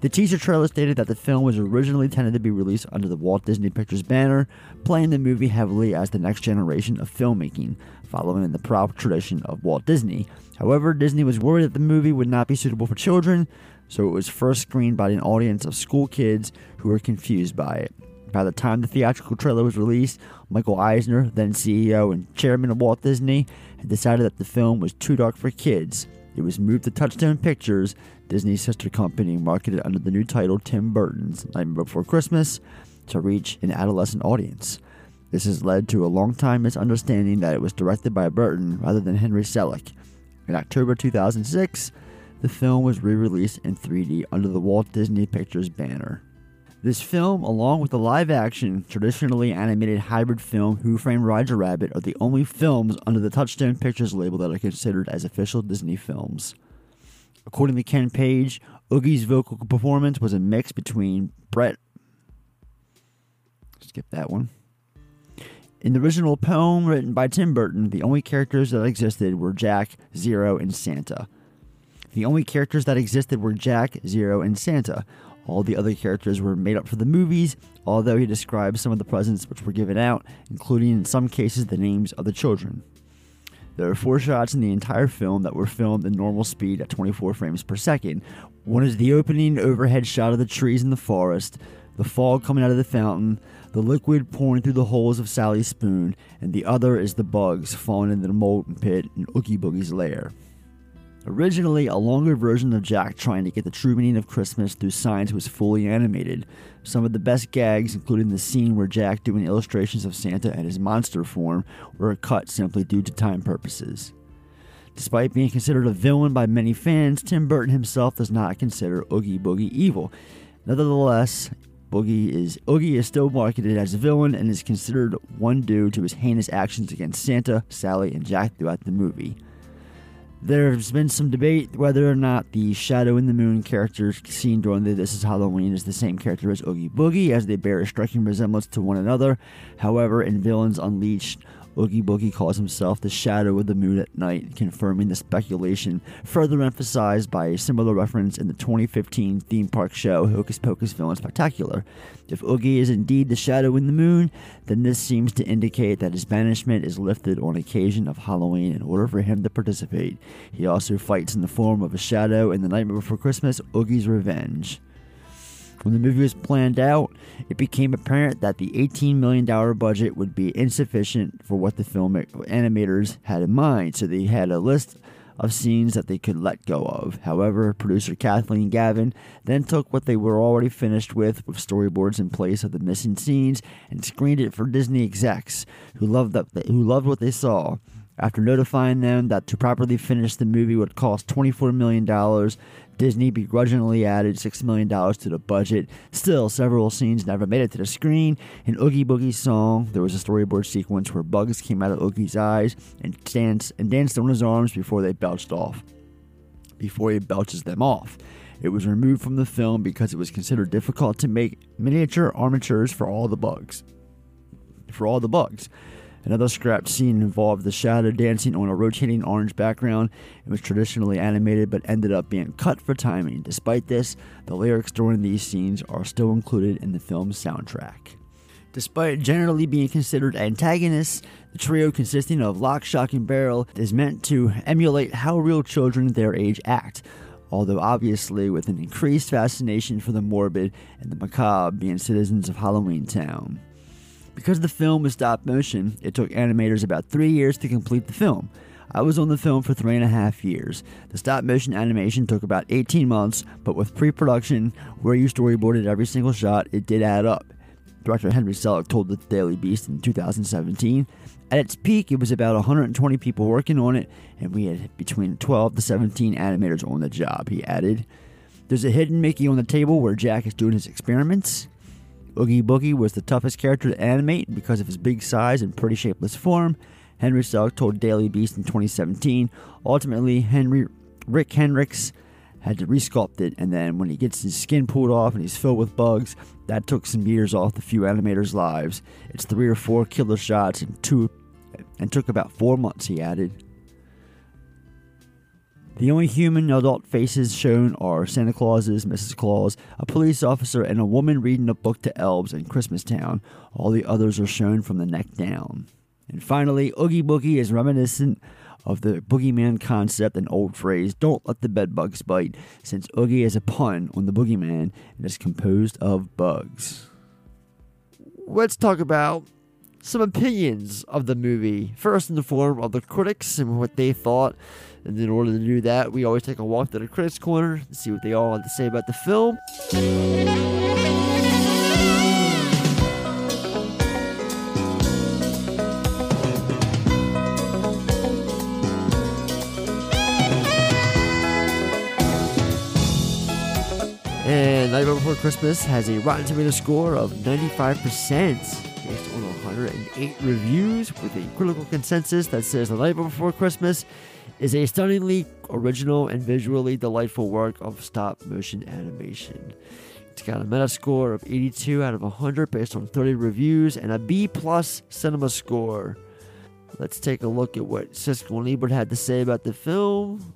The teaser trailer stated that the film was originally intended to be released under the Walt Disney Pictures banner, playing the movie heavily as the next generation of filmmaking, following in the proud tradition of Walt Disney. However, Disney was worried that the movie would not be suitable for children, so it was first screened by an audience of school kids who were confused by it. By the time the theatrical trailer was released, Michael Eisner, then CEO and chairman of Walt Disney, had decided that the film was too dark for kids. It was moved to Touchstone Pictures, Disney's sister company, marketed under the new title Tim Burton's Nightmare Before Christmas to reach an adolescent audience. This has led to a long time misunderstanding that it was directed by Burton rather than Henry Selick. In October 2006, the film was re released in 3D under the Walt Disney Pictures banner. This film, along with the live action, traditionally animated hybrid film Who Framed Roger Rabbit, are the only films under the Touchstone Pictures label that are considered as official Disney films. According to Ken Page, Oogie's vocal performance was a mix between Brett. Skip that one. In the original poem written by Tim Burton, the only characters that existed were Jack, Zero, and Santa. The only characters that existed were Jack, Zero, and Santa. All the other characters were made up for the movies, although he describes some of the presents which were given out, including in some cases the names of the children. There are four shots in the entire film that were filmed in normal speed at 24 frames per second. One is the opening overhead shot of the trees in the forest, the fog coming out of the fountain, the liquid pouring through the holes of Sally's spoon, and the other is the bugs falling into the molten pit in Oogie Boogie's lair. Originally, a longer version of Jack trying to get the true meaning of Christmas through signs was fully animated. Some of the best gags, including the scene where Jack doing illustrations of Santa and his monster form, were cut simply due to time purposes. Despite being considered a villain by many fans, Tim Burton himself does not consider Oogie Boogie evil. Nevertheless, Boogie is Oogie is still marketed as a villain and is considered one due to his heinous actions against Santa, Sally, and Jack throughout the movie. There's been some debate whether or not the Shadow in the Moon character seen during the This Is Halloween is the same character as Oogie Boogie, as they bear a striking resemblance to one another. However, in Villains Unleashed, Oogie Boogie calls himself the Shadow of the Moon at night, confirming the speculation, further emphasized by a similar reference in the 2015 theme park show Hocus Pocus Villain Spectacular. If Oogie is indeed the Shadow in the Moon, then this seems to indicate that his banishment is lifted on occasion of Halloween in order for him to participate. He also fights in the form of a shadow in The Nightmare Before Christmas, Oogie's Revenge. When the movie was planned out, it became apparent that the $18 million budget would be insufficient for what the film animators had in mind, so they had a list of scenes that they could let go of. However, producer Kathleen Gavin then took what they were already finished with, with storyboards in place of the missing scenes, and screened it for Disney execs who loved that who loved what they saw. After notifying them that to properly finish the movie would cost $24 million, Disney begrudgingly added $6 million to the budget. Still, several scenes never made it to the screen. In Oogie Boogie's song, there was a storyboard sequence where bugs came out of Oogie's eyes and danced, and danced on his arms before they belched off. Before he belches them off. It was removed from the film because it was considered difficult to make miniature armatures for all the bugs. For all the bugs. Another scrapped scene involved the shadow dancing on a rotating orange background. It was traditionally animated but ended up being cut for timing. Despite this, the lyrics during these scenes are still included in the film's soundtrack. Despite generally being considered antagonists, the trio consisting of Lock, Shock, and Barrel is meant to emulate how real children their age act, although obviously with an increased fascination for the morbid and the macabre being citizens of Halloween Town. Because the film was stop motion, it took animators about three years to complete the film. I was on the film for three and a half years. The stop motion animation took about 18 months, but with pre production, where you storyboarded every single shot, it did add up. Director Henry Selick told the Daily Beast in 2017. At its peak, it was about 120 people working on it, and we had between 12 to 17 animators on the job, he added. There's a hidden Mickey on the table where Jack is doing his experiments. Oogie Boogie was the toughest character to animate because of his big size and pretty shapeless form. Henry Selick told Daily Beast in 2017. Ultimately, Henry Rick Heinrichs had to resculpt it, and then when he gets his skin pulled off and he's filled with bugs, that took some years off the few animators' lives. It's three or four killer shots and two, and took about four months. He added. The only human adult faces shown are Santa Claus's, Mrs. Claus, a police officer, and a woman reading a book to elves in Christmastown. All the others are shown from the neck down. And finally, Oogie Boogie is reminiscent of the boogeyman concept and old phrase, don't let the bedbugs bite, since Oogie is a pun on the boogeyman and is composed of bugs. Let's talk about some opinions of the movie. First, in the form of the critics and what they thought. And in order to do that, we always take a walk to the critics' corner to see what they all have to say about the film. And Nightmare Before Christmas has a Rotten Tomato score of 95% based on 108 reviews with a critical consensus that says The Nightmare Before Christmas is a stunningly original and visually delightful work of stop motion animation. It's got a Metascore of 82 out of 100 based on 30 reviews and a B plus cinema score. Let's take a look at what Siskel and Ebert had to say about the film.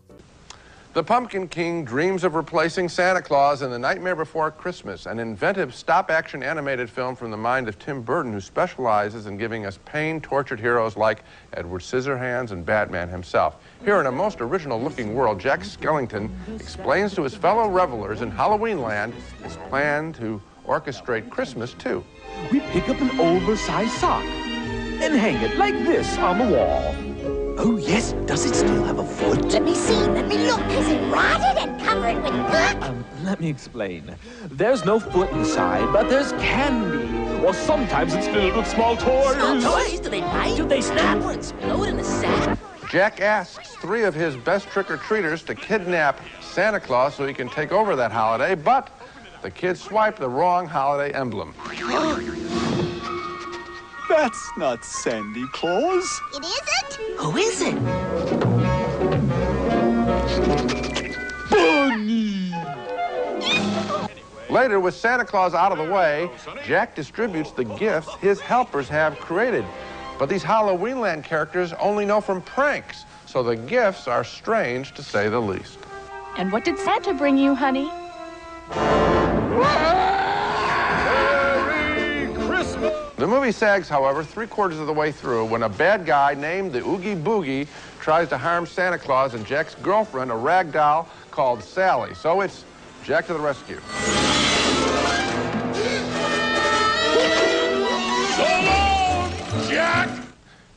The Pumpkin King dreams of replacing Santa Claus in The Nightmare Before Christmas, an inventive stop-action animated film from the mind of Tim Burton, who specializes in giving us pain-tortured heroes like Edward Scissorhands and Batman himself. Here in a most original-looking world, Jack Skellington explains to his fellow revelers in Halloween Land his plan to orchestrate Christmas, too. We pick up an oversized sock and hang it like this on the wall. Oh, yes. Does it still have a foot? Let me see. Let me look. Is it rotted and covered with dirt? Um, let me explain. There's no foot inside, but there's candy. Or sometimes it's filled with small toys. Small toys? Do they bite? Do they snap or explode in the sack? Jack asks three of his best trick-or-treaters to kidnap Santa Claus so he can take over that holiday, but the kids swipe the wrong holiday emblem. That's not Sandy Claus. It isn't? Who is it? Bunny! Later, with Santa Claus out of the way, Jack distributes the gifts his helpers have created. But these Halloweenland characters only know from pranks, so the gifts are strange to say the least. And what did Santa bring you, honey? The movie sags, however, three quarters of the way through when a bad guy named the Oogie Boogie tries to harm Santa Claus and Jack's girlfriend, a rag doll called Sally. So it's Jack to the rescue. So long, Jack!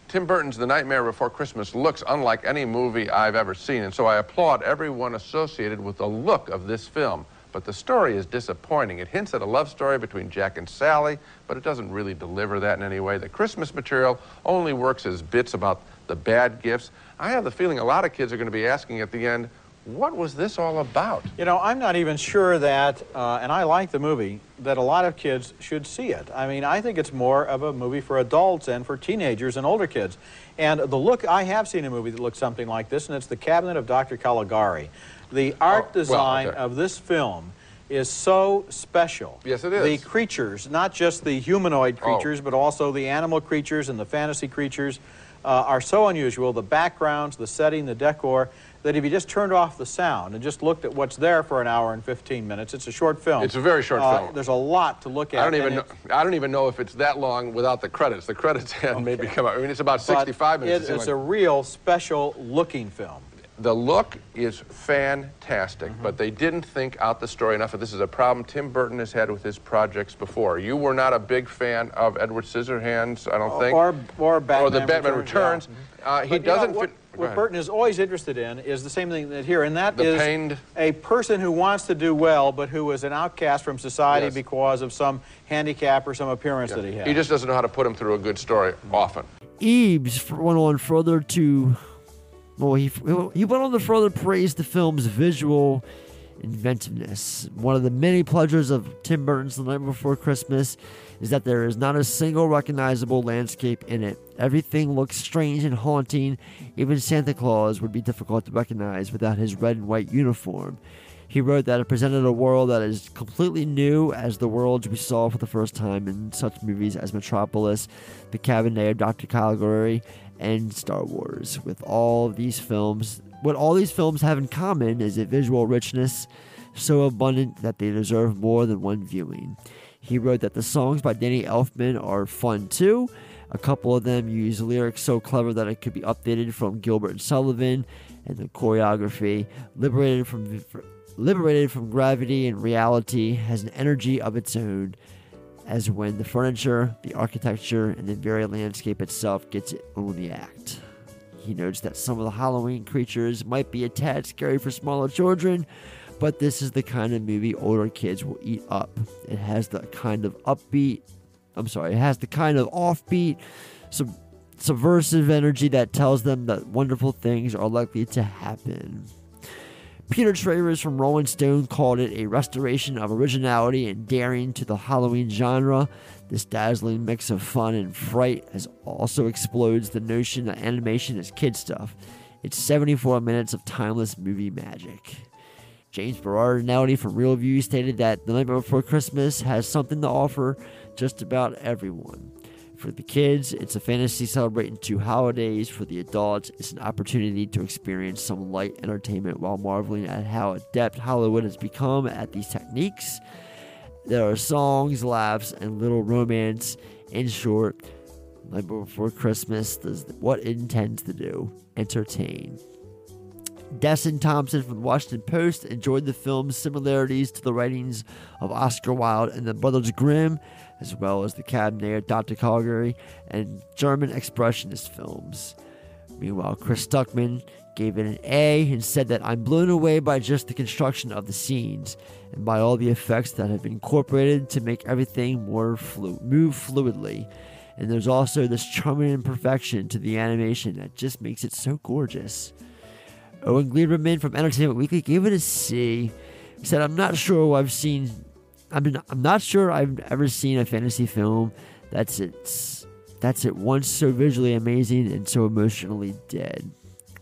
Tim Burton's The Nightmare Before Christmas looks unlike any movie I've ever seen, and so I applaud everyone associated with the look of this film. But the story is disappointing. It hints at a love story between Jack and Sally, but it doesn't really deliver that in any way. The Christmas material only works as bits about the bad gifts. I have the feeling a lot of kids are going to be asking at the end, what was this all about? You know, I'm not even sure that, uh, and I like the movie, that a lot of kids should see it. I mean, I think it's more of a movie for adults and for teenagers and older kids. And the look, I have seen a movie that looks something like this, and it's The Cabinet of Dr. Caligari. The art Oh, well, design okay. of this film is so special. Yes, it is. The creatures, not just the humanoid Oh. creatures, but also the animal creatures and the fantasy creatures, uh, are so unusual. The backgrounds, the setting, the decor, that if you just turned off the sound and just looked at what's there for an hour and 15 minutes, it's a short film. It's a very short Uh, film. There's a lot to look at. I don't even know, I don't even know if it's that long without the credits. The credits had maybe come out. I mean, it's about but 65 minutes. It, it's like. a real special looking film. The look is fantastic, Mm-hmm. but they didn't think out the story enough. And this is a problem Tim Burton has had with his projects before. You were not a big fan of Edward Scissorhands, I don't think. Or, or Batman or the Batman Returns. Returns. yeah. Uh, he But, you know, doesn't what, fit. what. Burton is always interested in is the same thing that here, and that The is pained- a person who wants to do well, but who is an outcast from society Yes. because of some handicap or some appearance that he has. He just doesn't know how to put him through a good story often. Eames went on further to, well, he, he went on to further praise the film's visual inventiveness. One of the many pleasures of Tim Burton's The Night Before Christmas is that there is not a single recognizable landscape in it. Everything looks strange and haunting. Even Santa Claus would be difficult to recognize without his red and white uniform. He wrote that it presented a world that is completely new as the worlds we saw for the first time in such movies as Metropolis, The Cabinet of Dr. Caligari, and Star Wars. With all these films, what all these films have in common is a visual richness so abundant that they deserve more than one viewing. He wrote that the songs by Danny Elfman are fun too. A couple of them use lyrics so clever that it could be updated from Gilbert and Sullivan, and the choreography, liberated from liberated from gravity and reality, has an energy of its own. As when the furniture, the architecture, and the very landscape itself gets its own the act. He notes that some of the Halloween creatures might be a tad scary for smaller children, but this is the kind of movie older kids will eat up. It has the kind of upbeat, I'm sorry, it has the kind of offbeat, sub- subversive energy that tells them that wonderful things are likely to happen. Peter Travers from Rolling Stone called it a restoration of originality and daring to the Halloween genre. This dazzling mix of fun and fright has also explodes the notion that animation is kid stuff. It's 74 minutes of timeless movie magic. James Berardinelli from Real View stated that The Night Before Christmas has something to offer just about everyone. For the kids, it's a fantasy celebrating two holidays. For the adults, it's an opportunity to experience some light entertainment while marveling at how adept Hollywood has become at these techniques. There are songs, laughs, and little romance. In short, Night Before Christmas does what it intends to do entertain. Desson Thomson from the Washington Post enjoyed the film's similarities to the writings of Oscar Wilde and the Brothers Grimm, as well as the Cabinet Dr. Caligari and German Expressionist films. Meanwhile, Chris Stuckman gave it an A and said that I'm blown away by just the construction of the scenes and by all the effects that have been incorporated to make everything more flu- move fluidly. And there's also this charming imperfection to the animation that just makes it so gorgeous. Owen Gleiberman from Entertainment Weekly gave it a C. He said, "I'm not sure I've seen. I mean, I'm not sure I've ever seen a fantasy film that's it's that's at once so visually amazing and so emotionally dead."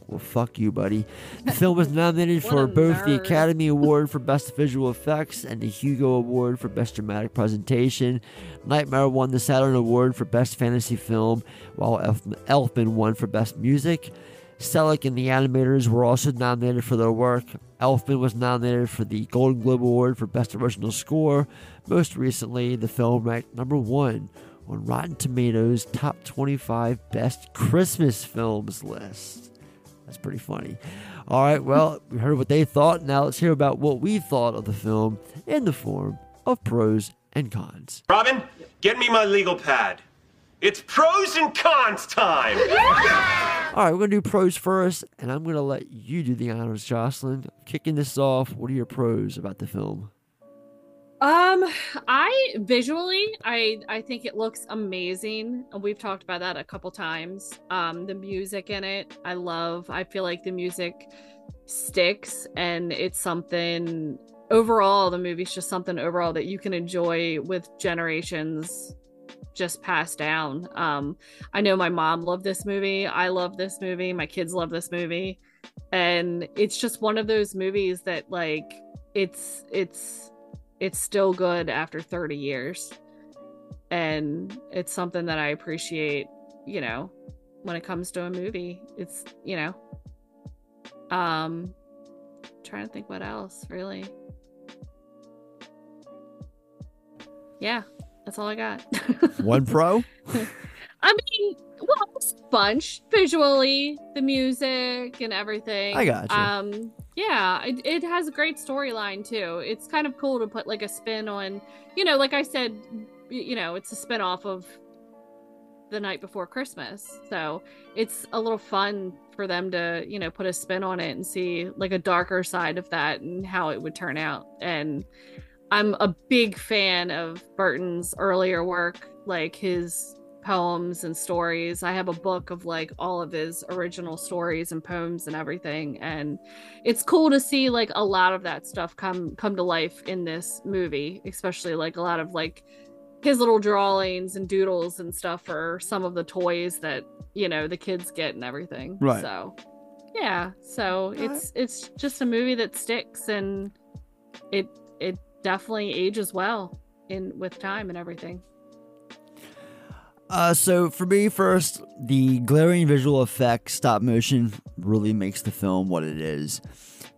Well, fuck you, buddy. The film was nominated for both the. Academy Award for Best Visual Effects and the Hugo Award for Best Dramatic Presentation. Nightmare won the Saturn Award for Best Fantasy Film, while Elf- Elfman won for Best Music. Selick and the animators were also nominated for their work. Elfman was nominated for the Golden Globe Award for Best Original Score. Most recently, the film ranked number one on Rotten Tomatoes' top 25 best Christmas films list. That's pretty funny. All right, well, we heard what they thought. Now let's hear about what we thought of the film in the form of pros and cons. Robin, get me my legal pad. It's pros and cons time! All right, we're gonna do pros first, and I'm gonna let you do the honors, Jocelyn. Kicking this off, what are your pros about the film? Um, I visually, I I think it looks amazing. And we've talked about that a couple times. Um, the music in it, I love. I feel like the music sticks, and it's something overall. The movie's just something overall that you can enjoy with generations just passed down. Um, I know my mom loved this movie. I love this movie. My kids love this movie, and it's just one of those movies that like it's it's it's still good after 30 years and it's something that i appreciate you know when it comes to a movie it's you know um trying to think what else really yeah that's all i got. One pro? i mean well it's a bunch visually the music and everything. I gotcha. um yeah it, it has a great storyline too. It's kind of cool to put like a spin on you know like i said you know it's a spin off of the night before christmas. So it's a little fun for them to you know put a spin on it and see like a darker side of that and how it would turn out. And i'm a big fan of burton's earlier work like his poems and stories. I have a book of like all of his original stories and poems and everything and it's cool to see like a lot of that stuff come come to life in this movie especially like a lot of like his little drawings and doodles and stuff for some of the toys that you know the kids get and everything. Right. so yeah. So it's it's just a movie that sticks and it it definitely ages well in with time and everything Uh, so for me, first, the glaring visual effects, stop motion, really makes the film what it is.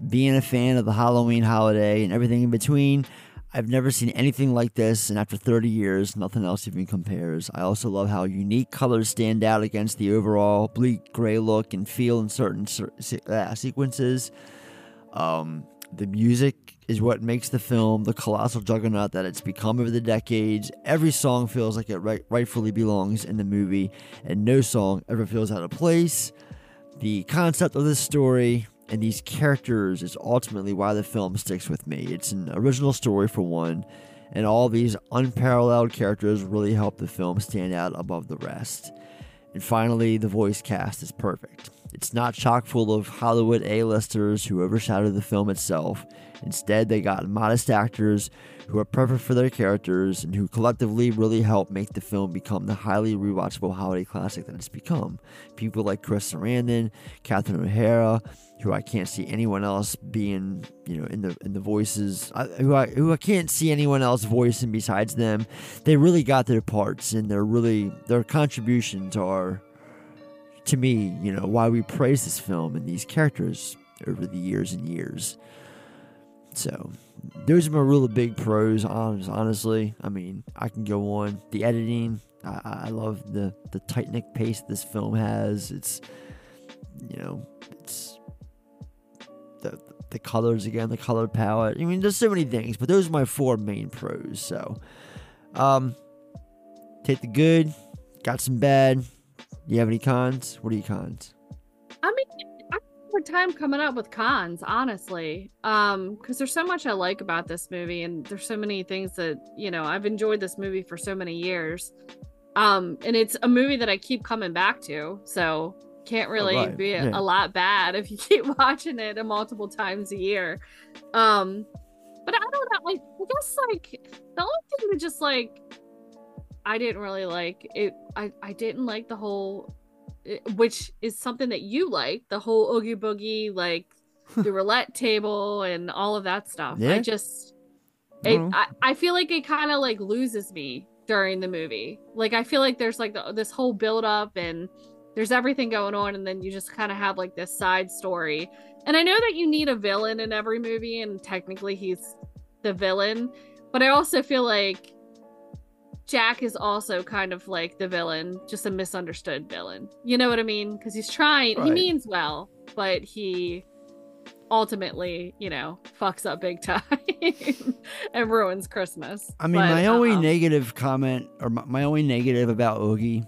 Being a fan of the Halloween holiday and everything in between, I've never seen anything like this, and after 30 years, nothing else even compares. I also love how unique colors stand out against the overall bleak gray look and feel in certain cer- se- uh, sequences. Um, the music is what makes the film the colossal juggernaut that it's become over the decades. Every song feels like it right- rightfully belongs in the movie, and no song ever feels out of place. The concept of this story and these characters is ultimately why the film sticks with me. It's an original story, for one, and all these unparalleled characters really help the film stand out above the rest. And finally, the voice cast is perfect. It's not chock full of Hollywood A-listers who overshadow the film itself. Instead, they got modest actors who are perfect for their characters and who collectively really help make the film become the highly rewatchable holiday classic that it's become. People like Chris Sarandon, Catherine O'Hara, who I can't see anyone else being, you know, in the in the voices, I, who I who I can't see anyone else voicing besides them. They really got their parts, and they're really their contributions are to me, you know, why we praise this film and these characters over the years and years. So, those are my really big pros. Honestly, I mean, I can go on. The editing, I, I love the the tight neck pace this film has. It's, you know, it's the the colors again, the color palette. I mean, there's so many things, but those are my four main pros. So, um, take the good, got some bad. You have any cons? What are your cons? I mean, I have a hard time coming up with cons, honestly. Um, because there's so much I like about this movie, and there's so many things that you know I've enjoyed this movie for so many years. Um, and it's a movie that I keep coming back to, so can't really right, be a, yeah. a lot bad if you keep watching it multiple times a year. Um, but I don't know, like I guess like the only thing that just like I didn't really like it. I I didn't like the whole it- which is something that you like the whole oogie boogie like the roulette table and all of that stuff Yeah? i just I it. I, I feel like it kind of like loses me during the movie like i feel like there's like the, this whole build up and there's everything going on and then you just kind of have like this side story and i know that you need a villain in every movie and technically he's the villain but i also feel like Jack is also kind of like the villain, just a misunderstood villain. You know what I mean? Because he's trying, he means well, but he ultimately, you know, fucks up big time and ruins Christmas. I mean, But, my only um, negative comment, or my, my only negative about Oogie,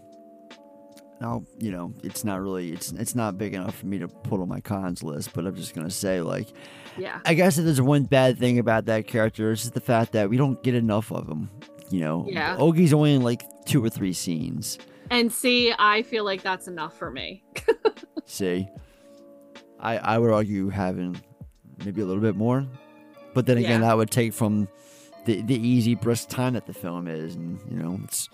now you know, it's not really, it's it's not big enough for me to put on my cons list. But I'm just gonna say, like, yeah, I guess if there's one bad thing about that character, it's just the fact that we don't get enough of him. You know, Yeah. Oogie's only in like two or three scenes. and see, I feel like that's enough for me. See, I I would argue having maybe a little bit more, but then again, Yeah. that would take from the the easy brisk time that the film is, and you know, it's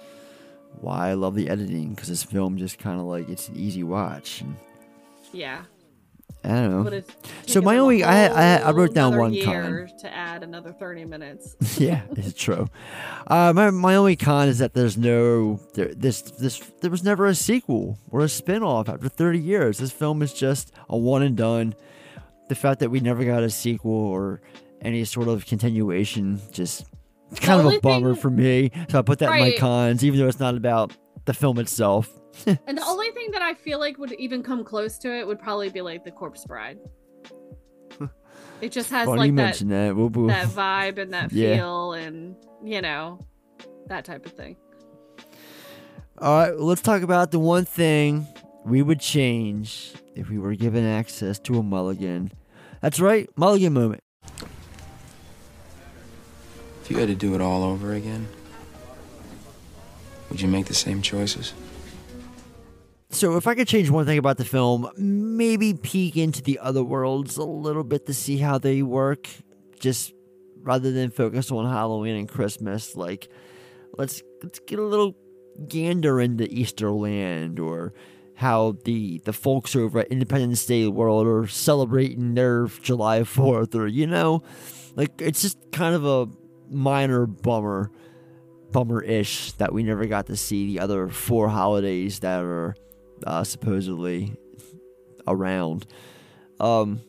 why I love the editing because this film just kind of like it's an easy watch. And Yeah. I don't know. So my only I I, I wrote down one con. year to add another 30 minutes. yeah, it's true. Uh, my my only con is that there's no there, this this there was never a sequel or a spin-off after 30 years. This film is just a one and done. The fact that we never got a sequel or any sort of continuation just it's kind of a bummer thing- for me. So I put that in my cons, even though it's not about the film itself. and the only thing that I feel like would even come close to it would probably be like the Corpse Bride. It just has Funny like you that, mention that. Woo, woo. that vibe and that Yeah. feel and you know that type of thing. All right, let's talk about the one thing we would change if we were given access to a mulligan. That's right, mulligan moment. If you had to do it all over again, would you make the same choices? So, if I could change one thing about the film, maybe peek into the other worlds a little bit to see how they work, just rather than focus on Halloween and Christmas. Like, let's let's get a little gander into Easterland or how the the folks over at Independence Day World are celebrating their July Fourth, or you know, like it's just kind of a minor bummer bummer ish that we never got to see the other four holidays that are uh, supposedly around. Um,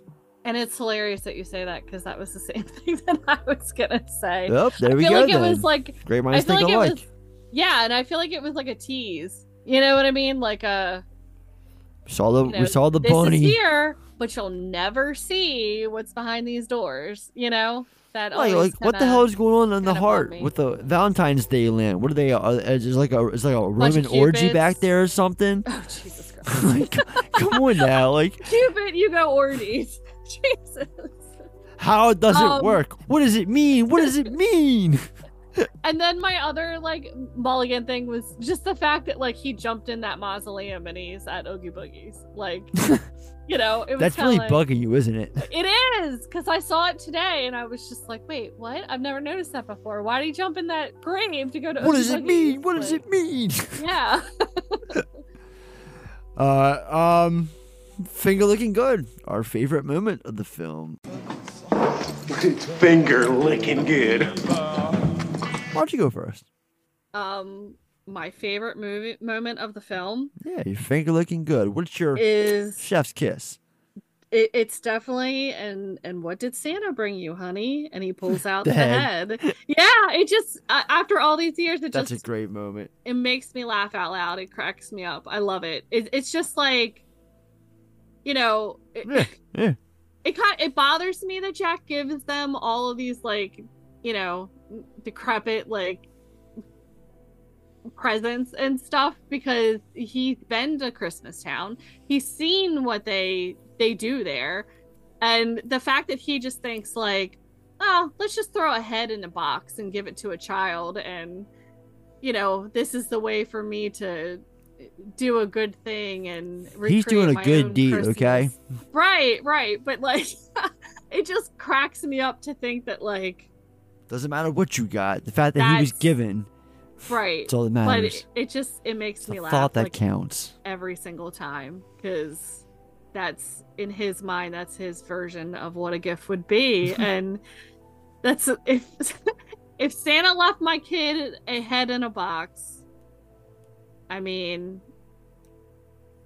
And it's hilarious that you say that because that was the same thing that I was gonna say. Yep, there I we feel go like it was like Great minds I feel think like alike. It was, yeah, and I feel like it was like a tease. You know what I mean? Like a saw the you know, we saw the this bunny. here, but you'll never see what's behind these doors. You know that. Like, like what the hell is going on in the heart with the Valentine's Day land? What are they? Uh, is like a is like a Roman orgy back there or something? Oh Jesus Christ! like, come on now, like Cupid, you go orgies. Jesus. how does it Um, work? What does it mean? What does it mean? And then my other like mulligan thing was just the fact that like he jumped in that mausoleum and he's at Oogie Boogie's. Like, you know, it was That's really like, bugging you, isn't it? It is because I saw it today and I was just like, wait, what? I've never noticed that before. Why did he jump in that grave to go to? What Oogie does it mean? What does it mean? Yeah. Uh, um, finger looking good. Our favorite moment of the film. It's Finger licking good. Why don't you go first? um, my favorite movie moment of the film Yeah, your finger looking good. What's your is chef's kiss? it, it's definitely and and what did Santa bring you, honey? And he pulls out The the, head. head. Yeah, it just uh, after all these years, it That's a great moment. it makes me laugh out loud. It cracks me up. I love it. it it's just like, you know, it, Yeah, yeah. it kind it bothers me that Jack gives them all of these like, you know, decrepit like presents and stuff because he's been to Christmas Town. He's seen what they they do there. And the fact that he just thinks like, oh, let's just throw a head in a box and give it to a child and you know, this is the way for me to do a good thing and He's doing a good deed, Christmas. okay? Right, right. But like it just cracks me up to think that like Doesn't matter what you got. The fact that he was given. right. That's all that But matters. it, it just it makes It's me laugh thought that like, counts. every single time because that's in his mind that's his version of what a gift would be and that's if if Santa left my kid a head in a box I mean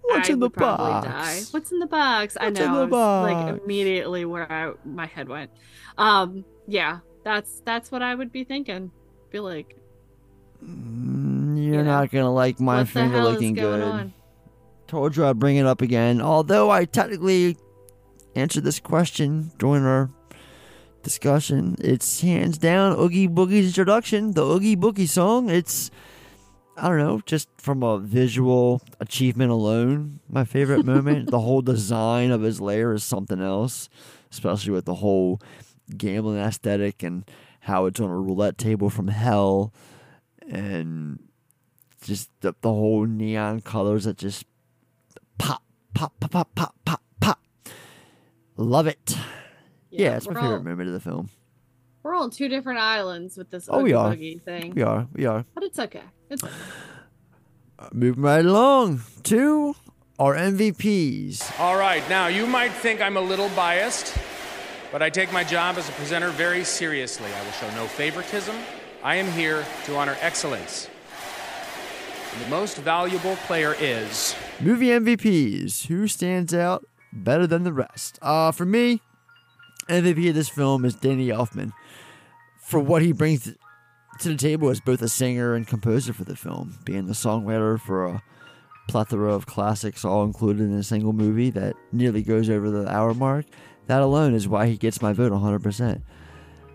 What's I in the box? die. What's in the box? I What's know. in the I was, box? Like immediately where I, my head went. Um, yeah, that's that's what I would be thinking. Be like, Mm, You're not gonna like my finger looking good. on? Told you I'd bring it up again. Although I technically answered this question during our discussion. It's hands down Oogie Boogie's introduction, the Oogie Boogie song. It's I don't know, just from a visual achievement alone, my favorite moment. the whole design of his lair is something else, especially with the whole gambling aesthetic and how it's on a roulette table from hell and just the, the whole neon colors that just pop, pop, pop, pop, pop, pop, pop. Love it. Yeah, it's my favorite all- moment of the film. We're on two different islands with this Oh, we are. Boogie thing. We are. We are. But it's okay. It's okay. Uh, Moving right along to our MVPs. All right, now you might think I'm a little biased, but I take my job as a presenter very seriously. I will show no favoritism. I am here to honor excellence. And the most valuable player is. Movie MVPs. Who stands out better than the rest? Uh, for me, MVP of this film is Danny Elfman for what he brings to the table as both a singer and composer for the film, being the songwriter for a plethora of classics all included in a single movie that nearly goes over the hour mark. That alone is why he gets my vote 100%.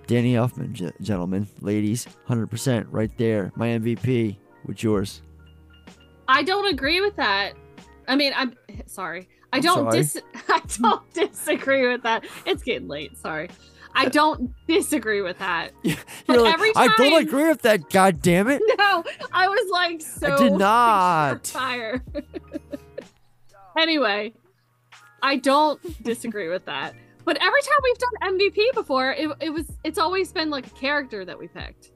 Danny Elfman, ge- gentlemen, ladies, 100% right there. My MVP. What's yours? I don't agree with that. I mean, I'm sorry. I don't sorry. dis I don't disagree with that. It's getting late. Sorry. I uh, don't disagree with that. But You're like, every I don't agree with that, God damn it. No, I was like so did not. fire. anyway, I don't disagree with that. But every time we've done MVP before, it, it was it's always been like a character that we picked.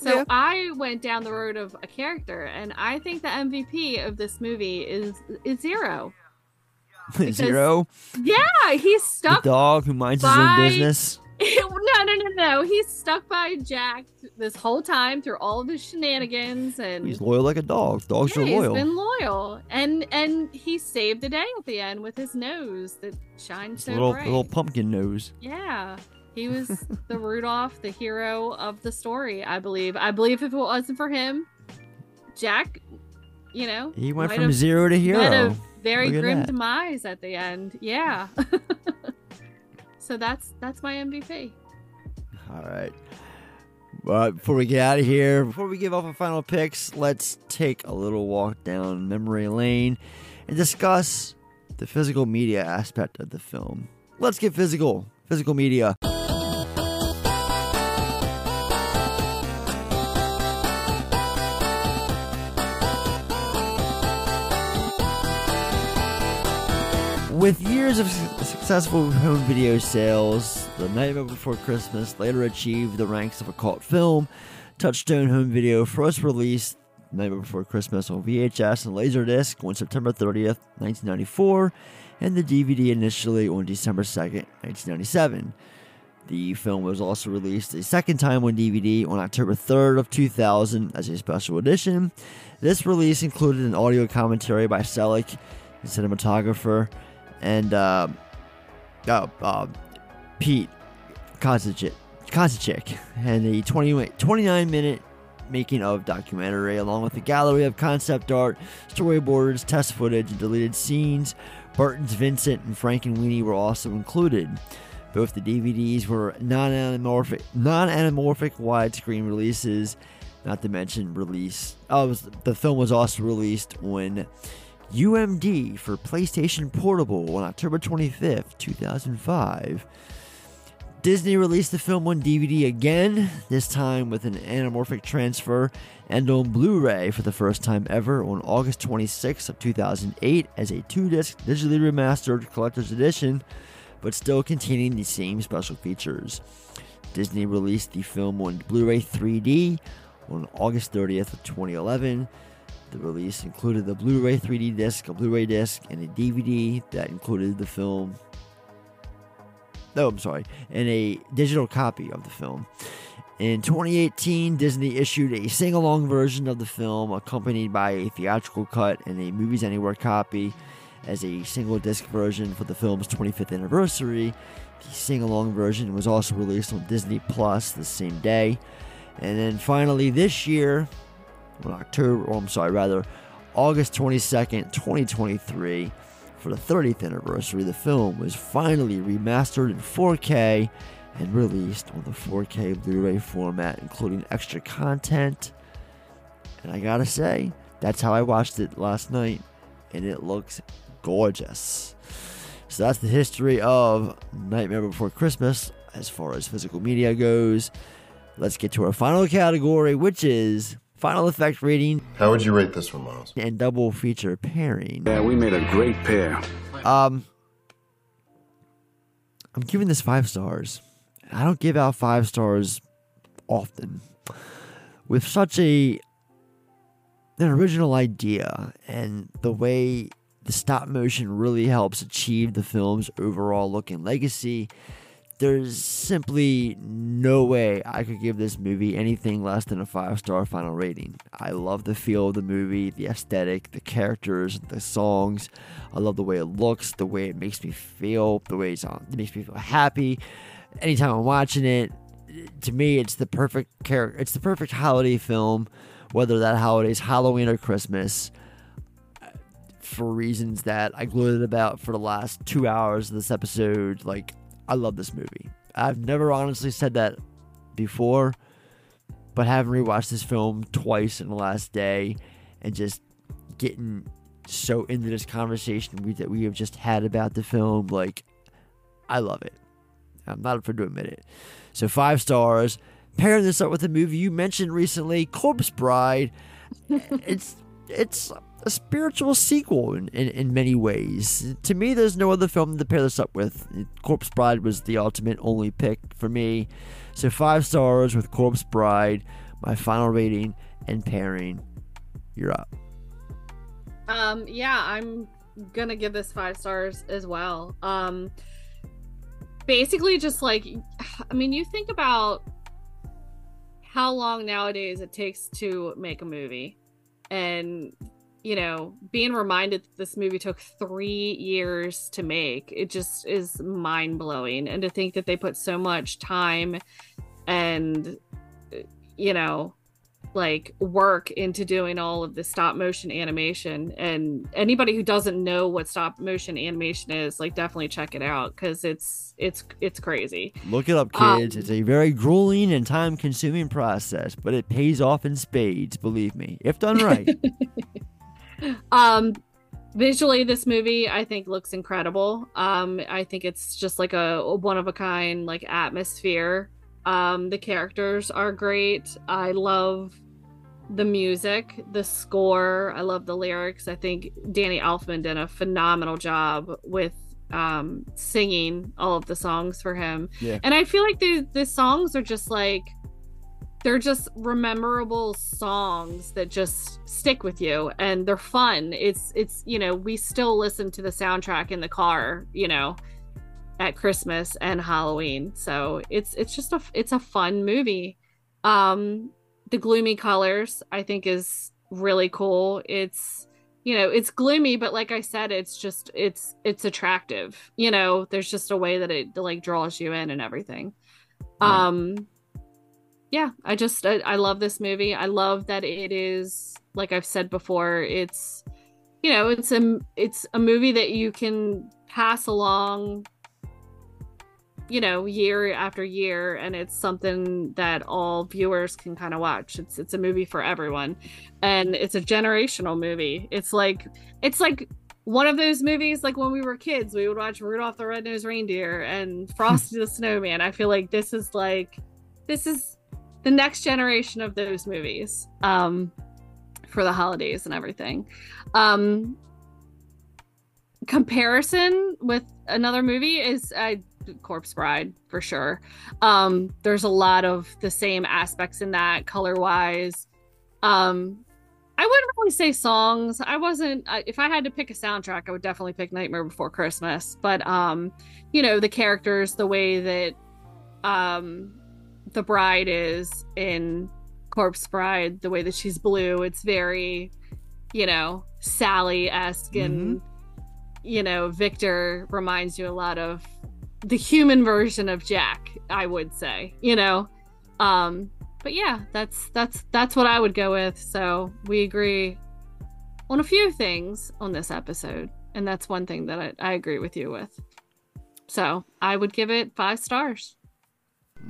So Yeah. I went down the road of a character, and I think the MVP of this movie is is Zero. Because- Zero. Yeah, he's The stuck dog who minds his own by- no, no, no, no. He's stuck by Jack this whole time through all of his shenanigans, and He's loyal like a dog. Dogs yeah, are loyal. He's been loyal, and and he saved the day at the end with his nose that shines so little bright. little pumpkin nose. Yeah, he was the Rudolph, the hero of the story. I believe. I believe if it wasn't for him, Jack, you know, He went from zero to hero. Very Look grim demise at the end. Yeah. so that's that's my MVP. All right. But before we get out of here, before we give off our final picks, let's take a little walk down memory lane and discuss the physical media aspect of the film. Let's get physical. Physical media. With years of successful home video sales, The Nightmare Before Christmas later achieved the ranks of a cult film. Touchstone Home Video first released Nightmare Before Christmas on VHS and Laserdisc on September 30th, 1994, and the DVD initially on December 2nd, 1997. The film was also released a second time on DVD on October 3rd of 2000 as a special edition. This release included an audio commentary by Selick, the cinematographer, and uh, uh, uh, Pete Kozachik, Kozachik, and the 20, 29 minute making of documentary, along with a gallery of concept art, storyboards, test footage, and deleted scenes. Burton's Vincent and Frankenweenie were also included. Both the DVDs were non-anamorphic, non-anamorphic widescreen releases. Not to mention release. Oh, was, the film was also released on UMD for PlayStation Portable on October 25th, 2005. Disney released the film on DVD again, this time with an anamorphic transfer, and on Blu-ray for the first time ever on August 26th of 2008 as a two-disc digitally remastered collector's edition, but still containing the same special features. Disney released the film on Blu-ray 3D on August 30th of 2011. The release included the Blu-ray 3D disc, a Blu-ray disc, and a DVD that included the film. No, I'm sorry, and a digital copy of the film. In 2018, Disney issued a sing-along version of the film, accompanied by a theatrical cut and a Movies Anywhere copy, as a single disc version for the film's 25th anniversary. The sing-along version was also released on Disney Plus the same day. And then finally, this year, October, or I'm sorry, rather, August 22nd, 2023, for the 30th anniversary, the film was finally remastered in 4K and released on the 4K Blu ray format, including extra content. And I gotta say, that's how I watched it last night, and it looks gorgeous. So that's the history of Nightmare Before Christmas as far as physical media goes. Let's get to our final category, which is final effect rating. How would you rate this one, Miles? And double feature pairing. Yeah, we made a great pair. Um, I'm giving this five stars. I don't give out five stars often. With such a an original idea and the way the stop motion really helps achieve the film's overall look and legacy, there's simply no way I could give this movie anything less than a five star final rating. I love the feel of the movie, the aesthetic, the characters, the songs. I love the way it looks, the way it makes me feel, the way it's on, it makes me feel happy. Anytime I'm watching it, to me, it's the perfect character. It's the perfect holiday film, whether that holiday is Halloween or Christmas uh, for reasons that I gloated about for the last two hours of this episode. Like, I love this movie. I've never honestly said that before, but having rewatched this film twice in the last day and just getting so into this conversation we, that we have just had about the film, like, I love it. I'm not afraid to admit it. So, five stars. Pairing this up with a movie you mentioned recently, Corpse Bride. it's it's a spiritual sequel in, in, in, many ways. To me, there's no other film to pair this up with. Corpse Bride was the ultimate only pick for me. So, five stars with Corpse Bride, my final rating and pairing. You're up. Um, yeah, I'm gonna give this five stars as well. Um, basically, just like, I mean, you think about how long nowadays it takes to make a movie and you know, being reminded that this movie took three years to make, it just is mind blowing. And to think that they put so much time and, you know, like work into doing all of the stop motion animation. And anybody who doesn't know what stop motion animation is, like, definitely check it out because it's it's it's crazy. Look it up, kids. Um, it's a very grueling and time consuming process, but it pays off in spades. Believe me, if done right. um visually this movie i think looks incredible. Um i think it's just like a one of a kind like atmosphere. Um the characters are great. I love the music the score. I love the lyrics. I think danny elfman did a phenomenal job with um singing all of the songs for him. Yeah. and i feel like the the songs are just like they're just rememberable songs that just stick with you and they're fun. It's it's you know we still listen to the soundtrack in the car you know at christmas and halloween. So it's it's just a it's a fun movie. Um the gloomy colors i think is really cool. It's you know it's gloomy but like i said it's just it's it's attractive. You know there's just a way that it like draws you in and everything. Yeah. um yeah, I just I, I love this movie. I love that it is like I've said before, it's you know, it's a it's a movie that you can pass along you know, year after year and it's something that all viewers can kind of watch. It's it's a movie for everyone. And it's a generational movie. It's like it's like one of those movies like when we were kids, we would watch Rudolph the Red-Nosed Reindeer and Frosty the Snowman. I feel like this is like this is the next generation of those movies um, for the holidays and everything. Um, comparison with another movie is uh, Corpse Bride for sure. Um, there's a lot of the same aspects in that color wise. Um, I wouldn't really say songs. I wasn't. if I had to pick a soundtrack, I would definitely pick Nightmare Before Christmas. But um, you know, the characters, the way that um the bride is in Corpse Bride, the way that she's blue, it's very, you know, Sally esque, mm-hmm. and you know, Victor reminds you a lot of the human version of Jack, I would say, you know. Um, but yeah, that's that's that's what I would go with. So we agree on a few things on this episode. And that's one thing that I, I agree with you with. So I would give it five stars.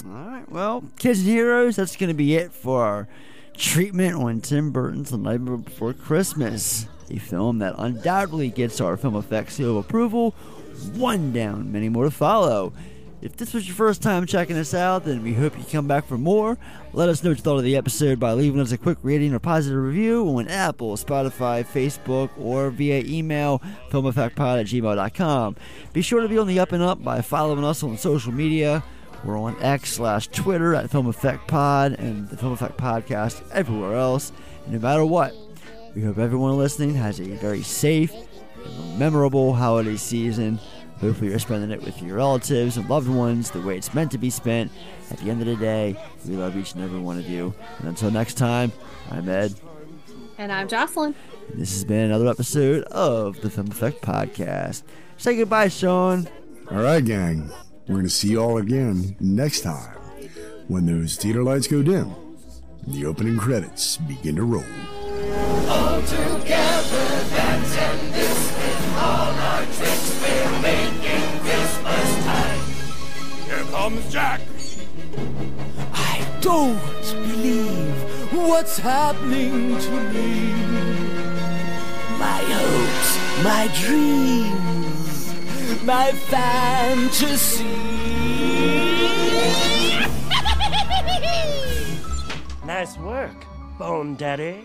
All right. Well, kids and heroes, that's going to be it for our treatment on Tim Burton's The Nightmare Before Christmas, a film that undoubtedly gets our film effects seal of approval. One down, many more to follow. If this was your first time checking us out, then we hope you come back for more. Let us know what you thought of the episode by leaving us a quick rating or positive review on Apple, Spotify, Facebook, or via email, filmeffectpod at gmail.com. Be sure to be on the up and up by following us on social media. We're on X slash Twitter at Film Effect Pod and the Film Effect Podcast everywhere else. And no matter what, we hope everyone listening has a very safe and memorable holiday season. Hopefully, you're spending it with your relatives and loved ones the way it's meant to be spent. At the end of the day, we love each and every one of you. And until next time, I'm Ed. And I'm Jocelyn. And this has been another episode of the Film Effect Podcast. Say goodbye, Sean. All right, gang. We're going to see you all again next time when those theater lights go dim and the opening credits begin to roll. All together, that's and this with all our tricks we're making Christmas time. Here comes Jack. I don't believe what's happening to me. My hopes, my dreams, my fantasy. Nice work, Bone Daddy.